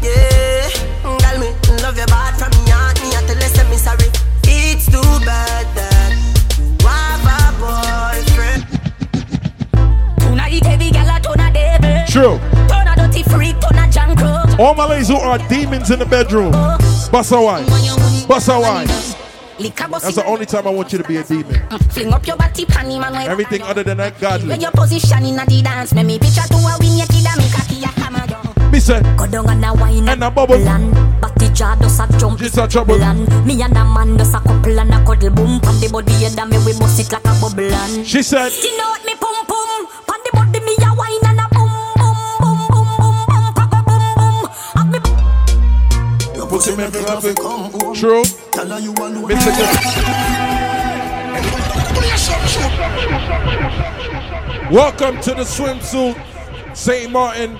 Yeah. Mm, Girl, me love your bad from me heart. Me I tell her say me sorry. It's too bad that you have a boyfriend. Tonight heavy gal a ton a devil. True. Ton a dirty freak, ton a junk. All my ladies who are demons in the bedroom. Bust a wine. Bust a wine. That's the only time I want you to be a demon. Fling up your body, panty man. Everything other than that, godly. Your position in the dance. Make me picture to a win your kid and say, Go down and a wine and a bubble. Body jar does a jump. Just a trouble. And me and a man does a couple and a cuddle boom. Pan the body head and me we bust it like a bubble and. She said, Skin out me pum pum. Pan the body me a wine and a boom boom boom boom boom boom. Cock a boom boom. Have me Your pussy make me love it. True. Mr. Welcome to the swimsuit, St. Martin.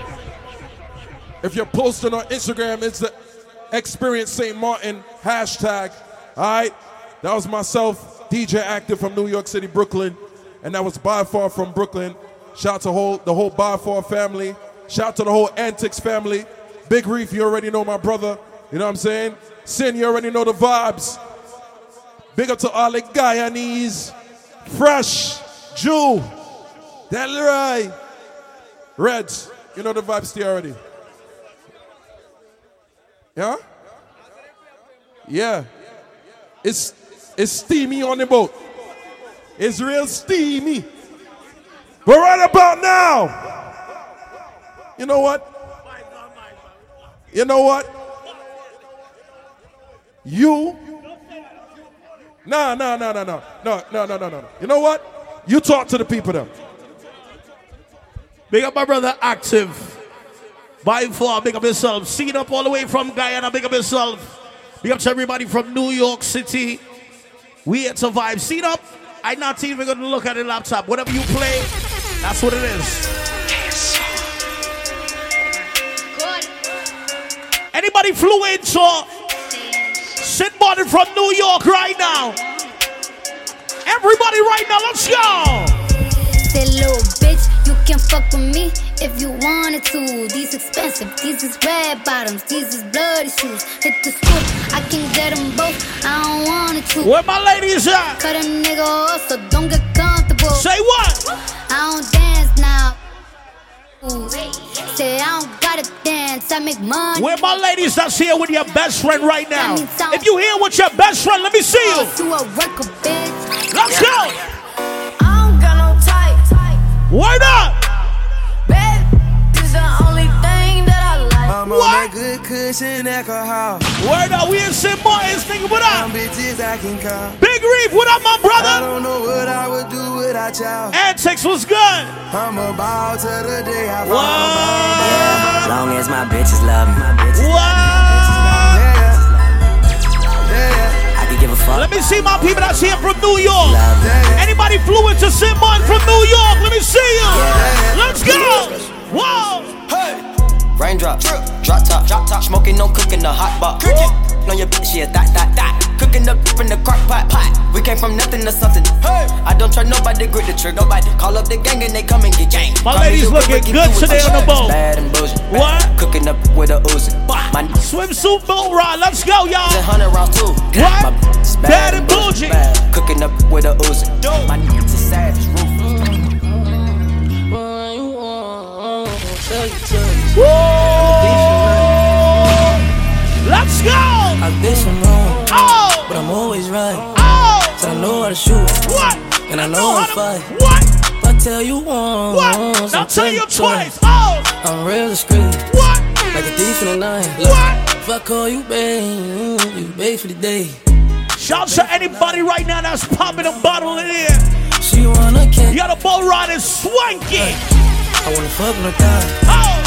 If you're posting on Instagram, it's the Experience St. Martin hashtag. All right, that was myself, DJ Active from New York City, Brooklyn, and that was by far from Brooklyn. Shout out to whole the whole by far family. Shout out to the whole Antics family. Big Reef, you already know my brother. You know what I'm saying? Sin, you already know the vibes. Big up to all the Guyanese. Fresh, Jew, Delroy, Reds. You know the vibes still already. Yeah? Yeah. It's it's steamy on the boat. It's real steamy. But right about now, you know what? You know what? You no, no, no, no, no, no, no, no, no, no. You know what? You talk to the people then. Big up my brother Active. By far, big up yourself. Seen up all the way from Guyana, big up yourself. Big up to everybody from New York City. We here to vibe. Seen up. I'm not even gonna look at the laptop. Whatever you play, that's what it is. Anybody flew in to sit body from New York right now? Everybody right now, let's go. You can fuck with me if you wanted to. These expensive, these is red bottoms, these is bloody shoes. Hit the scoop, I can get them both. I don't want it to. Where my ladies at? Cut a nigga off, so don't get comfortable. Say what? I don't dance now. Ooh. Say I don't gotta dance, I make money. Where my ladies that's here with your best friend right now? That means I'm- If you here with your best friend, let me see oh, you. Worker, bitch. Let's go. Word up. Babe, this is the only thing that I like. I'm on that good cushion alcohol. Word up, we in St. Martin's, nigga, what up? Bitches I can call. Big Reef, what up, my I brother? don't know what I would do without y'all. Antics was good. I'm about to the day I What? Long as my bitches love me. My bitches I can give a fuck. Let me see my people that's here from New York. Anybody flew into St. Martin from New York? Let me see you. Let's go. Whoa. Raindrops, drop top, drop top, smoking, no cooking, the hot box. Cooking, on your bitch, yeah, that, that, that. Cooking up in the crock pot, pot. We came from nothing to something. Hey, I don't try nobody, grip the trick, nobody. Call up the gang and they come and get gang. My Call Lil looking good today on the boat. Bad. What? Cooking up with a Uzi. My Swimsuit boat ride. Let's go, y'all. hundred rounds too. What? My is Bad and bullshit. Bad. Cooking up with a Uzi. My niggas is savage, ruthless. Let's go. I've been some oh! So I know how to shoot. What? And I know how to fight. What? If I tell you once, What? I'll tell you twice. Oh. I'm real discreet. What? Like a thief in the night. What? If I call you babe, you babe for the day. Shout to anybody right now that's popping a bottle in here. She wanna kick. You got a boat riding swanky. I wanna fuck on her thigh. Oh!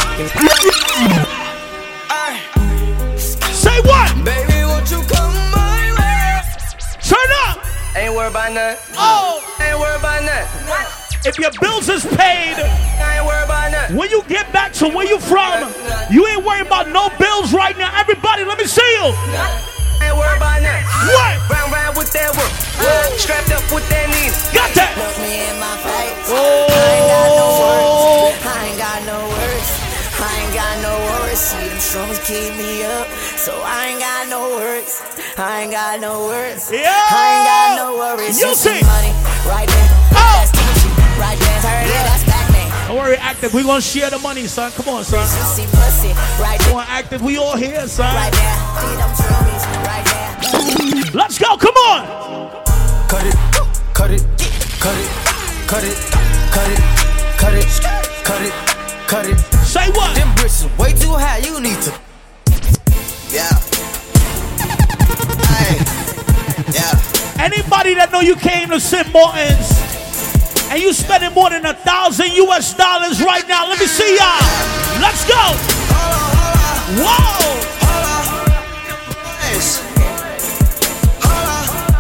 Say what? Baby, Ain't worried about nothing. Oh. Ain't worried about nothing. If your bills is paid, I ain't worried about nothing. when you get back to where you from, you ain't worried about no bills right now. Everybody, let me see you. Ain't worried about nothing. What? Round round with that work. Strapped up with that Nina. Got that. Look me in my face. Oh. I ain't got no words. I ain't got no words. I ain't got no words. See them strums keep me up. So I ain't got no words. I ain't got no words. Yeah. I ain't got no worries. You see. money right there. Oh! That's Gucci right there. Turn it, that's back. Don't worry, active. We gonna share the money, son. Come on, son. See pussy right Come on, active. We all here, son. Right there. See them drummies right there. Let's go. Come on. Cut it, cut it, cut it, cut it, cut it, cut it, cut it, cut it. Say what? Them bricks is way too high. You need to. Yeah. Hey. Yeah. Anybody that know you came to St. Martin's and you spending more than a thousand US dollars right now, let me see y'all. Let's go. Whoa.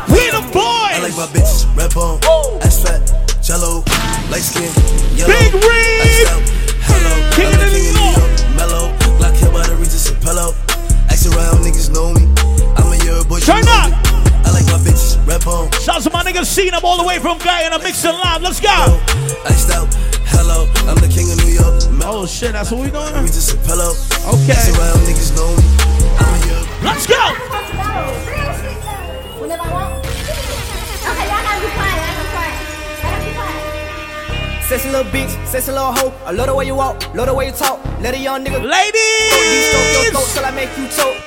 We the I like my bitches red bone, ass fat, jello, light skin, yellow. Big Reed. Iced hello. King I'm of the the New York, mellow. Glock hit by the Regis and pillow. Ask around, niggas know me. I'm a year boy. you Turn up. I like my bitches red bone, Shout to my niggas, nigga Cena all the way from Guyana, mixing live. Let's go. iced out, hello. I'm the king of New York, mellow. Oh shit, that's what we doing. Regis and pillow. Okay. Ask around, niggas know me. I'm a year. Let's go. Sexy little bitch, sexy little hoe. I love the way you walk, love the way you talk. Let a young nigga. Ladies! Stroke your throat till I make you choke.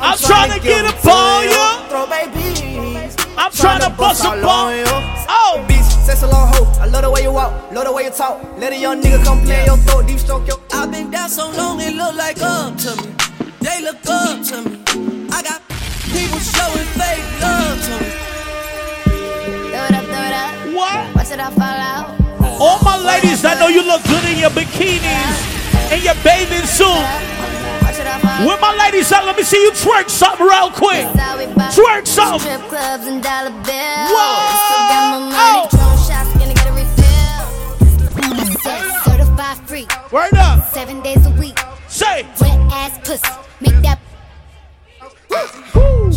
I'm trying to get up on you. Throw babies. I'm trying to bust up on you. Oh. Bitch, sexy little hoe. I love the way you walk, love the way you talk. Let a young nigga come play in your throat, deep stroke your. I've been down so long, it look like up to me. They look up to me. I got people showing fake love to me. Throw it up, throw it up. What? It all fall out. All my ladies I know you look good in your bikinis and your bathing suit. Watch it all fall out. Where my ladies at? Let me see you twerk something real quick. That's how we buy Twerk something. Strip clubs and dollar bills. Whoa. Still got my money. Oh. Drone shots, gonna get a refill. Set certified free. Word up. Seven days a week. Say. Wet ass pussy. Make that. Woo.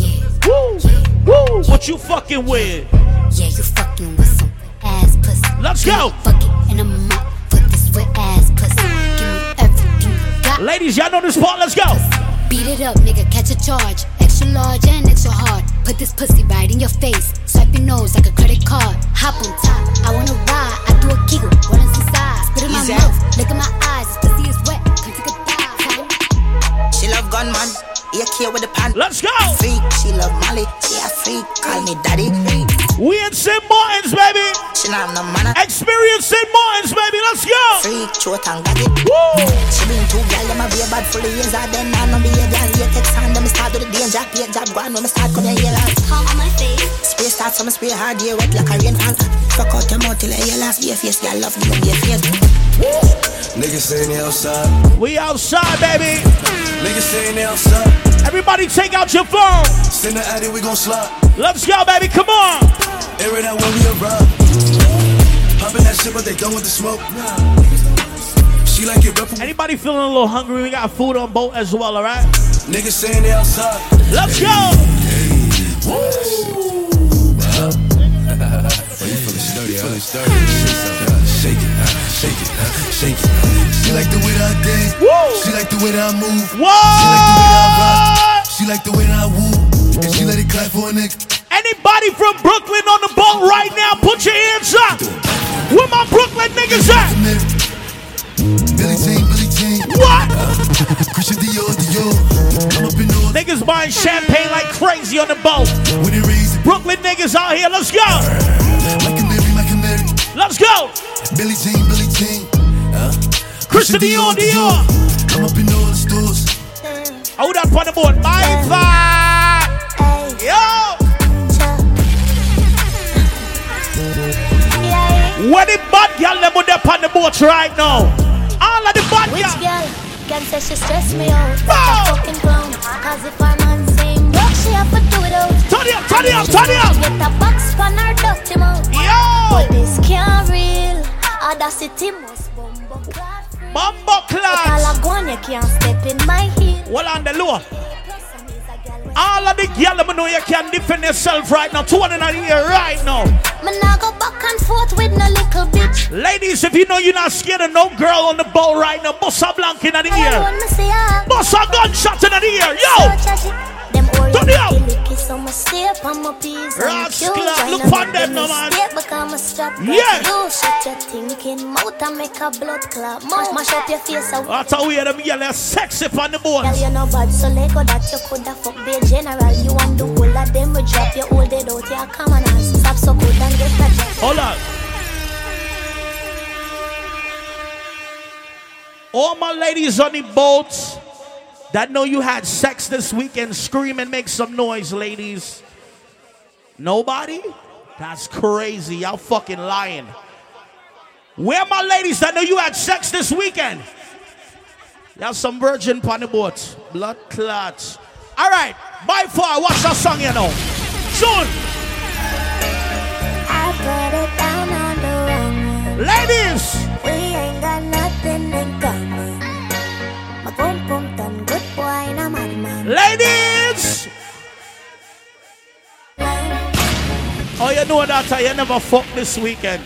Woo. Woo. What you fucking with? Yeah, you fucking with pussy. Let's go. Fuck it in a mop for this wet ass pussy. Give me everything you got. Ladies, y'all know this part. Let's go. Beat it up, nigga, catch a charge. Extra large and extra hard. Put this pussy right in your face. Swipe your nose like a credit card. Hop on top, I wanna ride. I do a giggle, what is inside? Spit in my mouth, look in my eyes. She love gunman, AK with the pan. Let's go. Freak, she love Molly, she a freak, call me daddy. We in St. Martin's, baby. She not have no man. Experience St. Martin's, baby. Let's go. Freak, short and got it. Woo. She been two gal, them a be bad full of years. I then I no be a gal. You text on them, start with the danger. Pay job, go on when me start come here, yellow. Palm on my face. Spray start, some spray hard, yeah, wet like a rainfall. Fuck out your mouth till your last be a face, girl. Love give me a face. Niggas saying they outside. We outside, baby. Niggas saying they outside. Everybody take out your phone. Send the addy, we gon' slide. Let's go, baby. Come on. Air it out when we arrive. Poppin' that shit, but they done with the smoke. She like it rough. Anybody feeling a little hungry? We got food on boat as well, all right? Niggas saying they outside. Let's go. Oh, you feeling sturdy, feeling sturdy. Shake it, uh, shake it, uh, shake it. She like the way that I dance. She like the way that I move. She like the way that I rock. She like the way that I woo. And she let it clap for a nigga. Anybody from Brooklyn on the boat right now, put your hands up. Where my Brooklyn niggas at? Billie Jean, Billie Jean. What? Christian Dior, Dior. I'm up in all Niggas buying champagne like crazy on the boat. Brooklyn niggas out here, let's go. Like Let's go. Billie Jean, Billie Jean. Uh, Christian Dior, Dior. I'm up in all the stores. Hold up on the board. My vibe. Yo. Where the bad girl them with up on the boat right now? All of the bad Which girl. girl can say she stress me out? Such a fucking clown. Cause if her man same broke, she have to do it out. Turn it up, turn it up, turn it up. Get a box from her dirty mouth. Yo. But this can't real. Audacity must bumbo clad. Bumbo clad. All I go on, you can't step in my heel. Well on the low. All of the girl them know you can defend yourself right now. Two hundred and here right now. Me nah go back and forth with no little bitch. Ladies, if you know you're not scared of no girl on the ball right now, bust a blank in the I ear. wanna see her. Bust a gunshot in the ear. Yo. Them Turn it up. oriental licky, so me stay up on my peas. and Rascal, cute. Look for them, no, man. Because me strap Yeah. You shut your thinking mouth and make a blood clot. Mash, mash up your face out. That's how we hear them yell, sexy on the boat. Girl, you know bad, so Lego that you coulda fuck be general. You want the whole of them, we drop you hold it out, you come on and stop so good and get a job. Hold on. All my ladies on the boats that know you had sex this weekend, scream and make some noise, ladies. Nobody? That's crazy. Y'all fucking lying. Where my ladies that know you had sex this weekend? Y'all some virgin on the boat. Blood clots. All right. By far, watch that song, you know. Soon. I put it down on the wrong. Ladies. We ain't got nothing Oh, you know that I you never fuck this weekend.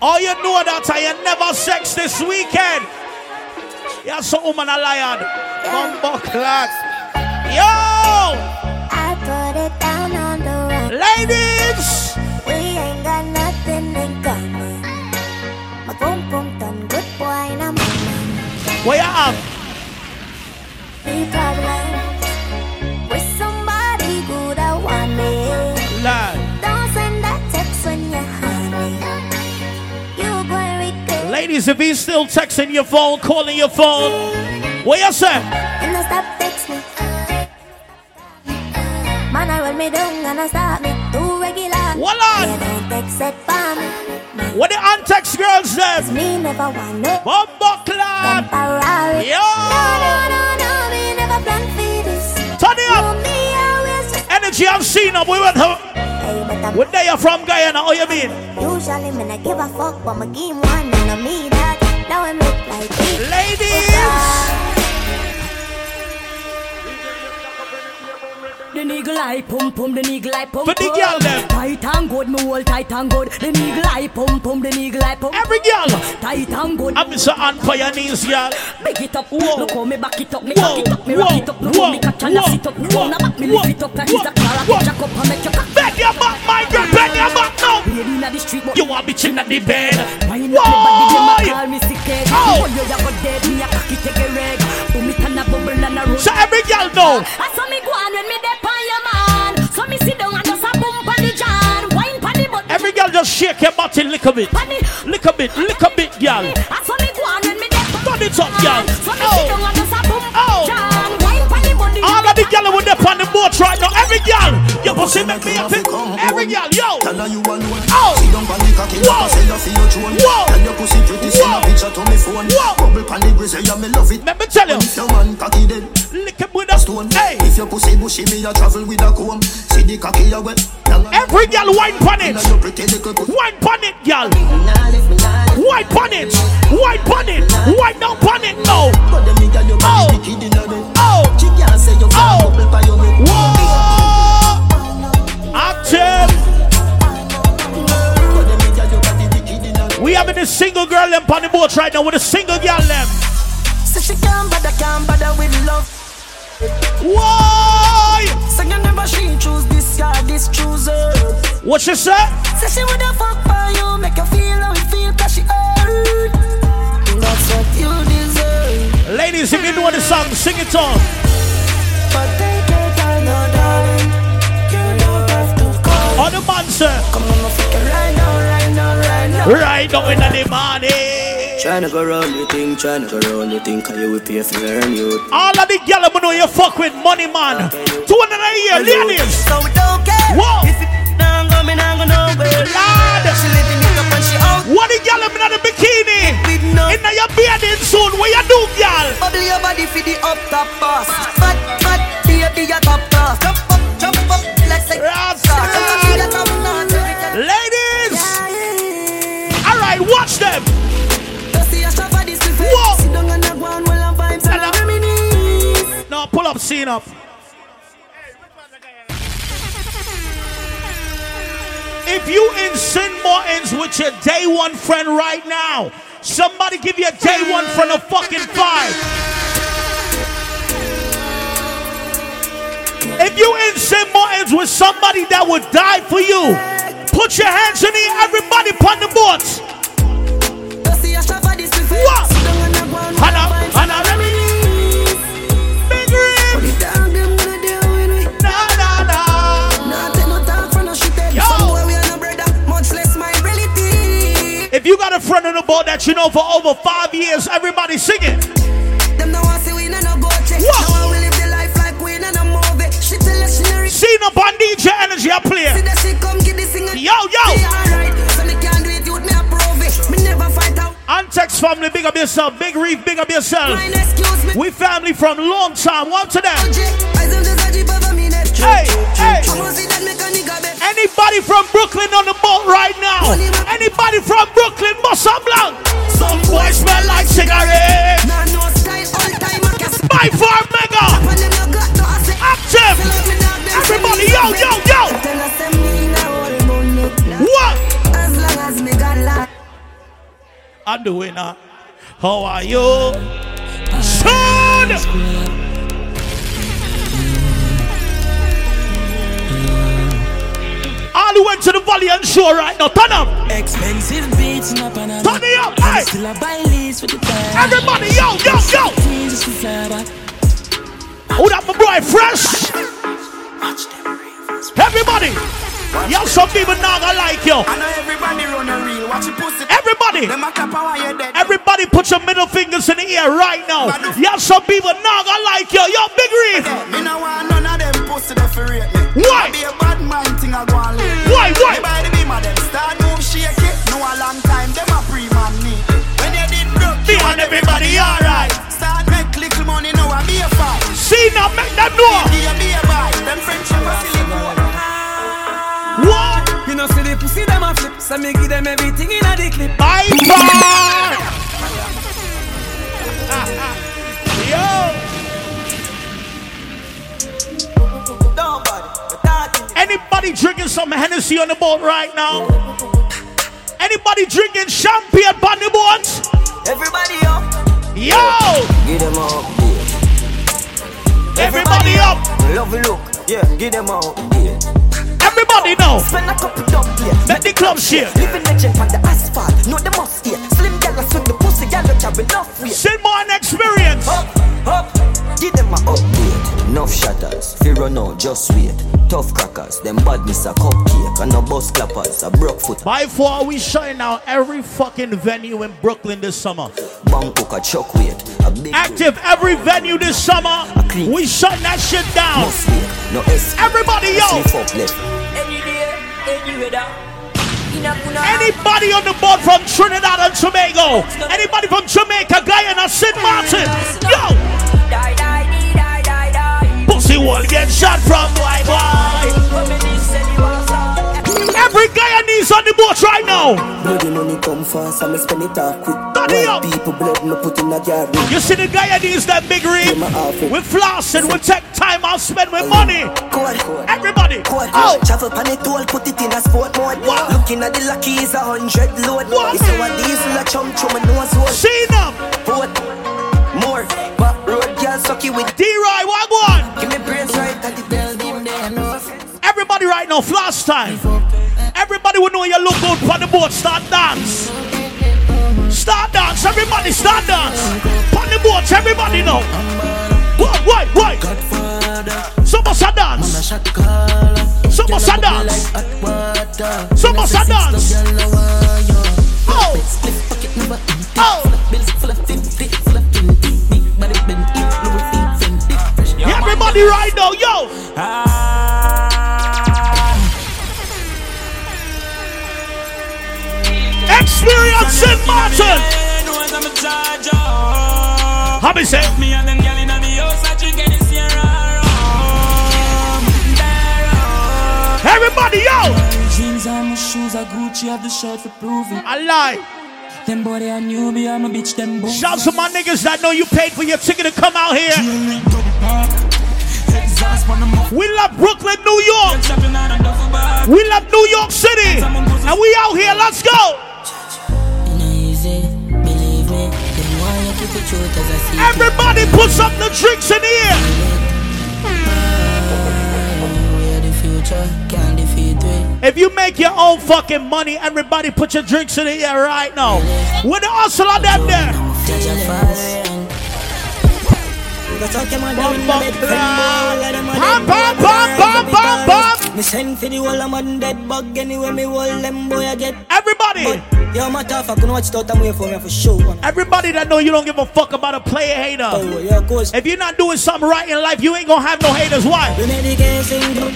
Oh, you know that I you never sex this weekend. You're some woman a lion. Bumbo clock. Yo! I put it down on the wrong Ladies! We ain't got nothing in common. My boom boom done good boy and I'm. What you have? Ladies, if he's still texting your phone, calling your phone, what you say? I stop text me. Man, I roll me down and I start me too regular. What on? You don't text it for me. What the untext girls says? Me never want no Bumbo temporary. Yo! No, no, no, no, me never for this. Turn it up. Me Energy I'm seeing up. We went. Hey, but I'm Where they are from Guyana? How you mean? Usually me not give a fuck, but my game one and I me that. Now I look like. Ladies! The nigga like pum pum, the nigga like pum For the girl them. Tight and good, me hold tight and good. The nigga like pum pum, the nigga like pum. Every girl. Tight and good. I'm Mr. On for your knees, girl. Big it up, Whoa. look how me back it up, me cock it up, me rock it up, look how me catch and sit up, Whoa. round back me lift it up, Whoa. it's a car, Whoa. jack up and make your cock. Bend your back, my girl. Bend your back now. Lady inna the street, but You want bitch in the bed. Up me body, them a Why? call me sick head. Oh. Oh, you ya go dead, me a cocky take a reg. And a bubble and a roll. So every girl know. Ah, I saw me go on when me dey on your man. So me sit down and just a boom pon the jar. Wine pon the butt. Every girl just shake your body lick a bit. Lick a bit, lick a bit, girl. Ah, I saw me go on when me dey Turn it up, girl. So me sit oh. down and just a pussy make me happy. Every girl, yo. Tell her you alone. Oh. Sit down pon the cocky, Whoa. say you feel your throne. Whoa. Tell your pussy pretty, send a picture to me phone. Whoa. Bubble pon the grizzly, yeah, me love it. Let me tell you. If your man cocky dead, Lick it with a stone. Hey. If your pussy bushy, me a travel with a comb. See the cocky, you wet. Every girl wine pon it. Inna your pretty little pussy. Wine pon it, girl. Wine pon it. Wine pon it. Wine down pon it. No. But them nigga, you Oh. got the kid in a bed. Oh. She can't say you Oh. can't bubble pon your neck. Whoa. Bed. We having a single girl them on the boat right now with a single girl them. Say she can't bother, can't bother with love. Why? Say you never she choose this guy, this choose her. What she say? Say she woulda fuck for you, make you feel how you feel, cause she hurt. That's what you deserve. Ladies, if you know the song, sing it on. On the man, sir. Come on, Right now, right now, right now. Right now in the morning. Eh? Tryna go round the thing, tryna go round the thing, cause you will pay for learn you. All of the gyal who know you fuck with money, man. Two hundred a year, ladies. So we don't care. Whoa. If it down, go me down, go nowhere. Lord. She living it up and she out. What the gyal in the bikini? In your bathing soon, where you do, gyal? Bubble your body for the up top boss. Fat, fat, baby, your top class. Ladies. All right, watch them. Whoa. Sit down and go on while I'm vibes and I reminisce. No, pull up, scene up. If you in St. Martins with your day one friend right now, somebody give you a day one friend a fucking five. If you in St. Martin's with somebody that would die for you, put your hands in the everybody on the boats. What? Hannah, Hannah, Big. Nah, nah, nah. If you got a friend on the boat that you know for over five years, everybody sing it. Seen no on DJ Energy, I play. Yo, yo. Antex family, big up yourself. Big Reef, big up yourself. We family from long time. One to them. Hey, hey. Anybody from Brooklyn on the boat right now? Anybody from Brooklyn, Bossa Blanc? Some boys smell like cigarettes. By far mega. Active. Everybody, yo, yo, yo. What? I'm the winner. How are you? Son! All who went to the Valiant show right now, turn up. Expensive beats in a Panama. Turn me up, hey. Still a buy lease for the time. Everybody, yo, yo, yo. Who that my boy fresh? Everybody. Yo, some people not gonna like you. I know everybody run a reel. Watch your pussy. Everybody. Them a clap while you're dead. Everybody put your middle fingers in the air right now. Yo, some people not gonna like you. Yo, Big Reef. Me no want none of them pussy that for rate me. Why? Be a bad man thing I go on late. Why, why? Me by the beam of them start move shake it. No a long time them a pre man need. When you did broke, Me and everybody alright. Start make little money now I be a fight. See now, make them know. Be a be a buy. Them friendship a silly boy. What? You know, see the pussy them a flip, so me give them everything in a the clip. Bye bye. Yo. Anybody drinking some Hennessy on the boat right now? Anybody drinking champagne on the boat? Everybody up. Yo. Give them up. Everybody up. Love look. Yeah, give them. Yeah. Everybody know. Spend a couple dump yeah. Let the club share. Living legend on the asphalt. No, they must hear. Slim gal swing the pussy gal carry enough weight. Send more an experience. Up, up. Give them a update. Enough shatters. Fear run out, just wait. Tough crackers. Them badness a cupcake. And no bus clappers. A broke foot. By far, we shine out every fucking venue in Brooklyn this summer. Bangkok a chuck weight. A big Active every venue this summer. We shut that shit down. must wait. No S. Everybody, yo. Slip up left. Anybody on the board from Trinidad and Tobago? Anybody from Jamaica, Guyana, St. Martin? Yo! Pussy will get shot from boy boy. Guyanese on the boat right now. Bloody money come fast, me spend it off quick. Daddy up. people blood, me put in a jar. You see the Guyanese that big ring? We floss and we take time out spend with money. Everybody. Oh. Travel pan it all, put it in a sport mode. Looking at the lucky is a hundred load. It's our diesel a chum chum and nose hole. See them. Boat. More. But road girl sucky with D-Roy, what one? Give me brains right at the. No. Everybody right now, floss time. Everybody will know you look good for the boat, start dance. Start dance, everybody start dance. On the boats, everybody know. Wait, wait, wait. Some must a dance. Some must a dance. Some must a dance. Oh. Oh. Everybody right now, yo. Experience St. Martin. How me say? Everybody, yo. Jeans and my shoes are Gucci, have the shirt for proving. I lie. Them boy I'm a bitch. Them boys. Shout to my niggas that know you paid for your ticket to come out here. We love Brooklyn, New York. We love New York City. And we out here. Let's go. Everybody put some the drinks in here. If you make your own fucking money, everybody put your drinks in the air right now. With the hustle on them there. Bam, bam, bam, bam, bam, bam. Me send for the whole of man dead bug anyway me hold them boy I get Everybody Yo matter fuck know watch out and wait for me for sure man. Everybody that know you don't give a fuck about a player hater. Oh, yeah, of course. If you're not doing something right in life, you ain't gonna have no haters. Why? We make the game sing good.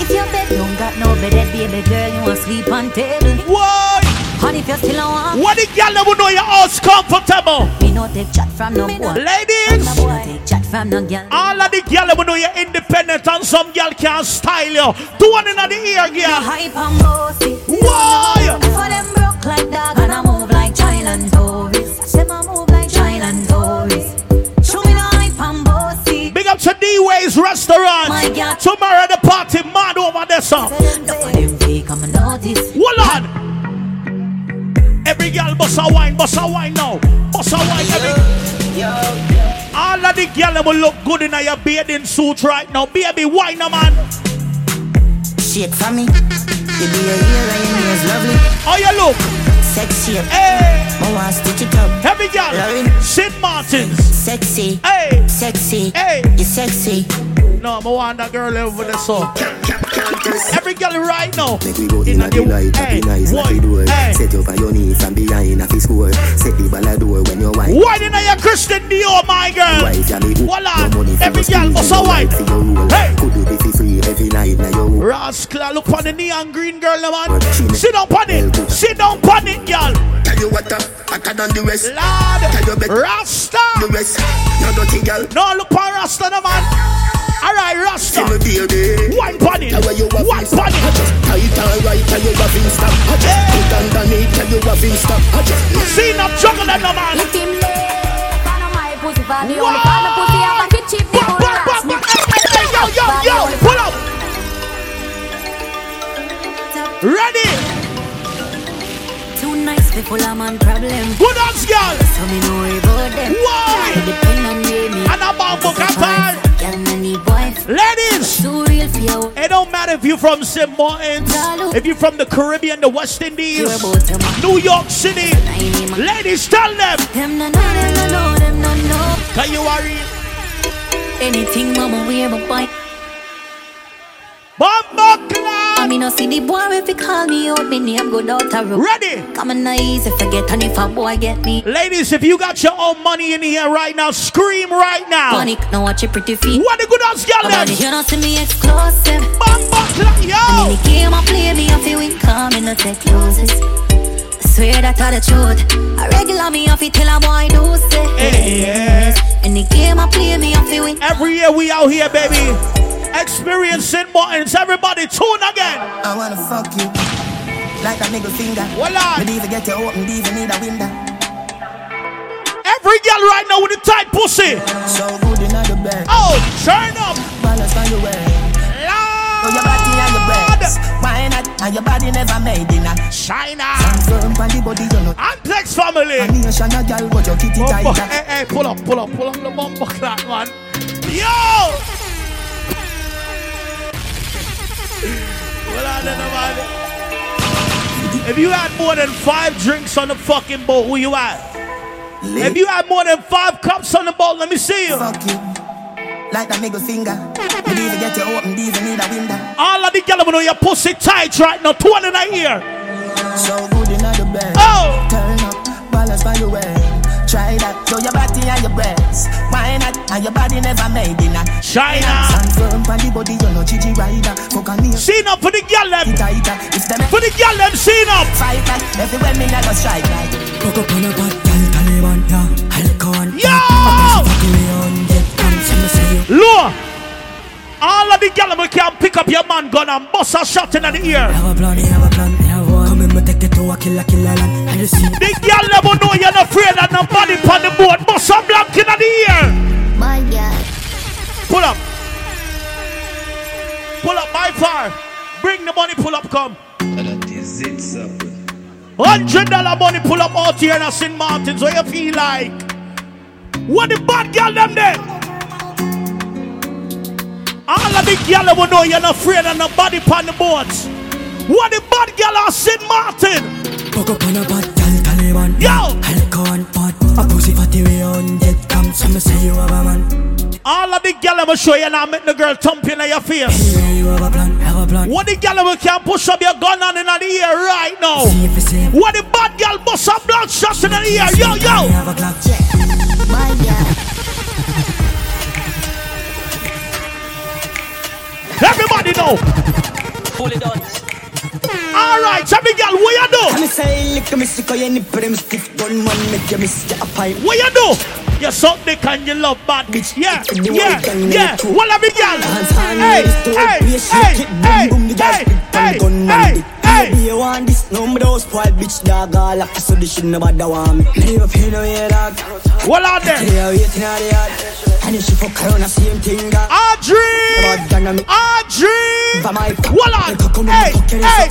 If your bed don't got no bed, baby girl, you want sleep on table. What? Honey, if you still a want. What the girl that will know your house comfortable? Me no take chat from no boy. Ladies, No boy take chat from no girl. all of the girl that will know you're independent and some girl can't style you. Do one in the ear, girl. Hype and bossy. Why? For them broke like dog and I move like child and tourist. I say I move like child and tourist. Show me the hype and bossy. Big up to D-Ways Restaurant. My God. Tomorrow the party mad over there, sir. Look for them fake, I'm notice. Hold on. Every girl bust a wine, bust a wine now. Bust a wine, every. All of the girl will look good in your bathing suit right now. Baby, wine, a man. Shake for me. You be a hero and your nails lovely. How you look? Sexy. Hey. I want to stitch it up. Every girl. Lovely. St. Martins. Sexy. Hey. Sexy. Hey. You sexy. No, I want that girl over there, so. Every girl right now. Make we go in a the light, Hey, happy nice, boy, door. hey. Set you on your knees from behind, happy score. Set the ball a door when you wine. Wine in your Christian Dior, my girl. Me hook. Voila. No money for Every girl squeeze, must a no wine. right for your rule. Hey. Could do be free every night now room. Rascal, look on the neon green girl, man. Sit down on it. Sit down on it, girl. Tell you what, uh, hotter than the rest. Lord. Tell you better Rasta. the rest. You dirty girl. No, look on Rasta, no man. Alright, Rasta. See me baby. One pon it. Tell where you have One in stop. pon. I just tight and right, tell you have in stop. I just put underneath, tell you have in stop. I just See enough juggle them, no man. Let him lay. Pussy, the only of pussy, cheap, they yo, yo, yo. Pull up. Ready. Nice, they full of man problem. Good hands, girl. So me no worry about them. Why? They depend on me. And a bamboo kapal. Girl, no. Ladies. Too real for you. It don't matter if you're from St. Martins, if you're from the Caribbean, the West Indies, You're about to man. New York City. Ladies, tell them. Know, know, know. Can you worry? Anything mama wear, but boy. Bumbo clap. I mean, no see the boy if he call me out, me name go out a road. Ready? Come on, nice if I get and if a boy get me. Ladies, if you got your own money in here right now, scream right now. Panic, now watch your pretty feet. What the good ass girl them? you don't see me exclusive. Bumbo clap, And yo. in the game I play me, I feel win, come in, no take losses. I swear that I the truth. I regular me, I feel tell a boy do say. Hey, yeah. In the game I play me, I feel win. Every year we out here, baby. Experience St. Martins. Everybody tune again. I wanna fuck you like that nigga finger. Voila. Me even get you open, even need a window. Every girl right now with a tight pussy. So good in the bed. Oh, turn up. Balance on your way. Oh, your body and your breasts. Why not? And your body never made in a China. Firm the body, you know. Family. A nation a girl, but your kitty tight. hey, eh, hey, eh, pull up, pull up, pull up the bumbo clap, man. Yo! If you had more than five drinks on the fucking boat, who you at? If you had more than five cups on the boat, let me see you. Fuck you. Like that nigga finger. Even get you open, these need a window. All of the girls know your pussy tight right now. Two in a ear. So good in the bed. Oh! Turn up, balance by your way. Try that, show your body and your breasts. Why not? And your body never made in a China. Stand firm on the body, you know Gigi rider. Fuck on me. Seen up for the girl them. If them For the girl them, seen up. fight like everywhere me I go strike like. Cock up on a bad gal, Taliban, yeah. Alcohol, Yo! Low. All of the girls them can pick up your man gun and bust a shot in the ear. Have a plan, have a plan, have one. Come in, me take it to a killer, killer land. I just see. The girl never know you're not afraid of nobody on the boat. Bust a black in the ear. My God. Pull up. Pull up by far. Bring the money, pull up, come. Hundred dollar money pull up out here in St. Martin's. What you feel like? What the bad girl them there? All of the girl will know you're not afraid of nobody on the boat. What the bad girl are St. Martin? Cock up on a bad gal, Taliban, Yo! Alcohol, bad. A pussy fatty way on dead come. Some say you have a man. All of the girl will show you now make the girl thump in your face. Yeah, you have a plan, have a plan. What the girl will can push up your gun on in the air right now? See if it's same. What the bad girl bust a blood shots in the air? Yo, yo! Have a clock. My God. Everybody know. Fully done. All right, girl, what you do? Come say, lick me sick, you nip them stiff gun man, make you miss your pipe. What you do? You suck dick and you love bad bitch. Yeah, yeah, yeah. Well, every girl. Hey, hey, hey, hey, hey, hey, hey, hey. You want this? No, me don't spoil bitch dog. All like so this shit nobody want me. Leave a pin on your dog. What out there? Clear waiting at the yard. And if she fuck around, the same thing. dog. Audrey! Audrey! For my What on? Hey, hey.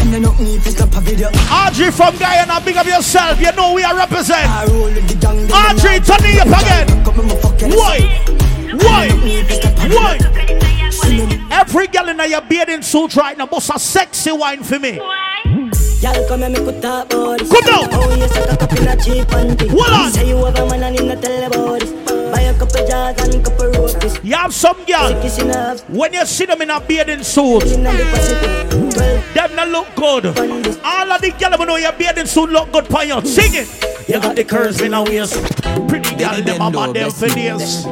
And then nothing if it's not a video. Audrey from Guyana, big up yourself. You know we are represent. I roll with the gang. Audrey, turn it up again. On, me fuck you. Why? Why? And then nothing if it's not a video. Why? Every girl in your bathing suit right now, bust a sexy wine for me. Y'all come and make talk about this. Come down. Oh, you suck a cup in a cheap panty. Hold on. Say you have a man and tell about this. Buy a couple jars and a couple roses. You have some girl. Sick is enough. When you see them in a bathing suit, In the Pacific. Well, them not look good. All of the girl who know your bathing suit look good for you. Sing it. You got the curves in a waist. Pretty girl, them a man them for this.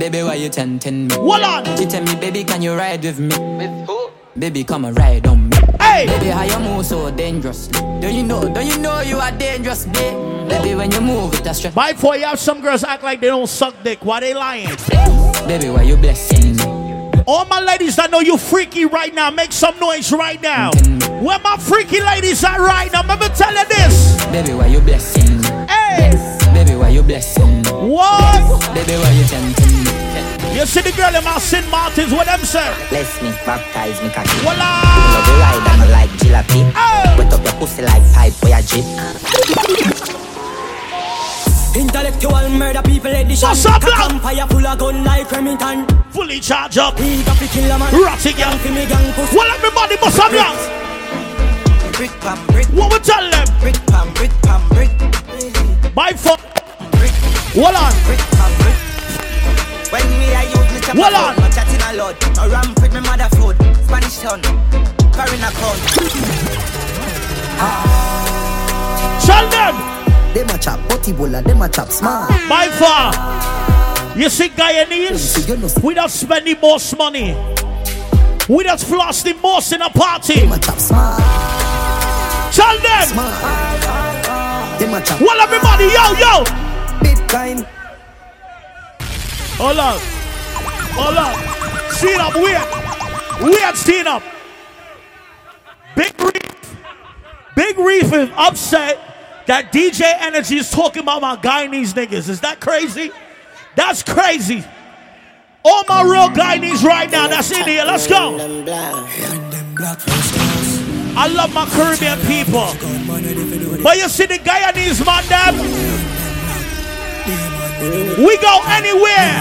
Baby, why you tempting me? Hold on. She tell me, baby, can you ride with me? With who? Baby, come and ride on me. Hey! Baby, how you move so dangerously? Don't you know? Don't you know you are dangerous, babe? Baby, when you move with a stress. By four, you have some girls act like they don't suck dick. Why they lying? Baby, why you blessing me? All my ladies that know you freaky right now, make some noise right now. Where my freaky ladies at right now? Let me tell you this. Baby, why you blessing me? Hey! Baby, why you blessing? What? Baby, why you tempting me? You see the girl in my St. Martins, what them say? Bless me, baptize me, cocky. Voila! Love you ride and I like jalopy. Oh! Wet up your pussy like pipe where you drip. Intellectual murder people edition. What's up, Cock love? and fire full of gun like Remington. Fully charge up. We got to kill a man. Ratty girl. Fi me gang pussy. Well, everybody must have young. Brick pam brick, What we tell them? brick pam brick pam brick, By four. Hold on. brick pam brick. When me I use me chop Hold on. no chatting a lot. No ramp with me mother food, Spanish town, foreign account. Tell them. Them a chop butty bulla, them a chop smart. By far. You see Guyanese? We don't spend the most money. We just floss the most in a party. Them a chop smart, Tell them. smart. Them a chop Well, everybody, yo, yo. Bitcoin. Hold on. Hold on. Stand up, wait. Wait, stand up. Big Reef. Big Reef is upset that DJ Energy is talking about my Guyanese niggas. Is that crazy? That's crazy. All my real Guyanese right now that's in here. Let's go. I love my Caribbean people. But you see the Guyanese man, them. We go anywhere.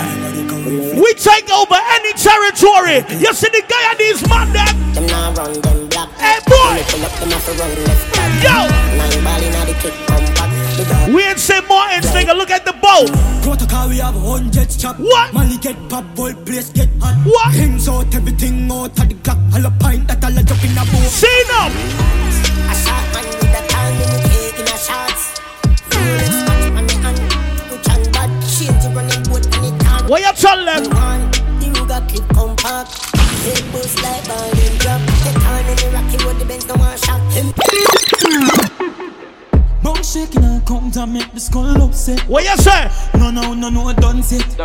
We take over any territory. You see the Guyanese man, them. Them now them. Hey boy. Pull up them off a road left. Yo. Nine ball inna the kick come back. The dog We ain't St. Martin's, nigga. Look at the boat. Protocol, we have hundreds chop. What? Money get pop, boy, place get hot. What? Hands out, everything out of the clock. All a pint that all a jump in a boat. See them. A shot man with a time in the cake in a shots. What you tell them? One, the Ruger clip compact. Head boost like ball in drop. The time in the rocky road, the Benz no one shot. Bone shaking and come to make the skull upset. What you say? No, no, no, no, done set.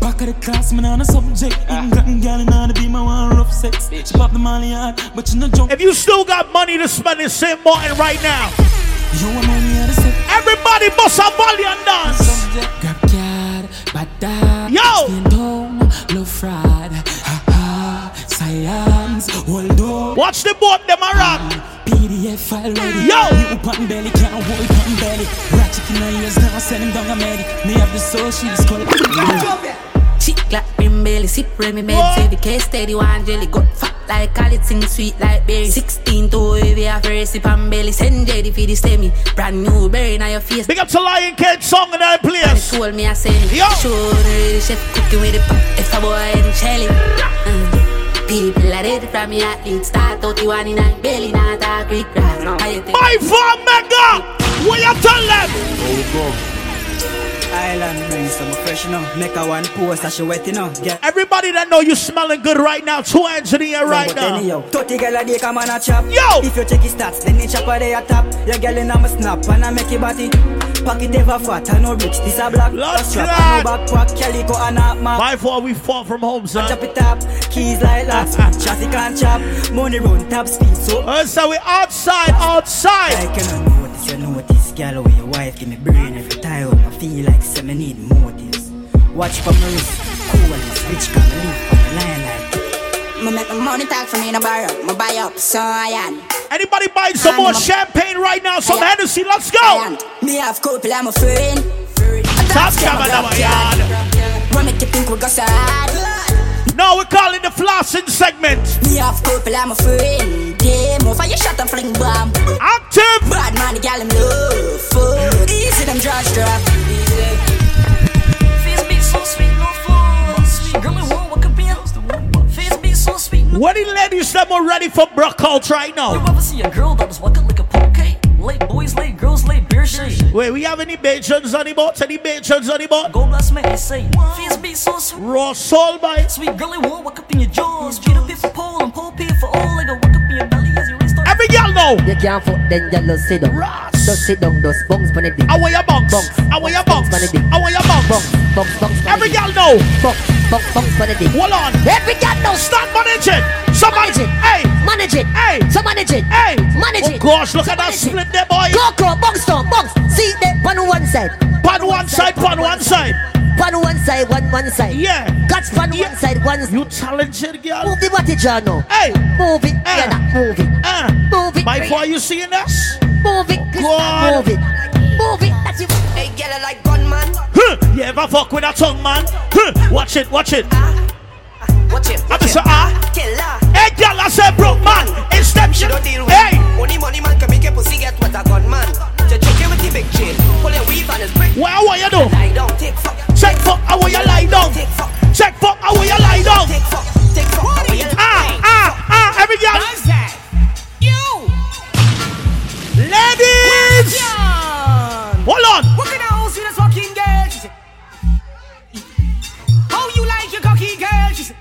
Back of the class, man, on a subject. England girl in order to be my one rough sex. She pop the molly hard, but you know jump. If you still got money to spend in St. Martin right now, You want money out of everybody bust a volley and dance. Subject, grab card, bad dad. Yo! Love fraud. Ha ha, science, hold on. Watch the boat, them a rock. Ah, PDF file ready. Yo! You pan belly, can't hold pan belly. Ratchet in her ears, now send him down a meddy. Me have the soul, she's called. Chick like brim belly, sip Remy med, What? say the case steady one jelly, got fat like call sing sweet like berry. 16 to wavy, have a recipe pan belly, send jelly for the semi. Brand new berry now your face. Big up to Lion King song in that place. Told me I said, Yo. show the chef cooking with the pot, if a boy and shelly. Uh, People are ready from me athlete, start out you one in a belly, not a quick grass. How you think? My for mega. What you tell them? Island brings some fresh, you know. Make a one post that she wet, you know. Get Everybody that know you smelling good right now, two hands in the air right now. anyhow, 30 girl a day come on a chop. Yo! If you check his stats, then the chopper they a top. Your girl in a snap and I make your body. Pocket ever fat, I no rich. This a black Lord strap, God. I no backpack. Calico and a map. By four, we far from home, son. Chop it up, keys like last. Chassis can't chop, money run top speed. So Uh, so we outside, outside. I cannot notice, you notice, girl, with your wife give me brain every time. I feel like say me need motives. Watch for my wrist, coolness, rich can live on the line like. Me make my money talk for me no borrow. Me buy up, so I am. Anybody buying some more champagne right now? Some Hennessy, let's go. Me have couple, I'm a friend. Top scammer now, yard. What make you think we go sad? No, we call it the flossing segment. Me have couple, I'm a friend. Damn, off you shot and fling bomb. Active. Bad man, the gal him love. Fuck. Easy them draw strap. So sweet, no fun. Sweet girl, I want what could be else. Face be so sweet. No What the ladies that are ready for Brockouts right You now? ever see a girl that was walking like a poke? Late boys, late girls, late beer shade. Wait, we have any Bajans on the boat? Any Bajans on the boat? Go bless me, say. Face be so sweet. Raw soul by Sweet girl, I want walk up in your jaws. Treat a bit for pole and pole pay for all. Like a walk up in your belly as you raise the Every girl know. You can't fuck then you just sit down. Just sit down, just bounce on the dick. I want your box. I want your box. on the dick. I want your box. Bounce, bounce, bounce. on Every the dick. girl know. Bounce, bounce, bounce on the dick. Hold on. Every girl know. Start managing. Somebody. Manage it. Hey. Manage it. Hey. So manage it. Hey. Manage oh it. gosh, look So at that split there, boy. Go, go, bounce down, bounce. See that on one side. Pan one side, pan one side. Pan one side, one one side. Yeah. Catch pan one side, one. You talented girl. Move the body, John. now. Hey. Move it. Eh. Yeah, nah, move it. Uh, Move it. by far you seeing this? Move it. Krista, God. Move it. Move it. That's it. Hey, girl, I like gunman. Huh. You ever fuck with a tongue, man? Huh. Watch it, watch it. Watch it. I'm Watch Mr. it. Ah. Killer. Girl, I said broke man. It's them shit. don't deal with Hey. Only money man can make your pussy get what a gunman. To choke you with the big chain. Pull your weave and it's brick. I want you do? Lie down, take fuck. Check fuck, I want you lie down. Take fuck. Check fuck, I want you lie down. Take fuck. Take fuck. I Ah, ah, ah, every girl. You. Ladies. Hold on. What kind of house you this fucking girl? How you like your cocky girl? She said.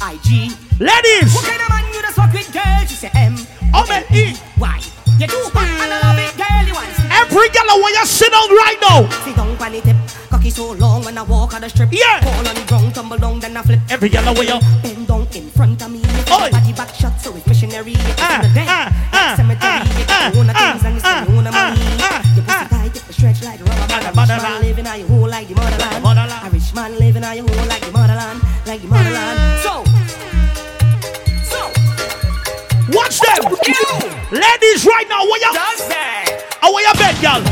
IG. Ladies. What kind of man you this fucking girl? She said M. Oh, man, E. Why? You do back and I love it, girl. You want to Every girl, I want you sit down right now. sit down on the tip. Cocky so long when I walk on the strip. Yeah. Fall on the ground, tumble down, then I flip. Every girl, want you. Bend down in front of me. Oi. Body back shot, so it's missionary. It's Ah, the day. ah, ah, Cemetery. ah, ah, can ah, things and you ah, own ah, money. ah, Your pussy tight, it stretch like rubber band. Rich man living on your hole like the motherland. Motherland. A rich man living on your hole like the motherland, like the motherland. Watch them. Ladies, right now, where you? I where you bed, girl?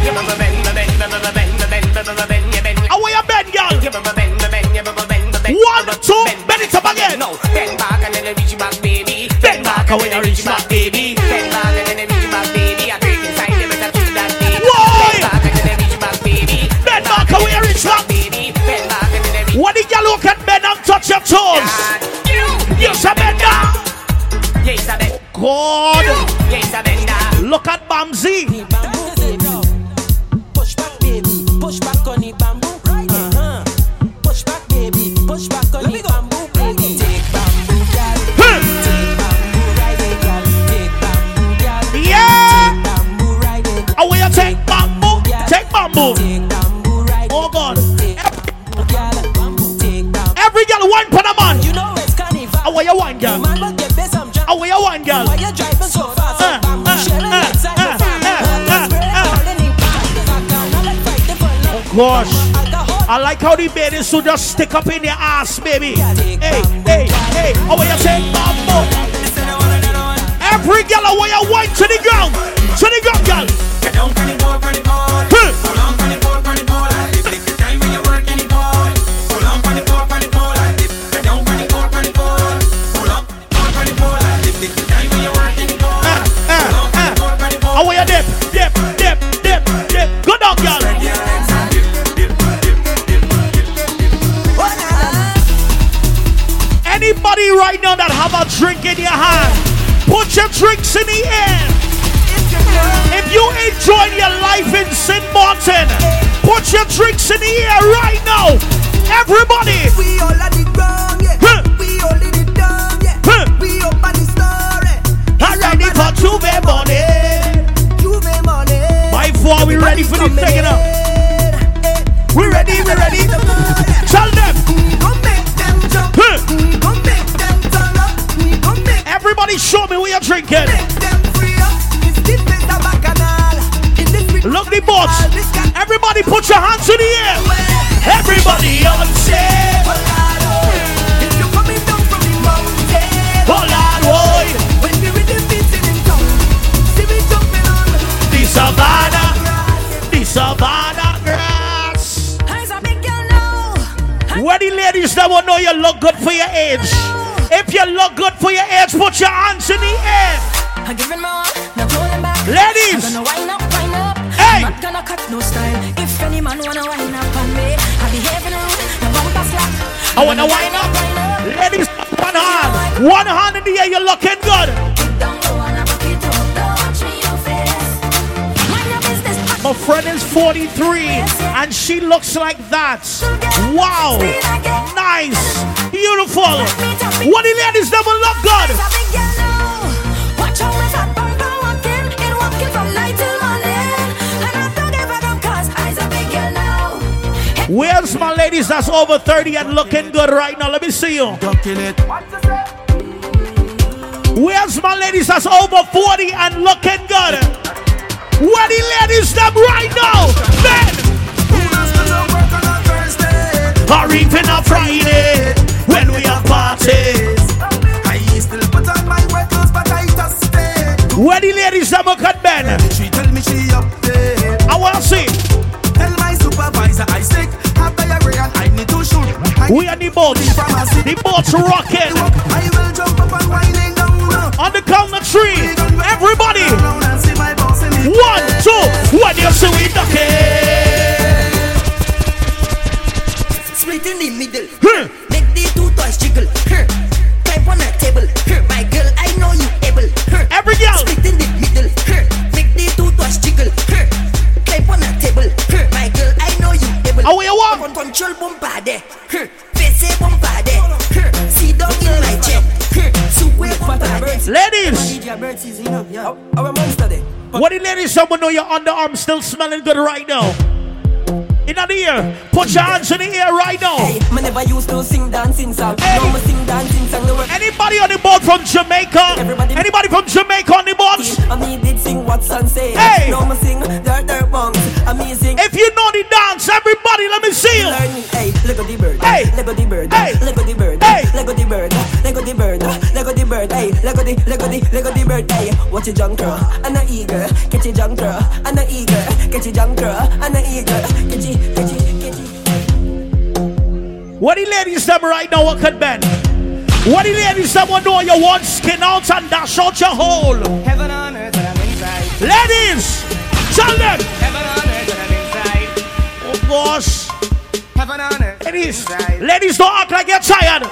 I where you bed, girl? One, two, bend it up again. No, bend back and then reach back, baby. Bend back and then reach back, baby. Bend back and baby. I inside baby. Why? Bend back and baby. Bend back and baby. What did you look at? Bend and touch your toes. You, you should bend down. Bamzi. Push back, baby. Push back on the bamboo. Uh-huh. Push back, baby. Push back on the bamboo, baby. Take bamboo, girl. Take bamboo, ride it, girl. Take bamboo, girl. Yeah. Take bamboo, ride it. Oh, take bamboo. Take bamboo. Take bamboo, ride Oh God. Girl, bamboo. Take bamboo. Every girl one for man. You know it's carnival. Oh, where you one girl? You one girl? Why you driving so fast? Uh, uh, uh, like side uh, of farm. All the spray, all in the back. I can't like fighting for love. Gosh. I like how the baby should just stick up in your ass, baby. Hey, hey, hey. Oh, where you say bamboo? Every girl, oh, where you wine to the ground. To the ground, girl. Anybody right now that have a drink in your hand, put your drinks in the air. If you enjoying your life in St. Martin, put your drinks in the air right now. Everybody. We all at the ground, yeah. Huh. We all in it down, yeah. Huh. We up on the story. I'm ready for J'ouvert morning. J'ouvert money. By four, we ready for the taking up. We ready, we ready. Tell them. Come make them jump. Huh. Everybody show me what you're drinking. them free up. It's the face of bacchanal. In this street, Look the boats. Everybody put your hands in the air. Everybody on set. if you're coming down from the mountain, Hold on, boy. when we with the beats in town, see me jumping on. The savannah. The savannah grass. I's a big girl now. Where the ladies that will know you look good for your age. If you look good for your age, put your hands in the air. I'm giving my all, no pulling back. Ladies. I'm gonna wind up, wind up. Hey. I'm not gonna cut no style. If any man wanna wind up on me, I behave in rude, no bumper slack. I wanna wind up. Ladies, one hand. One hand in the air, you're looking good. Friend is 43 and she looks like that. Wow. Nice. Beautiful. What the ladies big girl now. Where's my ladies that's over 30 and looking good right now? Let me see you. Where's my ladies that's over 40 and looking good? Where the ladies them right now? Men! Or even a Friday when we have parties. I still put on my wet clothes, but I just stay. Where the ladies look at men? She tell me she up there. I want to see. Tell my supervisor I sick. Have diarrhea and I need to shoot. I We are the boats. The boats rocking. I will jump up and whining down. On the count of three. Everybody. Two. When you see we ducking. Split in the middle. Hmm. Make the two toys jiggle. Huh. Climb on a table. Huh. My girl, I know you able. Huh. Every girl. Split in the middle. Huh. Make the two toys jiggle. Huh. Climb on a table. Huh. My girl, I know you able. How you want? Con control bumper there. Huh. Face bumper there. Huh. Sit down in my chair. Huh. Suwe bumper there. Ladies. What the ladies someone know your underarm still smelling good right now? In the ear. Put your hands in the air right now. Hey, me never used to sing dancing song. Now me sing dancing song. Work. Anybody on the board from Jamaica? Everybody. Anybody from Jamaica on the board? I me did sing what son say. Hey. Now me sing dirt dirt bongs. Amazing. If you know the dance, everybody, let me see you. Learn me. Hey, Lego the bird. Hey. Lego the bird. Hey. Lego the bird. Hey. Lego the bird. Lego the bird. Lego the bird. Hey, Lego the Lego the Lego the bird. Hey, watch your junk girl and a eager. Catch your junk girl and a eager. Catch your junk girl and a eager. Catch it, What the ladies them right now what could bend? What the ladies them want know you want skin out and dash out your hole? Heaven on earth and I'm inside. Ladies, tell them. Heaven on earth and I'm inside. Oh gosh. Heaven on earth. Ladies, ladies don't act like you're tired.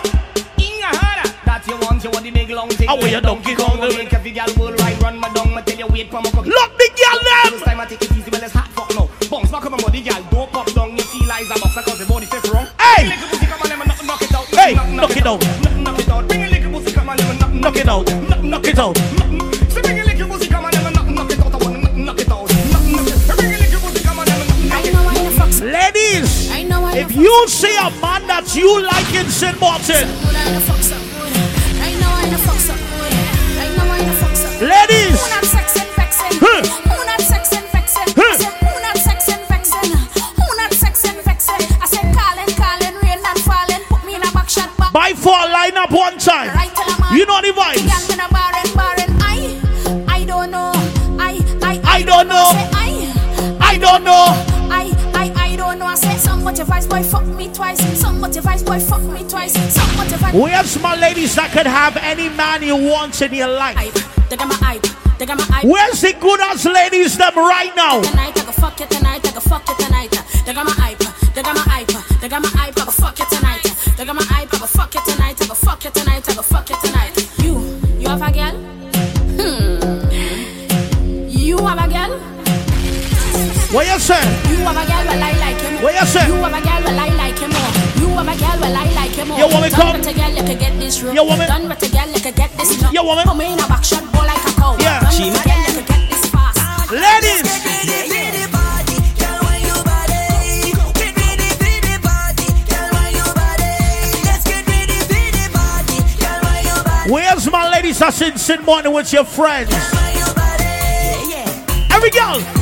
In your heart uh, that you want you want the big long thing. How you Donkey Kong? Make every girl worldwide run my dung. Me tell you wait for my cocky. Look the girl them. First time I take it easy, well it's hot fuck now. Bounce back on my body, girl. Don't pop Hey, knock, it out. Knock, it out. Bring a little pussy, come on, let me knock, it out. Knock it out. Bring a little knock, it out. I wanna knock, knock it out. Bring a little knock it out. Ladies, if you see a man that you like in St. Martin, ladies, by a line up one time. You know the vibes. I don't know. I I I don't know. I I don't know. I I I don't know. I said some vice boy fuck me twice. Some vice boy fuck me twice. Some vice. We have small ladies that could have any man you want in your life. They got my hype. They got my hype. Where's the good ass ladies them right now? Tonight I go fuck you tonight. I go fuck you tonight. They got my hype. Say? You have a girl well I like him. What you say? You have a girl well I like him. You have a girl well I like him. You want me Done come? with a girl you could get this room. You want me? Done with a girl could get this job. You want me? Put me in a back shot boy like a cow. Yeah. Done with a girl you could get this fast. Ladies. Where's my ladies that's in St. Martin with your friends? Every girl.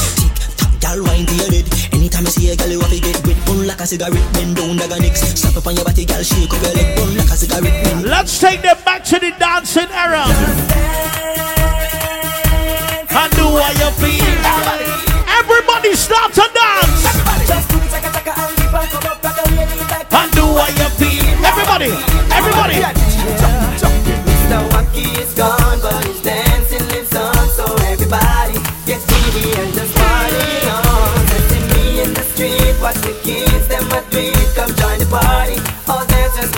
cigarette, bend down like a next. Slap up on your body, girl, shake up your leg. Like a cigarette, bend. Let's take them back to the dancing era. And do what you feel. Everybody start to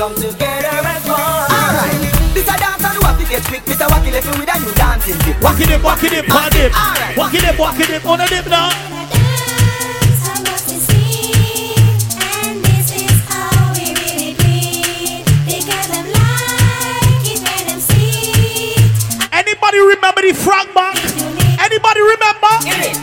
come together as one. Alright, this a dance and wacky get quick. Mr. Wacky left me with a new dancing dip. Walk it up, walk it up, walk it up. Walk it walk it up, on a dip now. Anybody remember the Frank Bank? Anybody remember?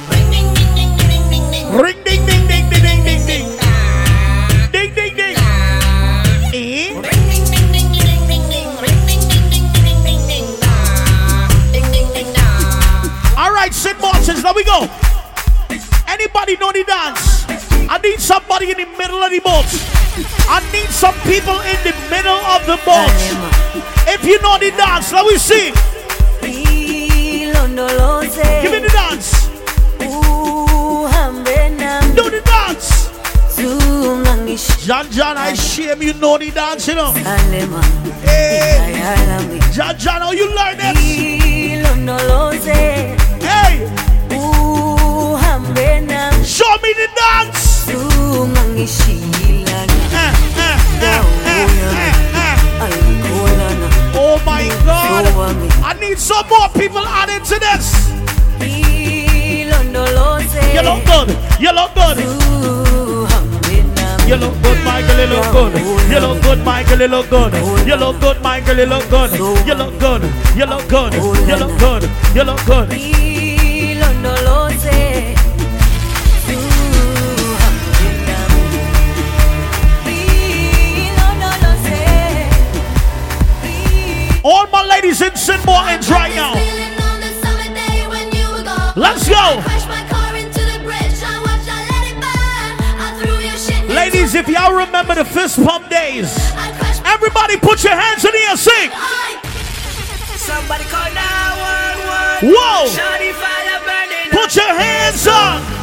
We go. Anybody know the dance? I need somebody in the middle of the boat. I need some people in the middle of the boat. If you know the dance, let me see. Give me the dance. Do the dance. John John, I shame you know the dance, you know. Hey. John John, how you learn this? Show me the dance. Oh my God! I need some more people added to this. You look good. You look good. You look good, Michael. You look good. You look good, Michael. You look good. You look good, Michael. You look good. You look good. You look good. You look good. You look good. Ladies in St. Martin's right now. Let's go. Ladies, if y'all remember the fist pump days, Everybody put your hands in the air, sing. Somebody call 911. Whoa. Shawty fire burning. Put your hands up.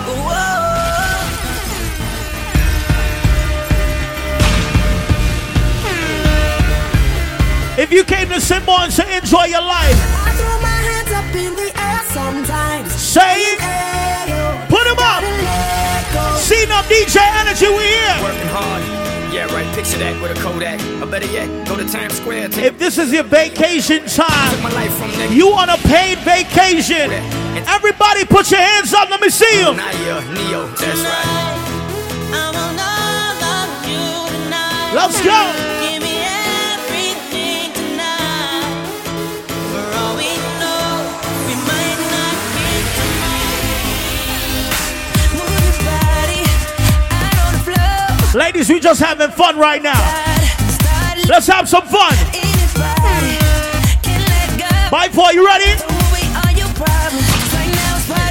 If you came to St. Barnes to enjoy your life, I throw my hands up in the air sometimes. say it. Put them up. Seen up DJ Energy, we here. Working hard. Yeah, right. Picture that with a Kodak. Or better yet, go to Times Square. Take If this is your vacation time, my life from you on a paid vacation. Everybody put your hands up. Let me see you. Naya, Neo, that's right. Let's go. Ladies, we just having fun right now. Let's have some fun. Bye, for you ready?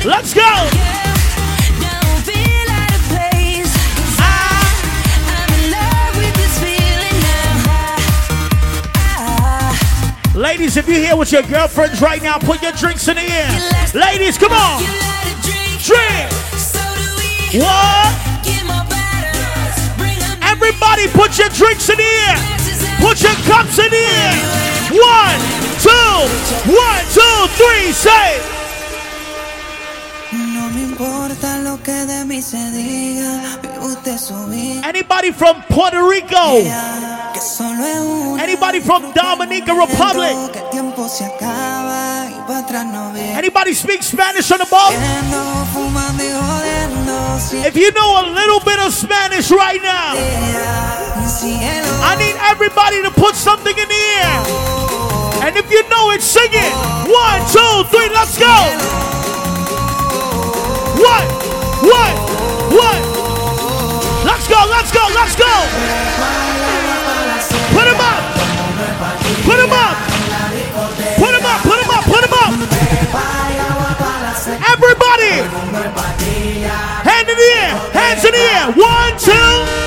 Let's go. Ladies, if you're here with your girlfriends right now, put your drinks in the air. Ladies, come on. Drink. What? Everybody, put your drinks in air. Put your cups in air. One, two, one, two, three, say. Anybody from Puerto Rico? Que solo es una. Anybody from Dominica Republic? Que el tiempo se acaba y para atrás no viene. Anybody speak Spanish on the boat? Fumando y jodiendo. Si If you know a little bit of Spanish right now, I need everybody to put something in the air. And if you know it, sing it. One, two, three, let's go. One, one, one. Let's go, let's go, let's go. Put him up. Put him up. Put him up, put him up, put him up. Everybody. Hand in the air, hands in the air. One, two.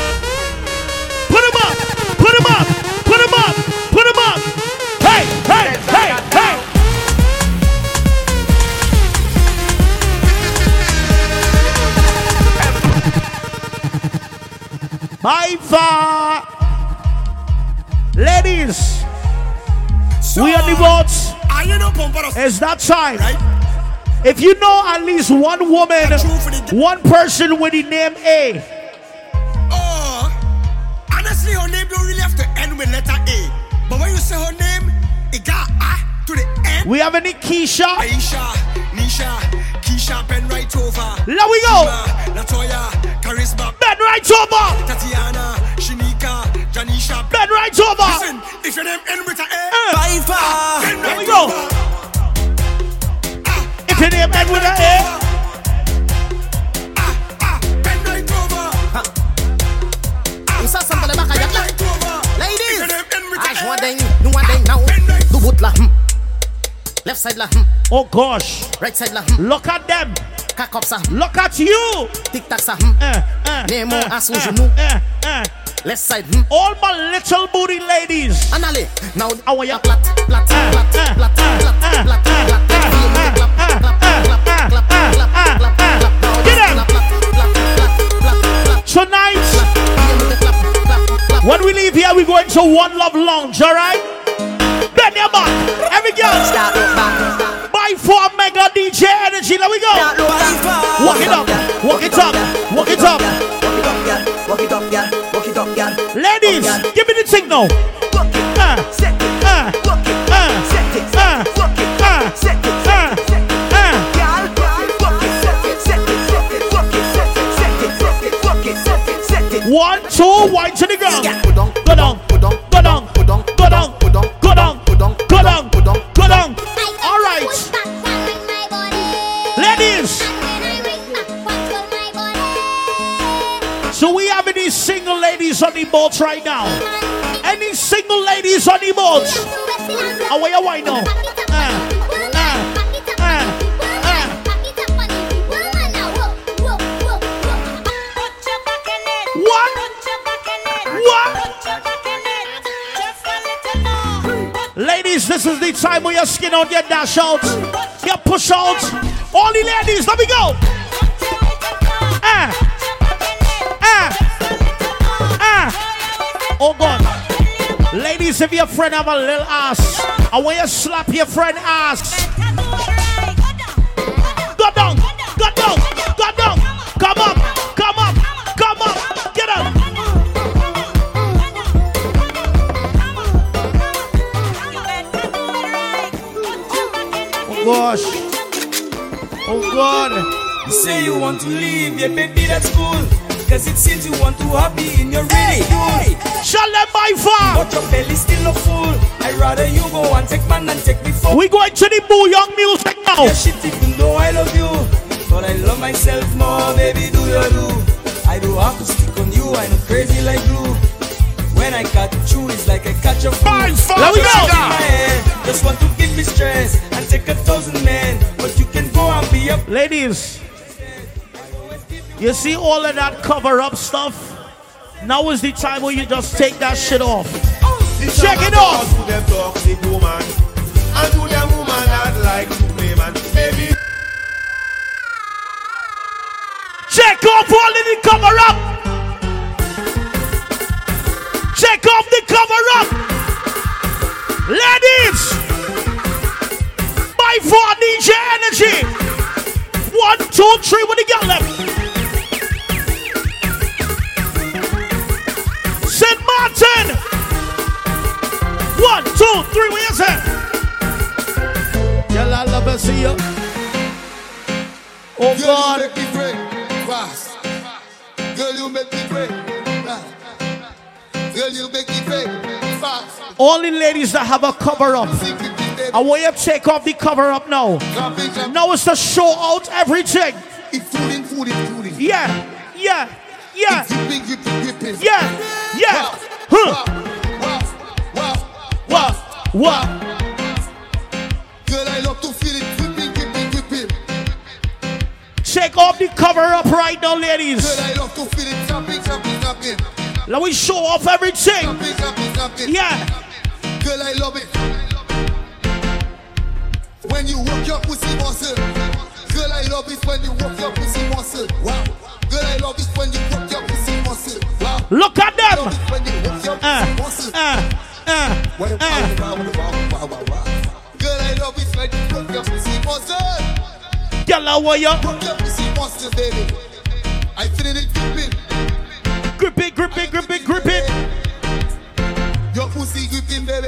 Bye, far. Ladies, we are the boats. It's that time. If you know at least one woman, one person with the name A, Oh, honestly, her name don't really have to end with letter A. But when you say her name, it got to the end. we have any Keisha. Aisha, Nisha, Keisha, pen right over. There we go. Shima, Latoya, Charisma, Ben right over. Tatiana, Shinika, Janisha, Ben right over. Listen, if your name end with a A, Uh, ah, pen There we right go. over. If your name end with an A, Pen right over. Usa sample back Pen ayat la. right over. Ladies, If your name end with a Ash A, one ding, do Left side, la. Hmm. Oh gosh. Right side, la. Hmm. Look at them. Cock up, sir. Look at you. Tic tac, sir. Hmm. Uh, uh, Nemo, uh, ass, uh, genou. Uh, uh. Left side, hmm. All my little booty ladies. Anale. Now, I want you. Plat, plat, plat, plat, plat, plat, plat, plat. Get them. Tonight, when we leave here, we're going to One Love Lounge, alright? Bend your back. Every girl. Start up back. ByFar Mega DJ energy. Let we go. Walk it up. Walk it up. Walk it up. Walk it up, girl. Walk it up, girl. Ladies, give me the signal. Uh, uh, uh, uh, uh, uh, uh. One, two, one to the ground. Go down, go down, go down, go down, go down, ladies on the boats right now? Any single ladies on the boats? Away, away now. Uh, uh, uh, uh. Ladies, this is the time where your skin out, get dash out, get push out. All the ladies, let me go. Ah, ah. Oh God. Ladies, if your friend have a little ass, I want you slap your friend ass. Go down, go down, go down. Come up, come up, come up. Get up. Oh gosh. Oh God. You say you want to leave, yeah, baby, that's cool. Cause it seems you want to happy in your really cool. Shall let my farm. But your belly's still no full. I'd rather you go and take man and take me for. We going to the Boo Young music now. Yeah, shit, even though I love you. But I love myself more, baby, do you do? I do have to stick on you, I'm crazy like glue. When I cut you, it's like I catch a fine Let me go. Just want to give me stress and take a thousand men. But you can go and be a Ladies, you see all of that cover up stuff? Now is the time where you just take that shit off. Check it off. To them toxic woman. And to them woman that like to play man. Baby. Check off all of the cover up. Check off the cover up. Ladies, by four DJ Energy. One, two, three, what do you got left? St. Martin. One, two, three, what you say? Girl, I love to see you. Oh Girl, God. you make me break fast. Girl, you make me break fast. Girl, you make me break fast. All the ladies that have a cover up, I want you to take off the cover up now. Now it's to show out everything. Including food, including. Yeah, yeah, yeah. Gripping, gripping. Yeah, yeah. Huh. What? What? Girl, I love to feel it gripping, gripping, gripping. Take off the cover up right now, ladies. Girl, I love to feel it jumping, jumping, jumping. Let me show off everything. Jumping, jumping, jumping. Yeah. Girl, I love it. When you work your pussy muscle. Girl, I love it when you work pussy muscle, baby. I feeling it gripping. Grip it, grip it, grip it, grip it. Your pussy gripping, baby.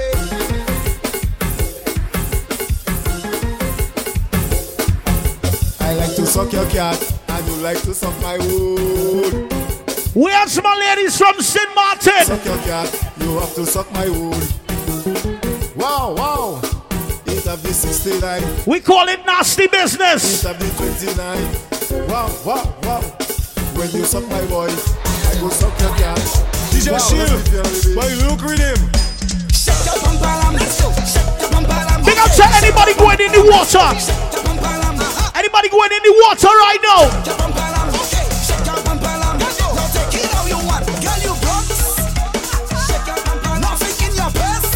I like to suck your cat, and you like to suck my wood. Where's my ladies from St. Martin? Suck your cat, you have to suck my wood. 69. We call it nasty business. Eight of the 29. Wow, wow, wow. When you suck my boy, I go suck your cat. DJ Wow, Shield, let me feel it, baby. why you look with him? Big up to anybody going in the water. Anybody going in the water right now?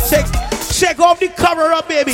Check, check off the cover up, baby.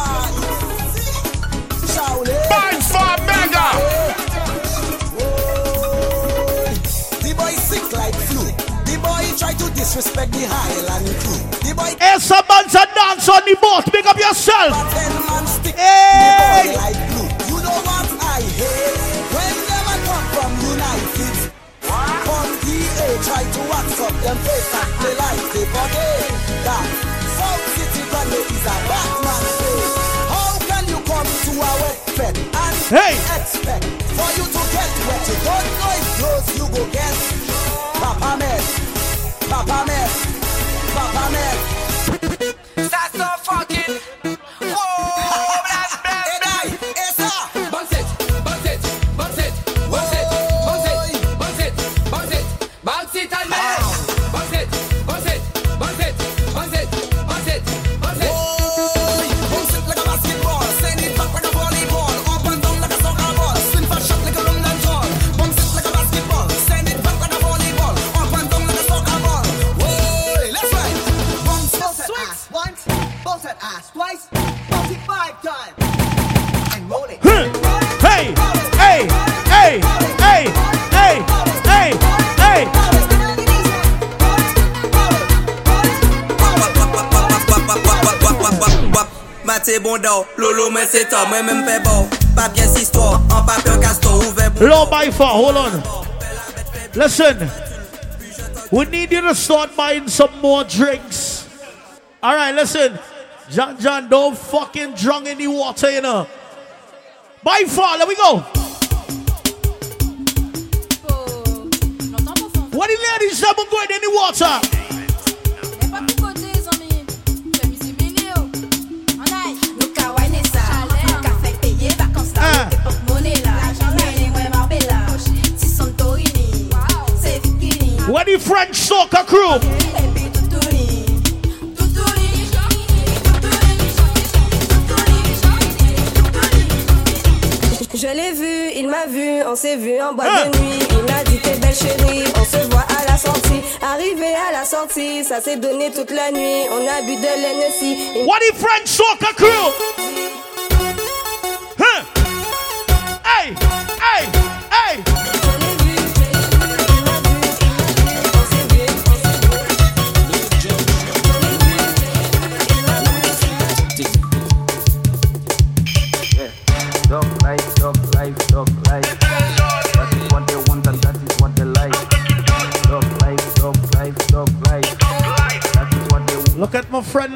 try to disrespect the Highland crew. The boy Hey, someone's a dance on the boat. Pick up yourself. ten man stick. Hey. The boy like glue. You know what I hate? When them a come from United. From PA try to wax up them face and play like they forget that South City Grande is a Batman place. How can you come to a wet bed and Hey. expect for you to get wet? You don't know if close you go get Low by far, hold on. Listen, we need you to start buying some more drinks. All right, listen. John John, don't fucking drunk in the water, you know. By far, let me go. Oh, what the ladies say about going in the water? What the French soccer crew? Je l'ai vu, il m'a vu, on s'est vu en boîte de nuit. Il m'a dit t'es belle chérie, on se voit à la sortie. Arrivé à la sortie, ça s'est donné toute la nuit. On a bu de l'Hennessy. What the French soccer crew?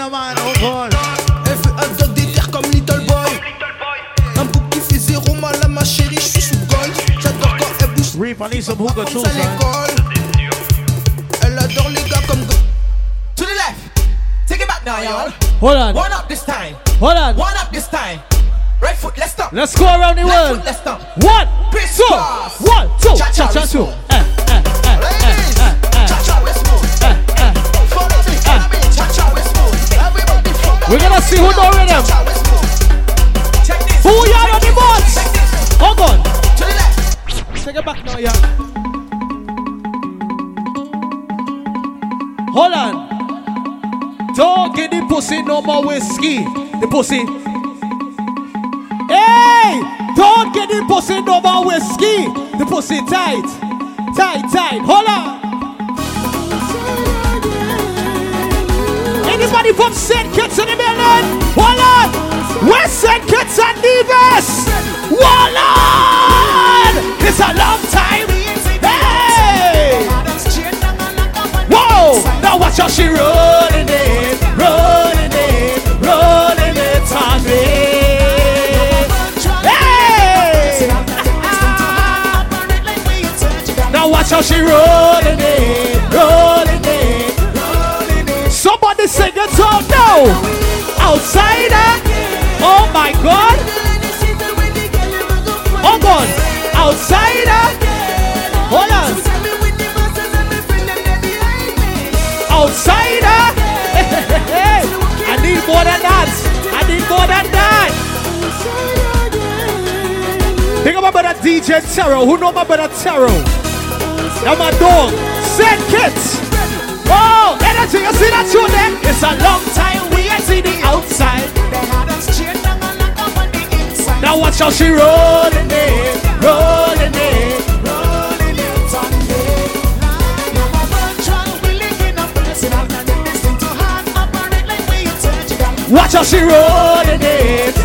Elle fait un des terres comme Little Boy. Un bouc qui fait zéro mal à ma chérie, je suis sous gold. J'adore quand elle bouge. Reap, I need some hookah too, à son. l'école. Elle adore les gars comme. To the left. Take it back now, y'all. Hold on. One up this time. Hold on. One up this time. Right foot, let's stop. Let's go around the Left world. foot, let's stop. One, two, one, two, Cha-cha, cha cha We're gonna see who know rhythm. Who y'all on the boards? Hold on. Take it back now, yeah. Hold on. Don't get the pussy no more whiskey. The pussy. Hey! Don't get the pussy no more whiskey. The pussy tight. Tight, tight. Hold on. Anybody from St. Kitts in the building? On. Where's St. Kitts and Nevis? Hold. It's a long time. Hey! Whoa! Now watch how she rolling it, rolling it, rolling it on me. Hey! Now watch how she rolling it, Sing it now. Outsider. Eh? Oh my God. Oh God. Outsider. Eh? Hold on. Outsider. Eh? I need more than that. I need more than that. Think about brother DJ Terror. Who know my brother Terror? Now my dog. Said kids. Oh, energy. You see that tune there? It's a long time we ain't see the outside. Now watch how she rolling it, rolling it, rolling it on me. Watch how she rolling it.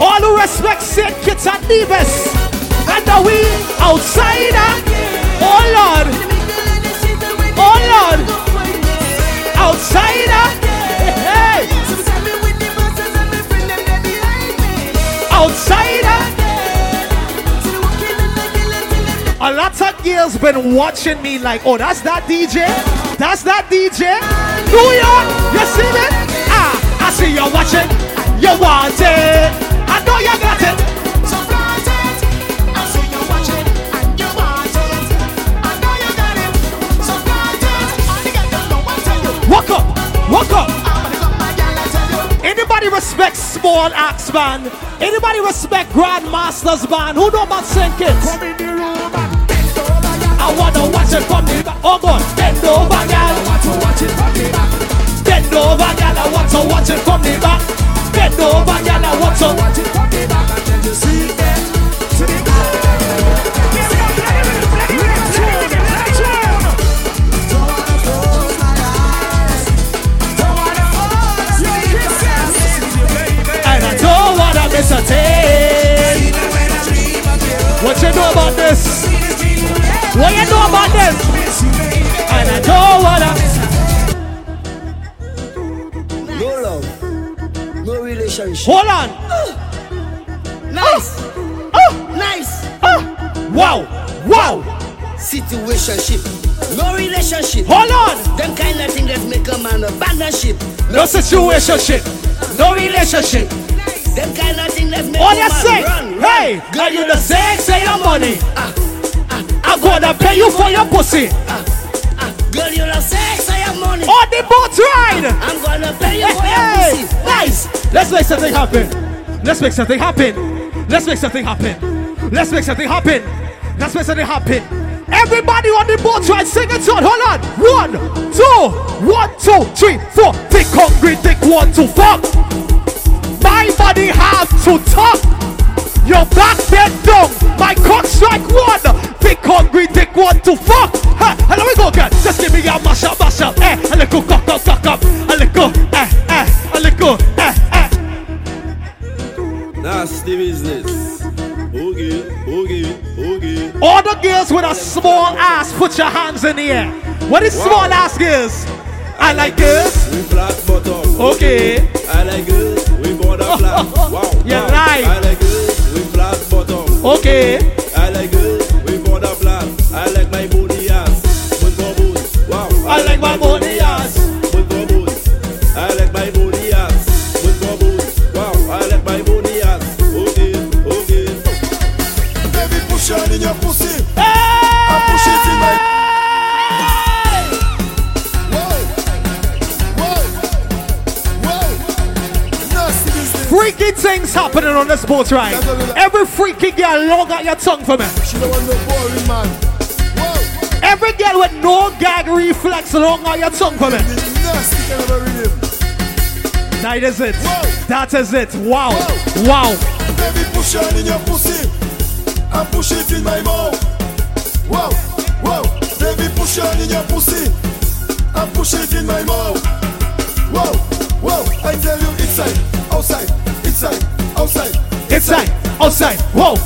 All who respect St. Kitts and Nevis. And now we outsider. Oh Lord. Outsider. Hey. Outsider. A lot of girls been watching me like, oh, that's that DJ. That's that DJ. New York, you see me? Ah, I see you're watching. You want it. Anybody respect small axe man? Anybody respect grandmasters man? Who know about St. Kitts? Come in the room and bend over, I wanna watch it from the back. Oh God, bend over, girl. I want to watch it from the back. Bend over, girl. I want to watch it from the back. Bend over, girl. I want to watch it from the back and then you see them to the back. a. What you know about this? What you know about this? And I don't wanna. No love, no relationship. Hold on. Nice. Oh. oh. Nice. Oh. Wow. Wow. Situationship. No relationship. Hold on. Them kind of thing that make a man abandon ship. No, no situationship. No relationship. Them kind of thing that make All you say, run. hey, girl, you the sex and your money. Ah, ah, ah. I'm gonna pay you for your pussy. Girl, you love sex or your money. On the boat ride. I'm gonna pay you for Hey, your pussy. nice. Let's make something happen. Let's make something happen. Let's make something happen. Let's make something happen. Let's make something happen. Everybody on the boat ride, sing it out. Hold on. One, two, one, two, three, four. Thick, hungry, thick, one, two, fuck. Body have to talk. Your back bent down. My cock strike one. Thick, hungry, thick, one, two, fuck. Ha, and let me go again. Just give me a mash up, mash up. Eh, a little cock up, cock up. A little, eh, eh, a little, eh, eh. Nasty business. Okay, okay, okay. All the girls with a small ass, put your hands in the air. What is small ass girls? I like girls. We flat bottom. Okay. I like girls. We border flat. Wow. You wow. lie. I like girls. We flat bottom. Okay. I like girls. Happening on the sports ride. Every freaky girl long out your tongue for me. She don't want no boring man. Every girl with no gag reflex long out your tongue for me. Nasty kind of a rhythm. That is it. That is it. Wow. Wow. Baby, push on in your pussy. I push it in my mouth. Wow, wow. Baby, push on in your pussy. I push it in my mouth. Wow, wow. I tell you, inside, outside, inside, outside. Inside, outside. Whoa,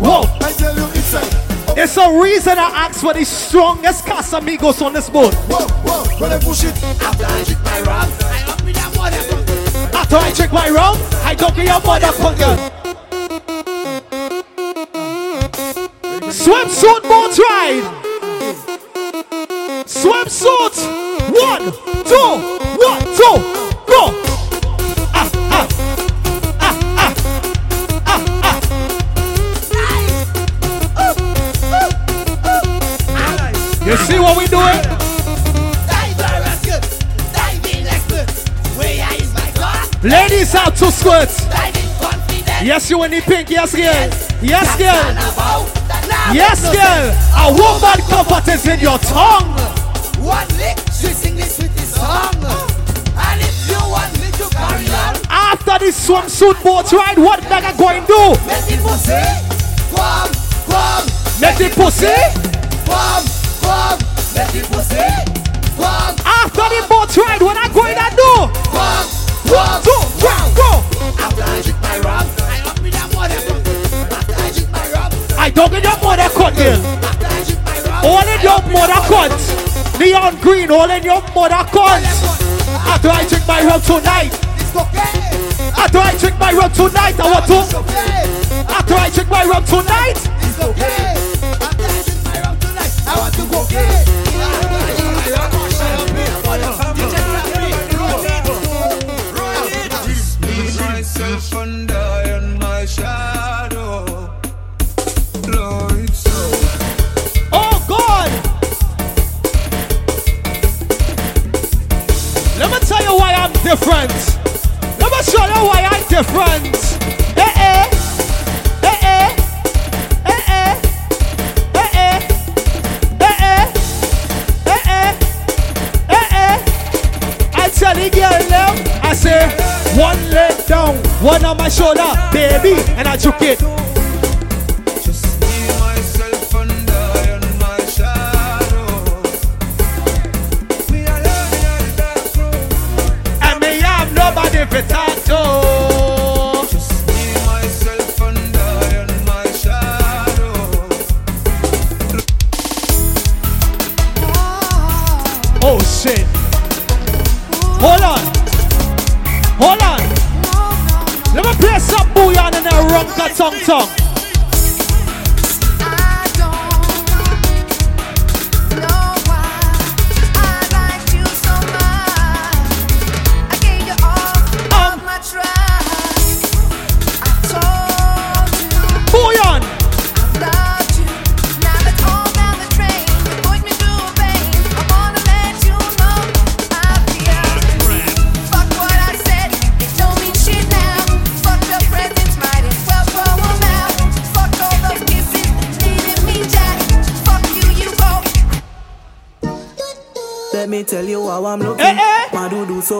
whoa. I tell you, inside. It's a reason I asked for the strongest Casamigos on this boat. Whoa, whoa. When I push it, After I drink my rum, I up with that mother. After I drink my rum, I don't get your motherfucker. Swimsuit boat ride. Swimsuit. One, two, one, two, see what we? Ladies out to squirts. Yes, you in the pink. Yes, girl. Yes, girl. Yes, girl. A woman comfort is in your tongue. One lick, she sing this with this song. And if you want me to carry on, After the swimsuit boat ride, what nigga going do? make the pussy, come, come, Make the pussy. come, come, make the pussy, come, After the boat ride, what I going to do? come, One, two, three, go. After I drink my rum, I up with that mother. After I drink my rum, I don't get your mother cut, girl. after I drink my rum, All in your mother cut. Neon green, all in your mother cut. After I drink my rum tonight. After I drink my rum tonight, I want to. After I drink my rum tonight. it's okay. After I drink my rum tonight, I want to go gay. Different. Let me show you why I'm different. Eh eh. Eh eh. Eh eh. Eh eh. Eh eh. Eh eh. Eh eh. I tell the girl them, I say, one leg down, one on my shoulder, baby, and I took it.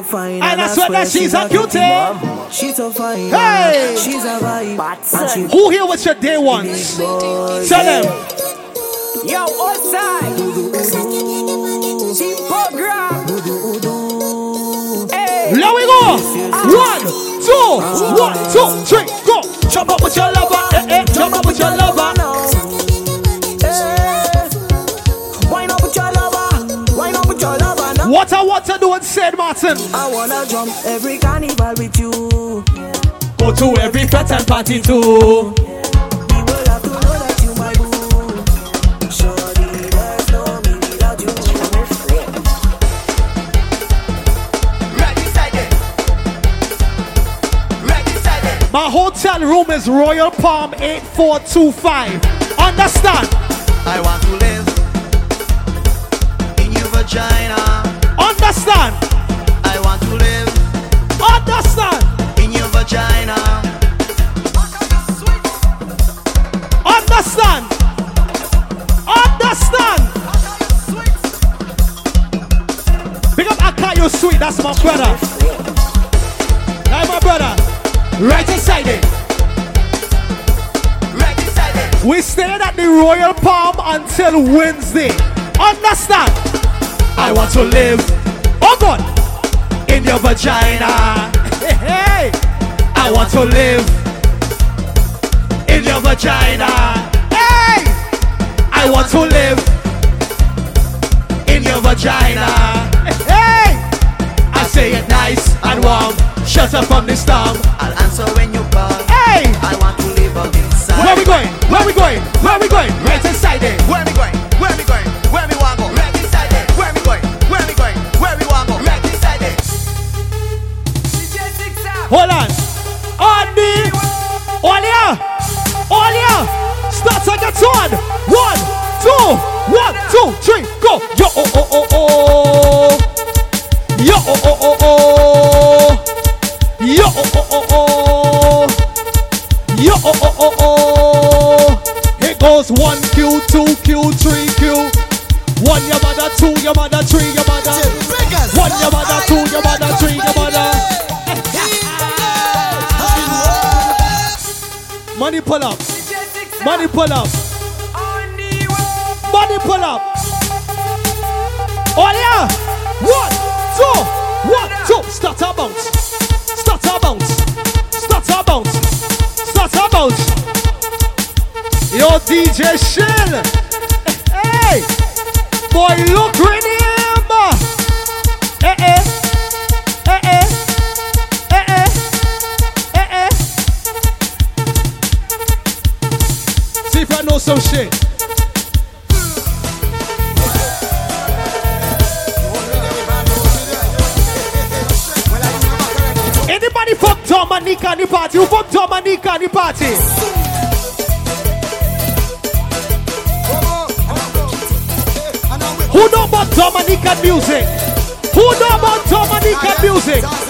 Fine. And I swear that she's a cutie. She's so fine. Hey. She's a vibe. And Who here was your day ones? Tell them. Yo, outside. She program. Hey. There we go. One, two, one, two, three, What I want to do in St. Martin. I wanna jump every carnival with you. Go to every fete and party too. People have to know that you my boo. Shorty, there's no me without you. My hotel room is Royal Palm 8425. Understand? I want to live in your vagina. Understand? I want to live Understand? in your vagina. Understand? Understand? Big up Akayo Sweet, that's my brother. That's my brother. Right inside it. We staying at the Royal Palm until Wednesday. Understand? I want to live, in your vagina. Hey, hey. I want to live in your vagina. Hey! I want to live in your vagina. Hey! I say it nice and warm. Shelter from the storm. I'll answer when you call. Hey! I want to live up inside. Where we going? Where we going? Pull up. Money pull up. Oh yeah. One, two, one, two. Start bounce. Music? Who know about Dominican music?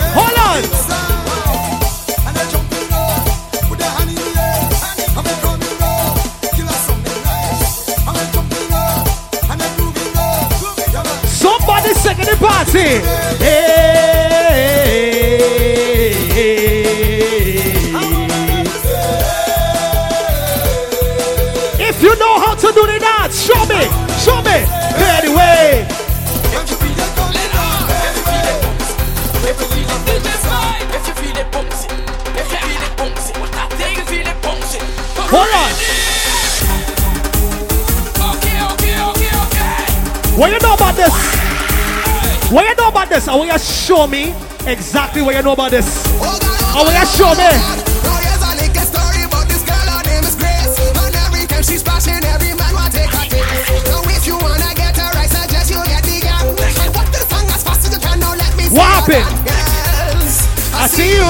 Show me exactly what you know about this. I want you show me. I see What happened? I see you.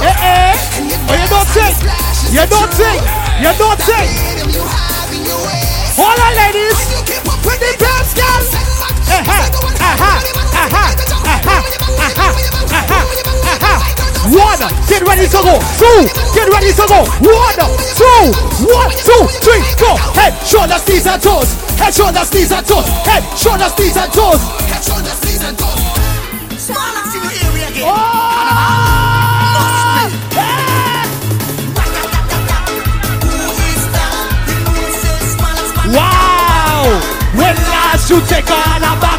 Eh eh. Oh, you don't sing. You don't sing. You don't sing. Hold on, ladies. With the eh. Aha. One, get ready to go. Two, get ready to go. One, two, one, two, three, go. Head, shoulders, knees and toes. Head, shoulders, knees and toes. Head, shoulders, knees and toes. Head, shoulders, knees and toes. Small and again. Wow! When last you take on a?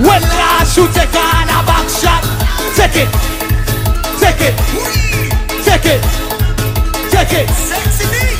When last you take on a back shot? Take it, take it, take it, take it. Hold.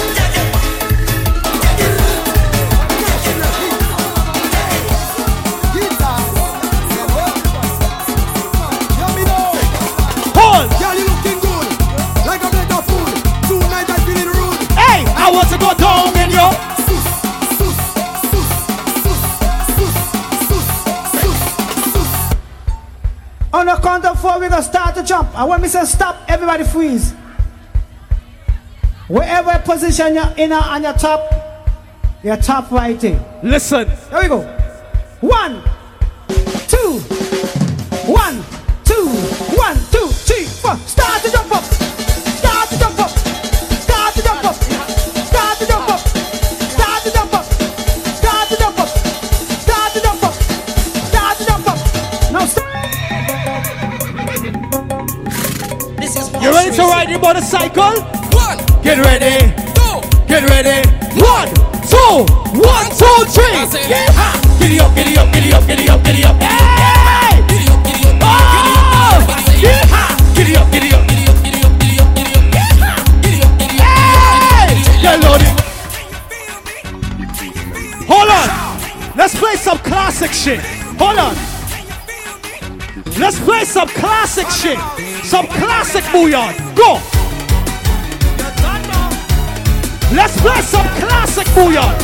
And when we say stop, everybody freeze. Wherever position you're in on your top, your top right thing. Listen. Here we go. One, motorcycle? One. Get ready. Two. Get ready. One, two, one, two, three. Yeah. Giddy up, giddy up, giddy up, giddy up, giddy up. Hey! Giddy up, giddy up, oh! Yeah. Up, giddy up, giddy up, giddy up, giddy up. Yeah. Giddy up, giddy up. Hey! Yeah, loading. Hold on. Let's play some classic shit. Hold on. Let's play some classic shit. Some classic bouyon. Go. Let's play some classic bouyon.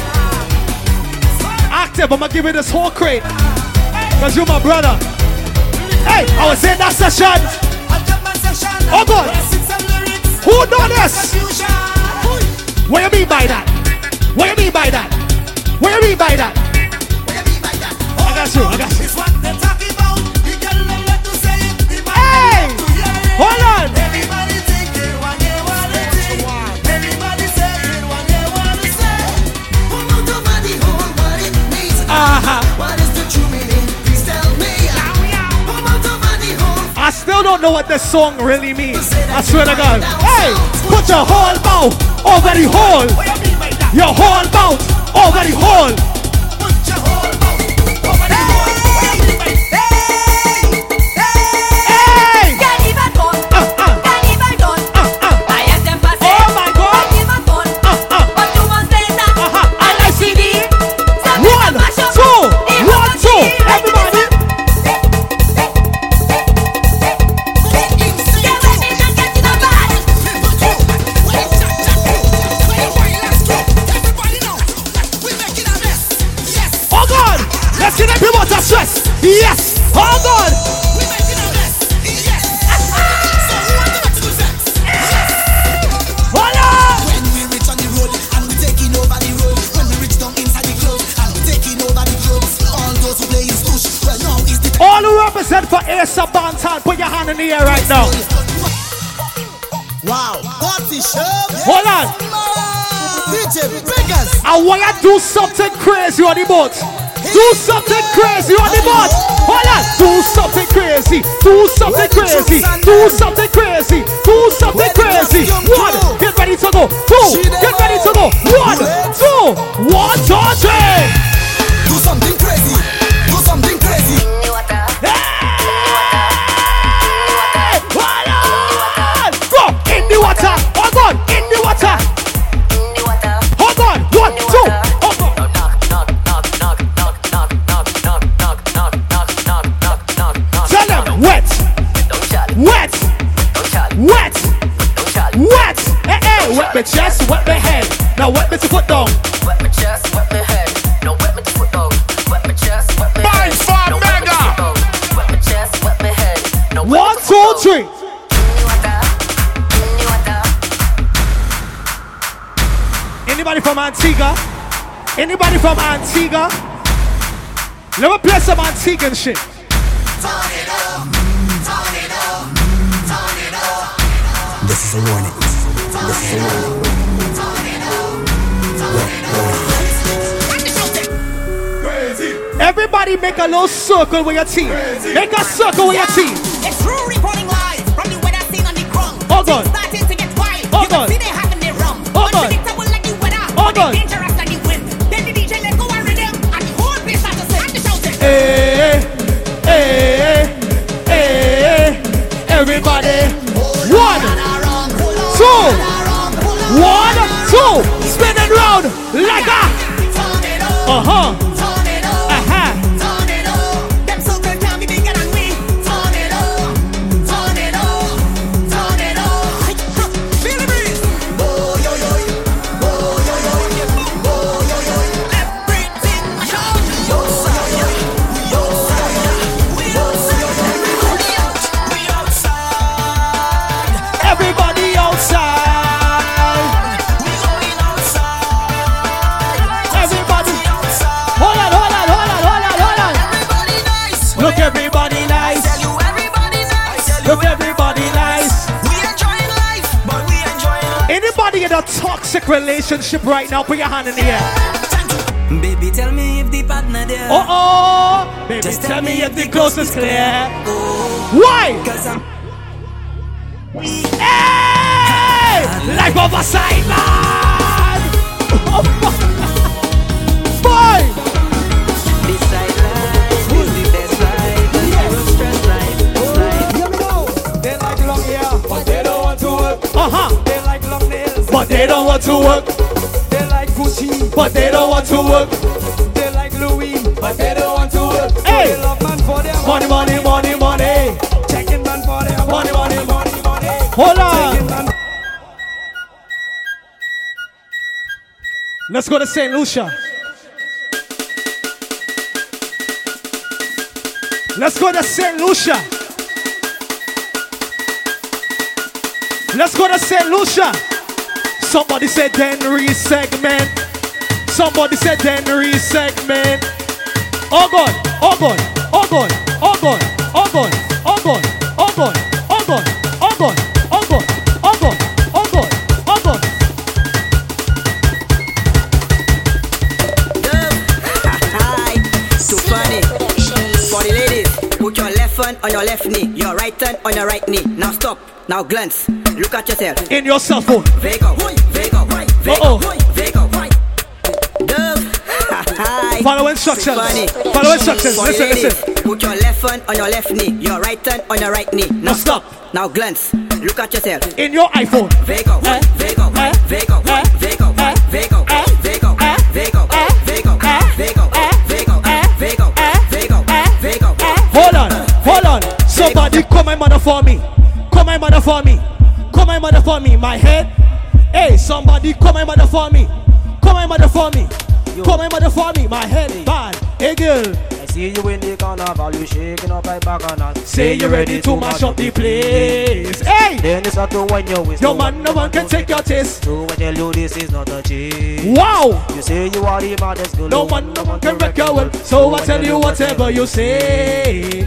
Active, I'm gonna give you this whole crate. Cause you're my brother. Hey, I was in that session. Oh God. Who done this? What you mean by that? What you mean by that? What you mean by that? I got you, I got you. Don't know what this song really means. I swear to God. Hey, put your whole mouth over the hole. Your whole mouth over the hole. Do something crazy on the boat. Do something crazy on the boat. Hold on. Do something crazy. Do something crazy. Do something crazy. Do something crazy. One. Get ready to go. Two. Get ready Antigua? Anybody from Antigua? Let me play some Antiguan shit. This is a warning. This is a warning. Everybody make a little circle with your team. Make a circle with your team. It's true reporting live from the weather scene on the ground. Hold on. Things starting to get wild. Hold you can on. Come on. Relationship right now, put your hand in the air. Baby, tell me if the partner there. Uh oh. Baby, Just tell me if the coast is clear. Why? Cause I'm Hey! Like oversight, man! Boy! They don't want to work. they like Gucci, But they don't want to work. they like Louis, but they don't want to work. Hey! They love man for their Money, money, money, money. checking man for their Money, money, money, money. Hold on. Let's go to St. Lucia. Let's go to St. Lucia. Let's go to St. Lucia. Somebody said Denry segment. Somebody said Denry segment. Oh God, oh God, oh God, oh God, oh God, oh God, oh God, oh God, oh God, oh God, oh God, oh God, oh God. Too funny. For the ladies, put your left hand on your left knee, your right hand on your right knee. Now stop. Now glance. Look at yourself. In your cell phone. Vego, Vego, Vego, Uh-oh. Vego. Dove. Follow instructions. Follow instructions. Listen, listen. Put your left hand on your left knee, your right hand on your right knee. Now stop. Now glance. Look at yourself. In your iPhone. Vego, Eh? Vego, Eh? Vego, Eh? Vego, Eh? Vego, Eh? Vego, Eh? Vego, Eh? Vego, Eh? Vego, Eh? Vego, Eh? Vego, Eh? Vego, Eh? Vego. Hold on, hold on. Somebody call my mother for me. Call my mother for me. Call my mother for me. My head. Hey, somebody call my mother for me. Call my mother for me. Call my mother for me. My head bad. Hey girl, I see you in the carnival, you shaking up like bacchanal. say you ready to mash up the place. Hey, Then it's up to when you waist. your man, no one can take your taste. So I tell you this is not a chase. Wow. You say you are the baddest girl. No man, no one can wreck your world. So I tell you whatever you say.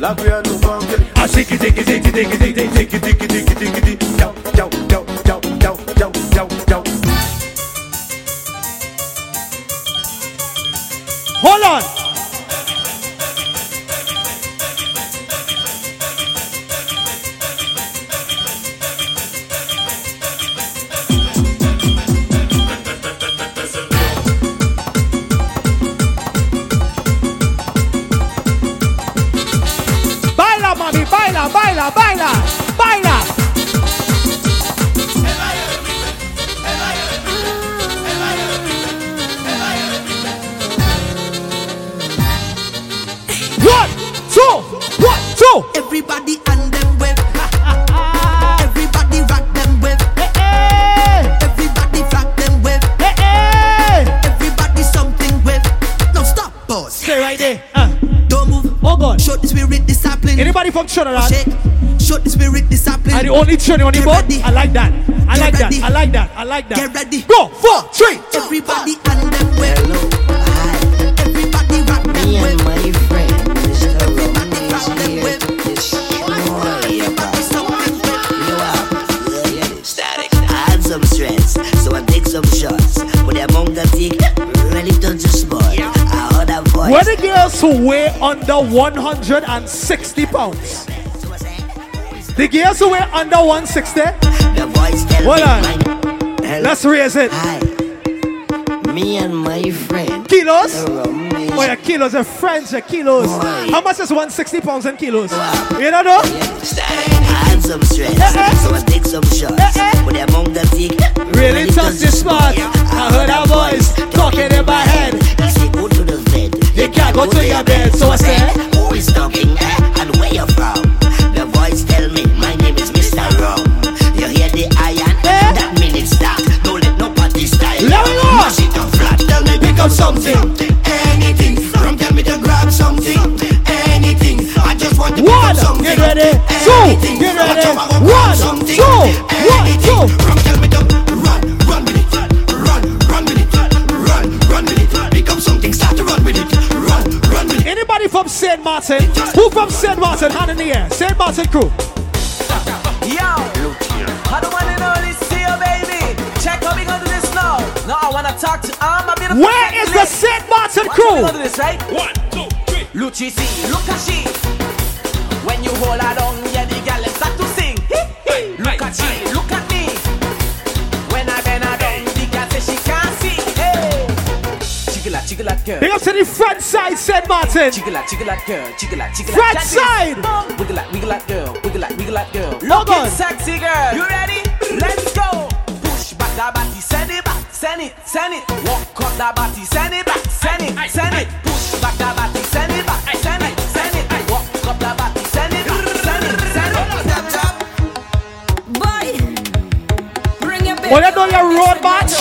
la rue à nous banquerie. Ah, ziki, ziki. Yo, yo, yo, yo, yo, yo, yo, yo. Hold on. Baila, baila, baila. One, two, one, two. Everybody and them wave. Everybody rock them wave. Everybody rock them wave. Everybody something wave. No stop, boss. Stay right there. Uh. Oh God. Show the spirit discipline. Anybody from Trinidad? Shake. Show the spirit discipline. Are the only Trinidad on the board? I like that. I Get like that. I like that. I like that. Get ready. Go. Four, three. Everybody and them wave. Everybody Where the girls who weigh under 160 pounds? The girls who weigh under 160? The voice tell Hold on. Let's raise it. Me and my friend. Kilos? Oh, yeah, kilos are French, yeah, kilos. Boy. How much is 160 pounds in kilos? You don't know? I had some stress, so I take some shots. But the amount I take, Really touch the spot. I heard a voice talking in my head. He said, go to the bed. You can't go to your bed. So I said, Who is talking eh? and where you from? Tell me something. Anything. Rum tell me to grab something. Anything. I just want to pick One, up something. get ready. Two, Anything. get Watch ready. out, I go grab One, something. two, one, two. Rum tell me to run, run with it. Run, run with it. Run, run with it. Pick up something. Start to run with it. Run, run with it. Anybody from St. Martin? Who from St. Martin? Hand in the air. St. Martin crew. Yo, I don't wanna know this here, baby. Check how we gonna do this now. Now I wanna talk to all my beautiful Where is the St. Martin Watch how we crew? gonna do this, right? One, two, three. Lucci, see, look at she. When you hold her down, yeah, the girl start to sing. look at she, look at me. When I bend her down, the girl say she can't see. Hey, jiggle that, jiggle that girl. Big up to the front side, St. Martin. Jiggle that, girl, jiggle that, Front that. side. Wiggle that, wiggle that girl, wiggle that, wiggle that girl. Log on. sexy girl. You ready? Let's go. Push back that body, send it back, send it, send it. Walk up that body, send it back, send it, send it. Push back that body, send it back, send it, send it. Walk up that body, send it back, send it, send it. Boy, bring your Oh, you know your road match?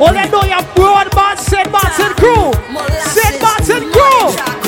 Oh, you know your road match, St. Martin crew. St. Martin crew.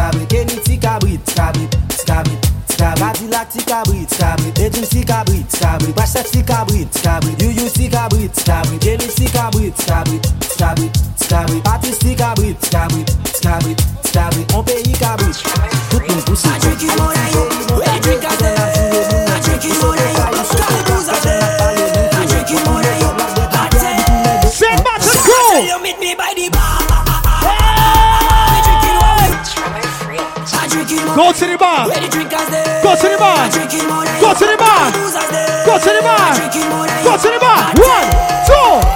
skabrit E ni ti kabrit, skabrit, skabrit Skabrit, adilak ti kabrit, skabrit Ejim si kabrit, skabrit Bashep si kabrit, skabrit Yuyu si kabrit, skabrit Elif si kabrit, skabrit Skabrit, skabrit Patis si kabrit, skabrit Skabrit, skabrit On peyi kabrit Tout moun pousi Adjou ki mou la yo Go to the bar. Go to the bar. Go to the bar. Go to the bar. One, two,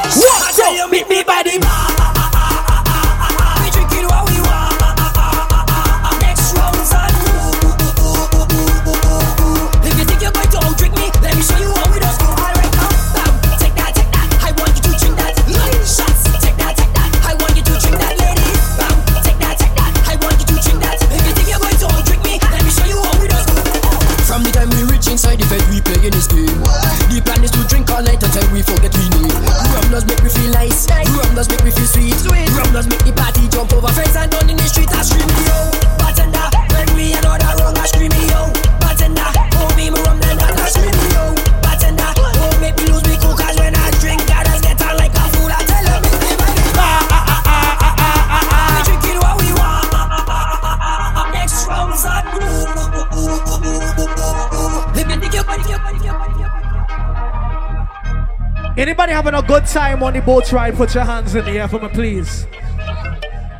having a good time on the boat ride? Put your hands in the air for me, please.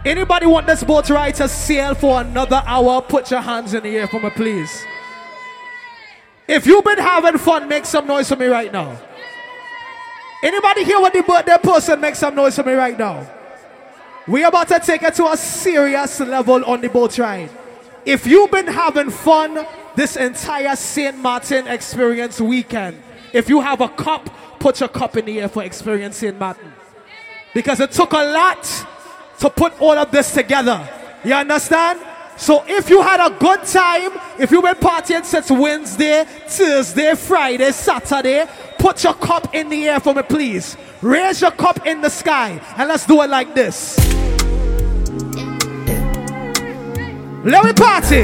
Anybody want this boat ride to sail for another hour? Put your hands in the air for me, please. If you've been having fun, make some noise for me right now. Anybody here with the birthday person, make some noise for me right now. We're about to take it to a serious level on the boat ride. If you've been having fun this entire St. Martin experience weekend, if you have a cup, put your cup in the air for experiencing Martin. Because it took a lot to put all of this together. You understand? So if you had a good time, if you've been partying since Wednesday, Thursday, Friday, Saturday, put your cup in the air for me, please. Raise your cup in the sky and let's do it like this. Let me party.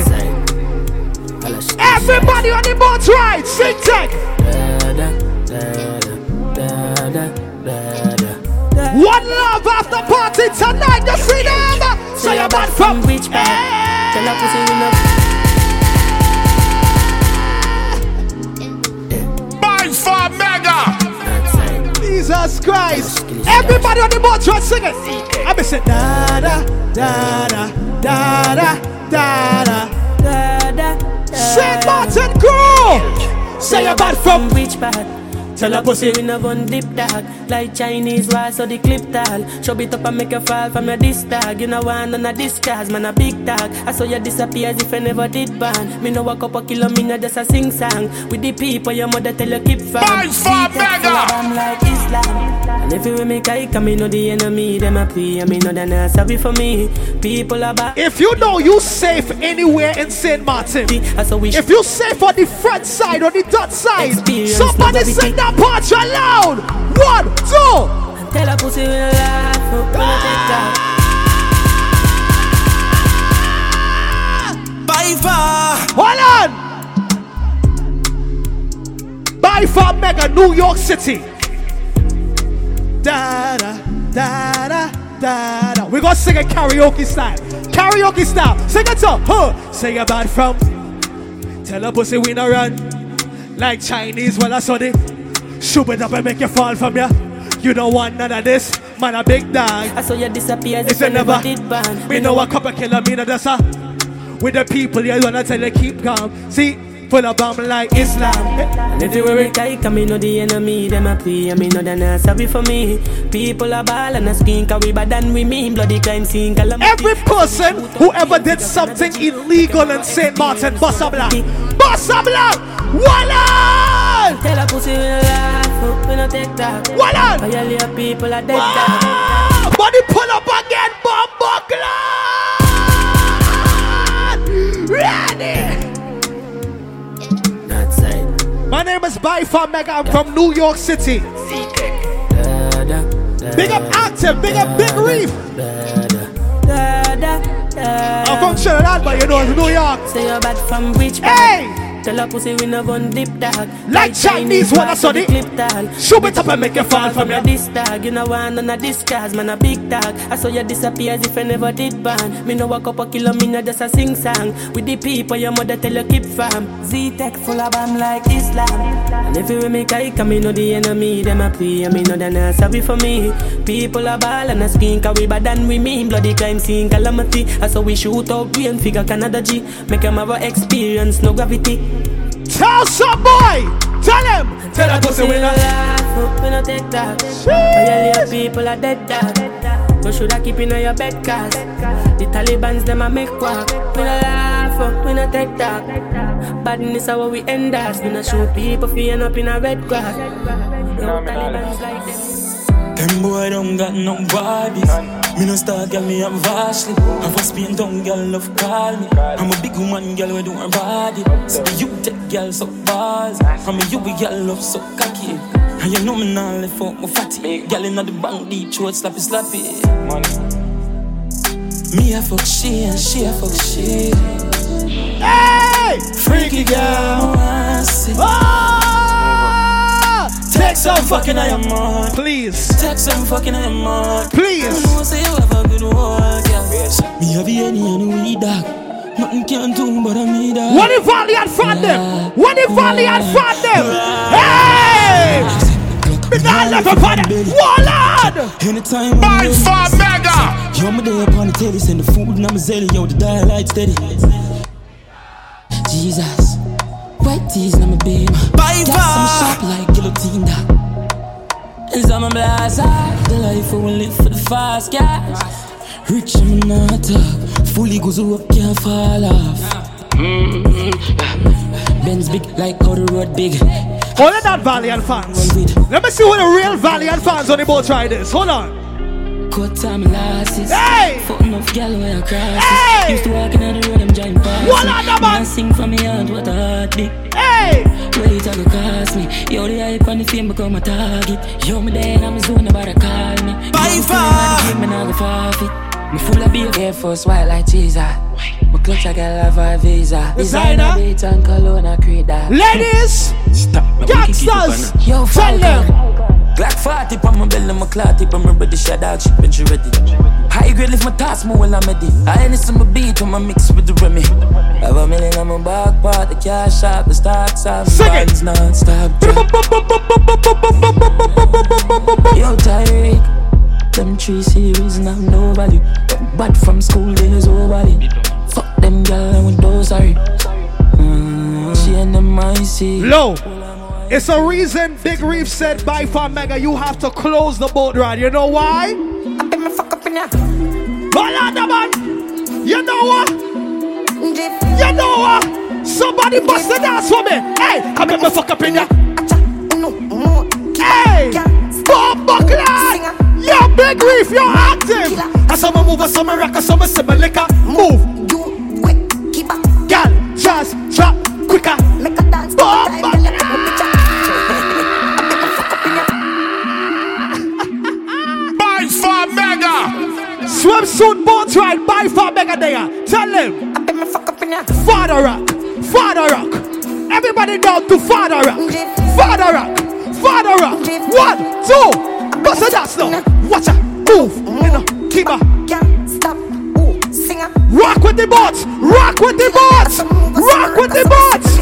Everybody on the boat ride, sing tech. One love after party tonight, see them. So you're bad from which part? Tell her pussy we love eh. ByFar Mega. Jesus Christ. Everybody on the boat ride, sing it. I be say da da da da da da da da. St. Martin crew. Say you're bad from which part? Tell her pussy we no gun dip dog. Like Chinese wall so the clip tall. Show it up and make you fall from your disc tag. You know one on a disc cause man a big tag. I saw you disappear as if I never did ban Me no walk up a kilo me no just a sing song. With the people your mother tell you keep ByFar Mega. I'm like Islam. And if you make I come me know the enemy Them a pray. And me know they not sorry for me. People are back If you know you safe anywhere in St. Martin, if you safe on the front side or the dot side, somebody longevity. sing that part loud. One, two. Tell her pussy we no laugh no take that By far. Hold on. ByFar Mega New York City. Da da da da da da. We gonna sing it karaoke style. Karaoke style. Sing it up. Huh. Sing about from. Tell a pussy we no run. Like Chinese when I saw it. Shoot it up and make you fall from ya. You don't want none of this. Man a big dog. I saw you disappear as It's if I a never. never did ban We know a couple killer me no that's a. With the people you wanna tell you keep calm. See, full of bomb like Islam. And if you were a guy, come know the enemy, them a pray, me know they not sorry for me. People are ball and a skin, cause we bad than we mean, bloody crime scene, calamity. Every person who ever did something illegal in St. Martin, bust a black. Bust a black. Walla! Tell a pussy we no laugh, up, we no take that. Walla! Violate people are dead dog. Body pull up again, bomb buckler! Ready! Not side. My name is ByFar Mega. I'm from New York City. Big up Active, big up Big Reef. I'm from Trinidad, but you know it's New York. Say you're bad from which? Hey! Tell a pussy we no gun dip dog. Like Chinese when I saw the clip tall Shoot it up and make you fall from your this dog. You know one on a this cause man a big dog. I saw you disappear as if I never did ban Me no walk up a kilo me no just a sing song. With the people your mother tell you keep from Z-Tech full of bomb like Islam. And if you make I come me know the enemy Them a pray. And me know they not sorry for me. People are ball and a skin Cause we bad than we mean. Bloody crime scene calamity. I saw we shoot out rain figure Canada G. Make them have a experience no gravity Tell some boy! Tell him! Tell that pussy we not. laugh, we no take that. Violate people are dead dog. You shoulda keep in your bed cause the Taliban's them a make walk. We no laugh, we no take that. Badness how we end us. We no shoot people fi end up in a red grass. Yo, Taliban's like them. Them boy don't got no bodies. Me no star girl, me have vastly. Have a spin down girl, love call me. I'm a big woman girl, we do her body. So you take girl so balls. I'm a you be girl love so cocky. And you know me now left out my fatty. Girl inna the bank deep throat slappy slappy. Me a fuck she and she a fuck she. Hey! Freaky girl, I Take some fucking I am on. Please. Take some fucking I am on. Please. I know say you have a good work, yeah. Me have any and we dog. Nothing can do but I'm me dog. What if Valley had front them? What if Valley had front them? Hey! Big God left upon it. Warlord. Anytime By far mega. Yo, me there upon the telly, send the food and I'm a zelly, yo, the dial light steady. Jesus, white tees and I'm a beam. By Got far. some sharp like guillotine that. And some blast the life we live for the fast gas. Rich and not talk, fully goes up, can't fall off. Mm-hmm. Benz big like how the road big. Hold on, that Valiant fans. Let me see what the real Valiant fans on the boat try this. Hold on. Cut time losses. Hey! Foot enough gal where I cross. Hey! Used to walk in the road, I'm giant past. One me. on the man. Me a sing from me heart, what a heartbeat. Hey! Where it a go cost me? Yo, the hype and the fame become a target. Yo, me there and I'm zone, nobody call me. By far. Me not go forfeit. Me full of beer. Air Force white like cheese. My clutch I got love a visa. Designer. Designer, beat and cologne, I create that. Ladies, gangsters, Yo, tell them. Glock 40 on my belly, my clot tip, I'm ready, shut out, shit, when she ready. High grade lift my task, more while I'm ready. I ain't some beat when I mix with the Remy. Have a million on my back part, the cash out, the stocks Sing it. non-stop. Yo, Tyreek, them three series now no value. But from school days, oh body. Fuck them gal and we do sorry. Mm, she and them I see. Low. It's a reason Big Reef said ByFar Mega you have to close the boat ride. You know why? I bet me fuck up in Hold on, the man. You know what? You know what? Somebody bust the dance for me. Hey, I bet me fuck up in ya. Hey, Bob Buckland. Yo, Big Reef, you're active. I saw me move, I saw me rock, I saw me sip my liquor. Move. Do quick, keep up. Gal, just drop quicker. Make a dance. Bob By far mega. Swimsuit boat ride ByFar Mega there. Tell him. Father Rock. Father Rock. Everybody down to Father Rock. Father Rock. Father Rock. One, two. Bust a dance now. Watch out. Move. You know, keep up. Rock with the boats. Rock with the boats. Rock with the boats.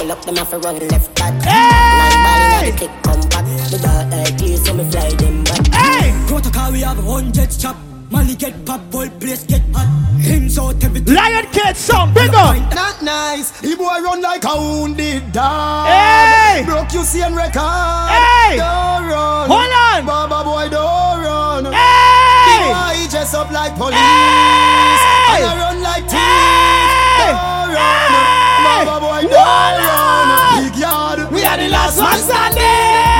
Pull up them off run left back. Hey! Nine ball the click come back. The dark this, so me fly them back. Hey! Protocol, we have chop. Get pop, whole place get hot. Him so everything. Lion Kid song, big up. Not nice. The boy run like a wounded dog. Hey! Broke you see and record. Hey! Don't run. Hold on. Baba boy, don't run. Hey! The boy he dress up like police. Hey! And I run like. Hey! Don't run. Hey! Baba boy, Hold don't on. run. Big yard. We are the last one standing.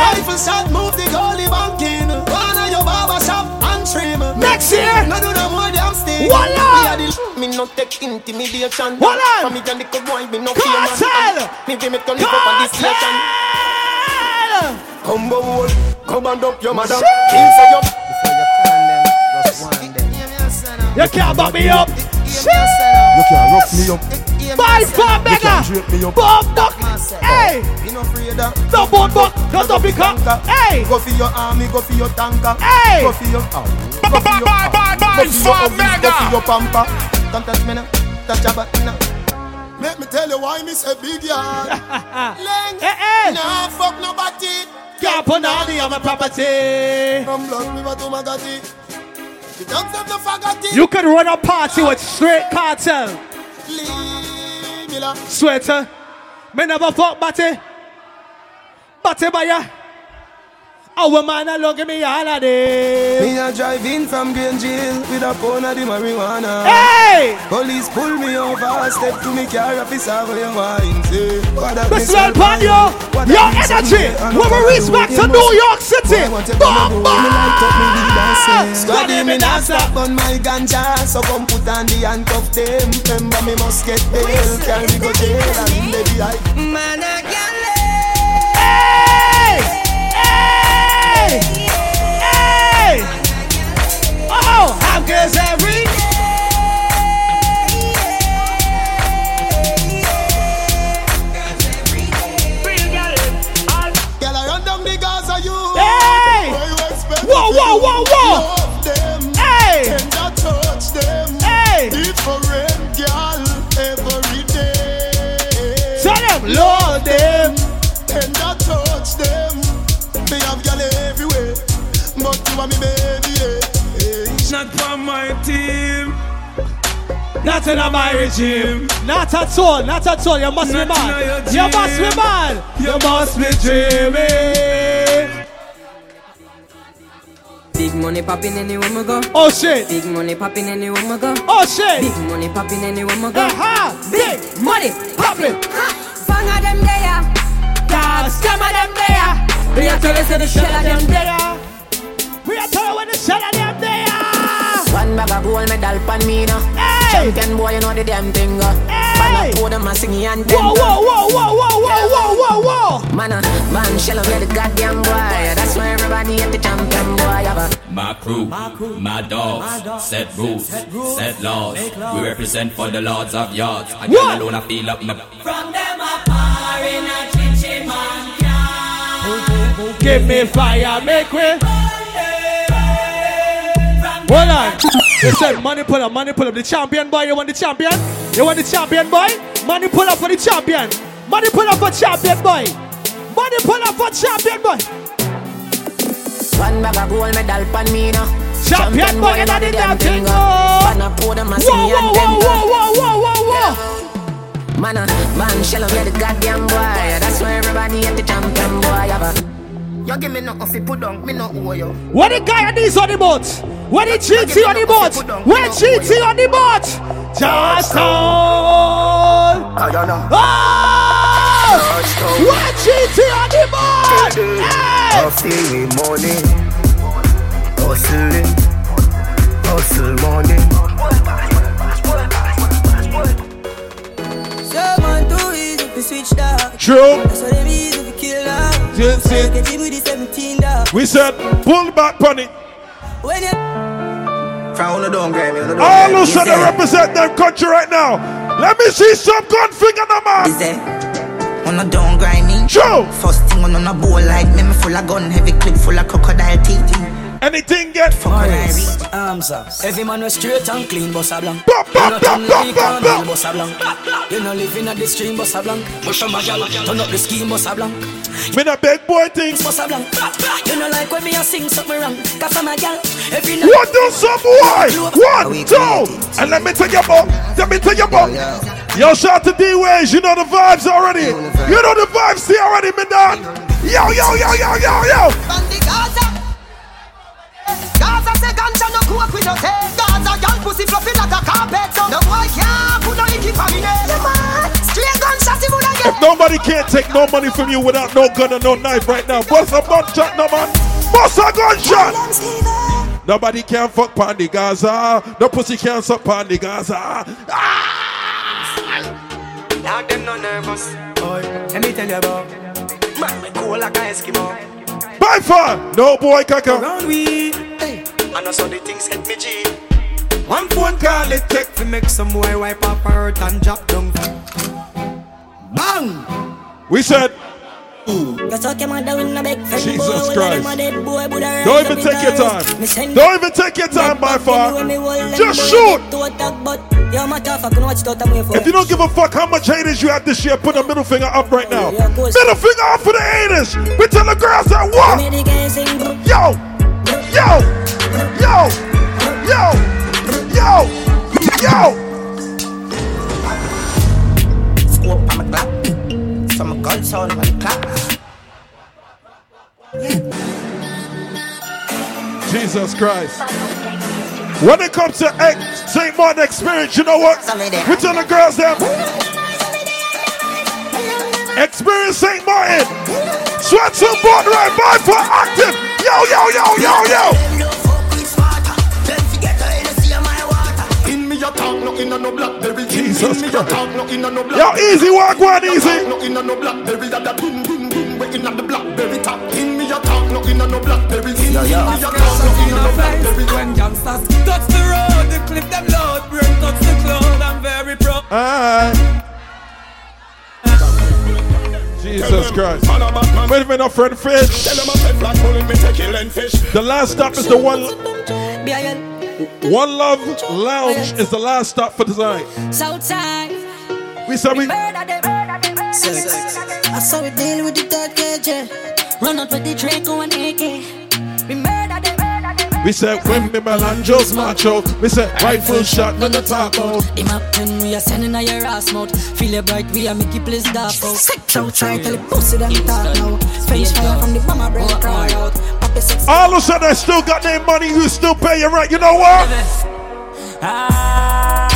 Rifle shot, move the goalie bank in. One of your barber shop and trim. Next year. No do no more damn stick. Voila. We are the me no take intimidation. Voila. From me can the boy me no fear man. Cartel. Me give me turn it up on this station. Cartel. Combo wall, come and up your mother. Shit. Kill say you. You can't back me up. You can't rough me up. By far You mega. can't drape me up. Bob Buck. Hey. Me no afraid of. No boat buck. No topic up. Hey. Go for your army, go for your tanker. Hey. Go for your. Go for Bye your. bye bye bye. Go for your Far go for your pamper. Don't touch me now. Touch your button now. Let me tell you why me say big yard. Length. Eh, eh. Nah, fuck nobody. Can't put on the other property. From Blood River to Magadi. The dogs have no. You could run a party with straight cartel. Lee Miller. Sweater. Me never fuck Batty. Batty ya. Our man alone give me all of this. Me a drive in from Green Jail with a pound of the marijuana. Hey! Police pull me over, step to me car, officer, where you wine say. What a Mr. El Panyo, your energy, when we reach back to New York City. Bomba! Squaddy me not stop on my ganja, so come put on the handcuff them. Remember me must get bail, carry go jail and baby I. Man, I Girls every day. Whoa, whoa, whoa, whoa! Love them, hey! Tender touch them, hey! Different girl, every day. Tell them, love them, tender touch them. They have girl everywhere, but you are me baby. Yeah. Not for my team. Not in my regime. Not at all, not at all. You must be Not in mad. You must be mad. You must be dreaming. Big money popping anywhere we go. Oh shit. Big money popping anywhere we go. Oh shit. Big money popping anywhere we go. Aha. Big money popping. Fang of them there. Cause Scam of them there. We are telling you say the shell of them there. We are telling when the shell of them there. One bag of gold medal pan me now. Hey. Champion boy, you know the damn thing. Go. Hey. Man, I pour them a singing and Whoa, whoa, whoa, whoa, whoa, whoa, whoa, whoa, whoa. Man, uh, man, shell of the goddamn boy. That's why everybody at the champion boy. Have a My crew, my dogs, set rules, set laws. We represent for the lords of yards. I What? alone I feel up my From them a par in a chinchin man can. Give me fire, make way. Hold on. They said money pull up, money pull up. The champion boy, you want the champion? You want the champion boy? Money pull up for the champion. Money pull up for champion boy. Money pull up for champion boy. One bag of gold medal pan me now. Champion boy, you know the damn thing. go. oh. Pour them a Whoa, whoa, and them whoa, whoa, whoa, whoa, whoa, whoa. Man, man, shell of the goddamn boy. That's why everybody at the champion boy. Have You give me nothing fi put down, me no owe you. What the guy on these on the boat? What the GT on the boat? Where GT on the boat? Just on. Oh, oh! Where GT on the boat? Hey! Hustle money, hustling, hustle money. Someone too easy to switch dog. True. That's why they be easy to kill dog. Yes, So you yes. can see with the 17 dog. We said, pull back on it. When you Crown the down, Grammy, on the. All Grammy. of them Is there- represent their country right now. Let me see some gun finger no man. Is there? On a down grimy. True. First thing on a bowl like me, me full of gun, heavy clip full of crocodile teeth. Anything get Morris, arms up. Every man was straight and clean, boss a blank. Bop, You bop, not bop, on the bop, bop, bop. boss a blank. You not living at the stream, boss a blank. Push on my gal, turn up the scheme, boss a blank. Me a big boy things. Boss a blank. You know like when me a sing something wrong. Cause I'm a gal. Every night. What do some boy? One, two, and let me tell you about. Let me tell you oh, about. Yo, shout to D Ways. You know the vibes already. You know the vibes see already, me dog. Yo, yo, yo, yo, yo, yo. Bandi Gaza Gaza say ganja no cook with no taste Gaza girl pussy fluffy like a carpet So no boy can't put no icky for me name Yeah man Straight gunshot he woulda get If nobody can't take no money from you without no gun and no knife right now, bust a gunshot, no man. Bust a gunshot. Nobody can fuck Pandy Gaza. No pussy can suck Pandy Gaza. Ah! Dog them no nervous. Boy, let me tell you about. Man, me cool like a Eskimo. By far, no boy caca. Around we, hey, I know so the things hit me G. One phone call it take to make some boy wipe up her hurt and drop down. Bang! We said, You suck your mother in a big friend Jesus boy Christ. dead boy Buddha don't even take your time. Don't even take your time, by far. When me hold them Just shoot. get To attack but Yo matter fuck you know what you thought I'm here for If you don't give a fuck how much haters you have this year, put a middle finger up right now. Middle finger up for the haters. We tell the girls that what? Me the guy sing bro. Yo, yo, yo, yo, yo. Gun sound on the clock. Jesus Christ. When it comes to ex- St. Martin experience, you know what? We tell the girls that experience St. Martin. Sweat board right by for active. Yo, yo, yo, yo, yo. Me a talk, no in a no blackberry. Jesus in me a Christ. talk, no in a no Yo, blackberry. easy walk, one easy. No in a no blackberry. That the pin pin pin. We in a the blackberry top. In me a talk, no in a no blackberry. In me a talk, no in no blackberry. When youngsters touch the road, the clip them load, brain touch the cloud, I'm very proud. Alright. Jesus Christ. Wait a minute, our friend Fish. The last stop is the one. One Love Lounge is the last stop for tonight. Southside. We said we. I saw we deal with the third KJ. Run out with the Draco and AK. We murder them. We said when me Melange's macho. We said rifle shot, none to talk about. Him up when we are sending a your ass mouth. Feel it bright, we are make it place dark out. Sex outside, tell the pussy them talk now. French fire from the bomber brain cry out. Papi sex. All of a sudden, I still got their money. You still pay your rent. You know what? Ah.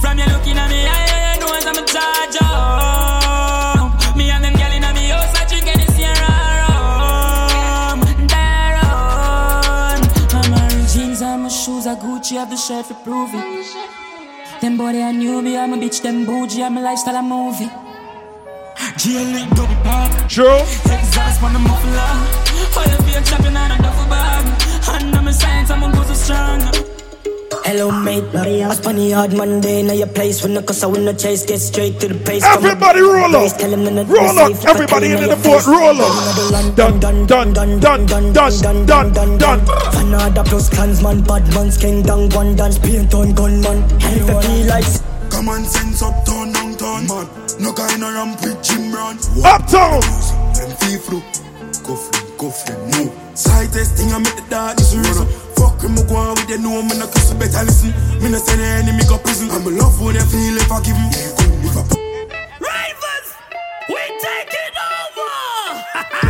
From you looking at me, I, I know I'm a charge up. Me and them gal inna me house, I drink any Sierra rum. Daron. I'm wearing jeans and my shoes, I Gucci, have the shirt for prove it. Them body I knew me, I'm a bitch, them bougie, I'm a lifestyle, a movie. GLE double park. True. Exhaust on the muffler. Fire be a chopping on a duffel bag. And I'm a science, I'm a go so strong. Hello, mate. I spun the hard Monday. Now your place when the cause I win the chase. Get straight to the pace. Everybody roll up. Roll up. Everybody into the fort. Roll up. Dun dun dun dun dun dun dun dun dun dun. Fanada plus clansman, bad man's king, down one dance, paint on gunman. And if you feel like Come on, sense up, turn down, turn man. No kind of ramp with Jim Brown. Uptown. Them feel flu. Go flip, go flip, no. Slightest thing I make the dark is reason. Fuck him, go on with the no, me no cuss, better listen. Me no send the enemy go prison. I'm a love what they feel if I give him. If I Ravens, we taking over.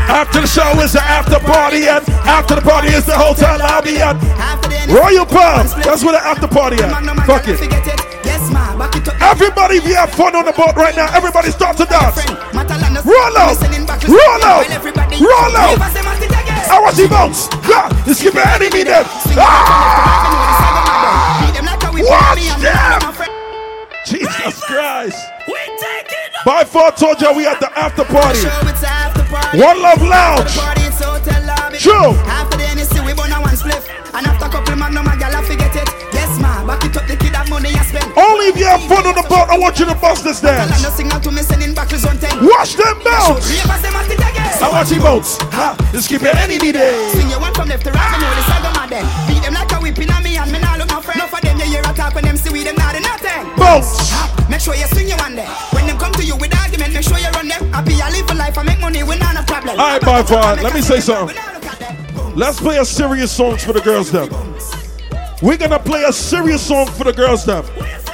After the show is the after party, and after the party is the hotel lobby, and Royal Palm. That's where the after party at. Fuck it. Everybody, you have fun on the boat right now, everybody start to dance. Roll out, roll out, roll out. I want you bounce. Yeah, this give enemy them. Ah! Watch them. Jesus Christ. By far told you we at the after party. One Love Lounge. True. Magnum, a gal forget it. Yes, ma, back it up the kid that money you spend. Only if you have fun on the boat, I want you to bust this dance. no signal to me sending back his own ten. Watch them bounce. Ravers, them at it again. I watch you bounce. Ha, this give me any day. Swing your one from left to right, me know the saga mad them. Beat them like a whipping on me and me nah look my friend. Enough of them, you hear a talk when them see we them not do nothing. Bounce. Make sure you swing your one there. When them come to you with argument, make sure you run them. I live a life, I make money, we not a problem. All right, by far, let me say something. Let's play a serious song for the girls them. We're gonna play a serious song for the girls them.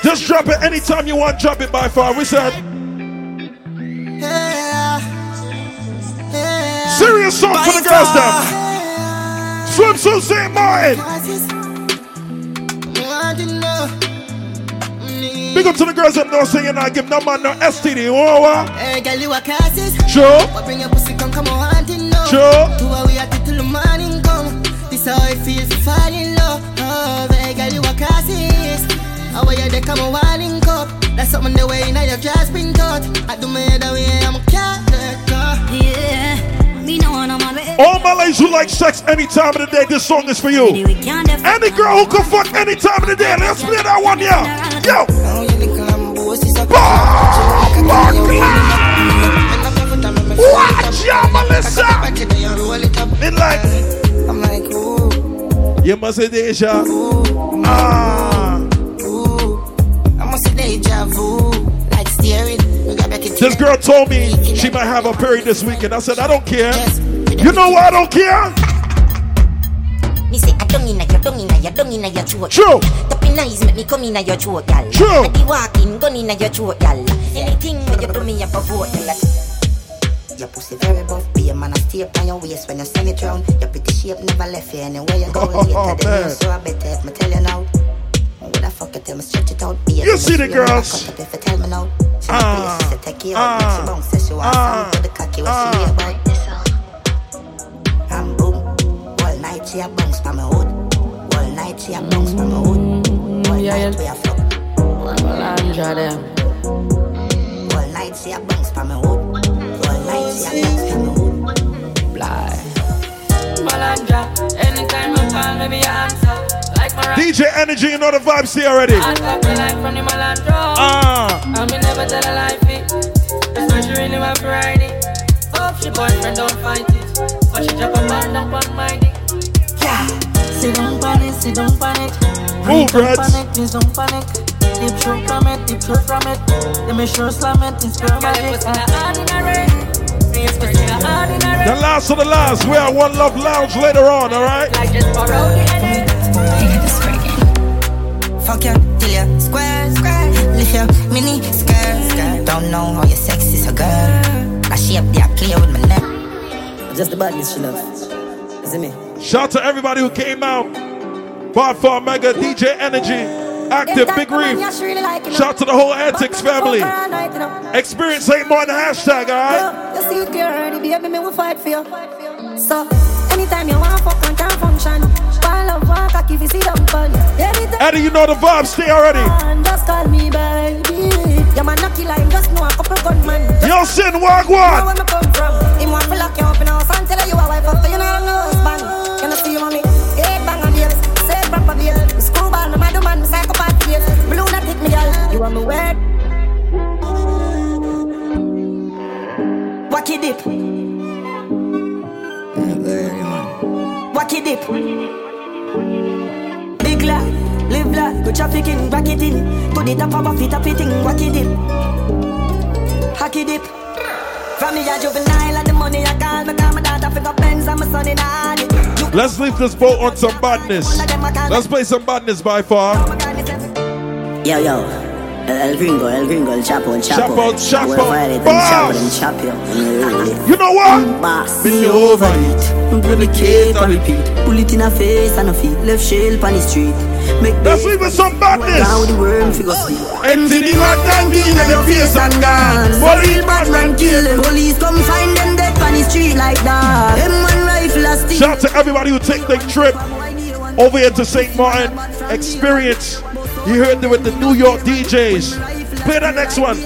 Just drop it anytime you want. Drop it by far. We said serious song for the girls them. Swimsuit St. Martin. Big up to the girls that know saying I give no man no STD. Whoa, whoa. Hey, girl, you a classes. Sure. What bring your pussy come, come on, now. Sure. Two hour we at it till the morning come. This how it feels to fall in love. Oh, hey, girl, you a classes. How are you there, come on, warning cup. That's something the way now your dress been cut. I do my head away, I'm a character. Yeah, me no one on my. All my ladies who like sex any time of the day, this song is for you. Any girl who can fuck any time of the day, let's play that one, yo. Yo. Watch ya, Melissa. Been like, I'm like, ooh, you must say Deja. Ah. Ah. This girl told me she might have a period this weekend. I said, I don't care. You know why I don't care? True. True be a man a stay on your waist when you send it round. Your pretty shape never left you anywhere you go later Oh, than you, so I better if me tell you now. What the fuck you tell me stretch it out, be a You see the girls. Cut up if you tell me now. She Ah, ah, place, take you out, make she bounce, say she want ah, some for the cocky, what she hear about this And boom, all night she a bounce for me hood. All night she a bounce for me hood. All night we a fuck. Landra them. All night she a bounce for me hood. All night she a bounce for me hood. Bly. Malandra, anytime you call me, me answer. Like like my DJ Energy, you know the vibes here already. I got me like from the Malandro. Ah. And me never tell a lie fit. That's she really want to ride it. Hope she boyfriend don't fight it. But she drop a man up on my dick. Yeah. Sit down panic, sit down panic. Move, Don't panic, please don't panic. Deep throat from it, deep throat from it. Let me sure slam it, it's girl magic. The last of the last. We are One Love Lounge later on, alright? Fuck you till you square, square. Lift your mini skirt, skirt. Don't know how you sexy, so girl. I shape the clear with my neck. Just the badness she love. Is it me? Shout to everybody who came out. ByFar Mega, DJ Energy, Active, Big Reef. Shout to the whole Antics family. Experience ain't more than a hashtag, alright? You see you clear already, baby, me will fight for you. So, anytime you want fuck and can't function, love, one cocky, if you see them fun. Eddie, you know the vibes, stay already. man, just call me baby. Your man knocky like just know a couple gunman. Yo, Sin, walk Know where me come from. Him want to lock you up in house and tell you a wife up, you know no husband. You are me word. Wacky dip. Wacky dip. Big lad, live lad, go trafficking, back it in. To the top of a fit, up it in, wacky dip. Hacky dip. From me a juvenile and the money I call me call my daughter pick up Benz and my son in a Let's leave this boat on some badness. Let's play some badness by far. Yo, yo. El, gringo, el gringo, el chapo, el chapo. Chapo, chapo, We're violent, chapo, el chapo. You know what? Boss. Bend me over it. The cape on repeat. Pull it in a face and a feet. Left shell on the street. Make leave with some badness. Down the worm figure sleep. Empty the hot and and your face and gone. For bad man kill them. Police come find them dead on the street like that. Them man rifle a stick. Shout to everybody who take the trip over here to St. Martin. Experience. You heard it with the New York DJs. Play that next one.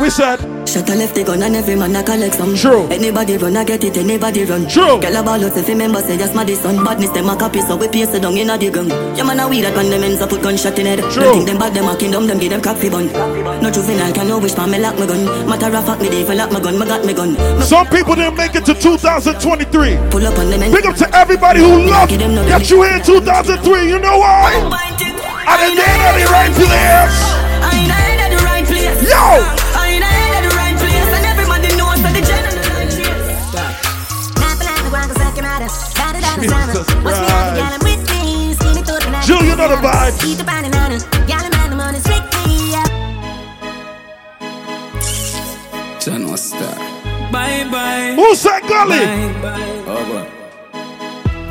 We said. Shut a left the gun and every man a collect some True Anybody run I get it, anybody run True Girl a ball out if you remember say just my son Badness them a copy so we paste down in a the gun Yeah man a weed that when them ends up put gunshot in head True. Them think them bad them a kingdom them give them coffee bun No juvenile can no wish for me lock my gun Matter of fact me dey for lock my gun me got me gun Some people didn't make it to 2023. Pull up on them and Big up to everybody who loved that you here in 2003. You know why? I done did at the right place. I ain't at the right place Yo! I ain't at the right place And everybody knows that the general Jesus Christ. Jill, you know the vibes. Channel star. Bye bye. Who's that gully? Bye bye. Oh boy.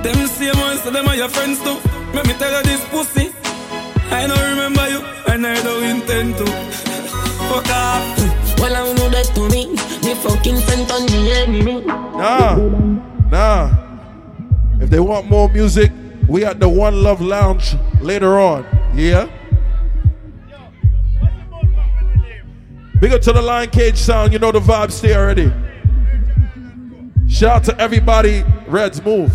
Them same ones, so them are your friends too. Let me tell you this pussy. I don't remember you, and I don't intend to. Fuck off. Well, I know that to me. Me fucking friend on the enemy. Nah, nah. If they want more music, we at the One Love Lounge later on. Yeah. Big up to the Lion Cage sound. You know the vibes stay already. Shout out to everybody. Reds, move.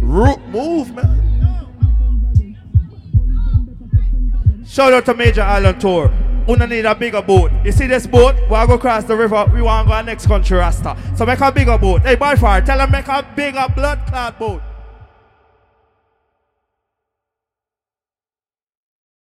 Ro- move, man. Shout out to Major Island Tour. Una need a bigger boat. You see this boat? We want to go across the river. We want to go to next country, Rasta. So make a bigger boat. Hey, by far, tell them make a bigger blood clot boat.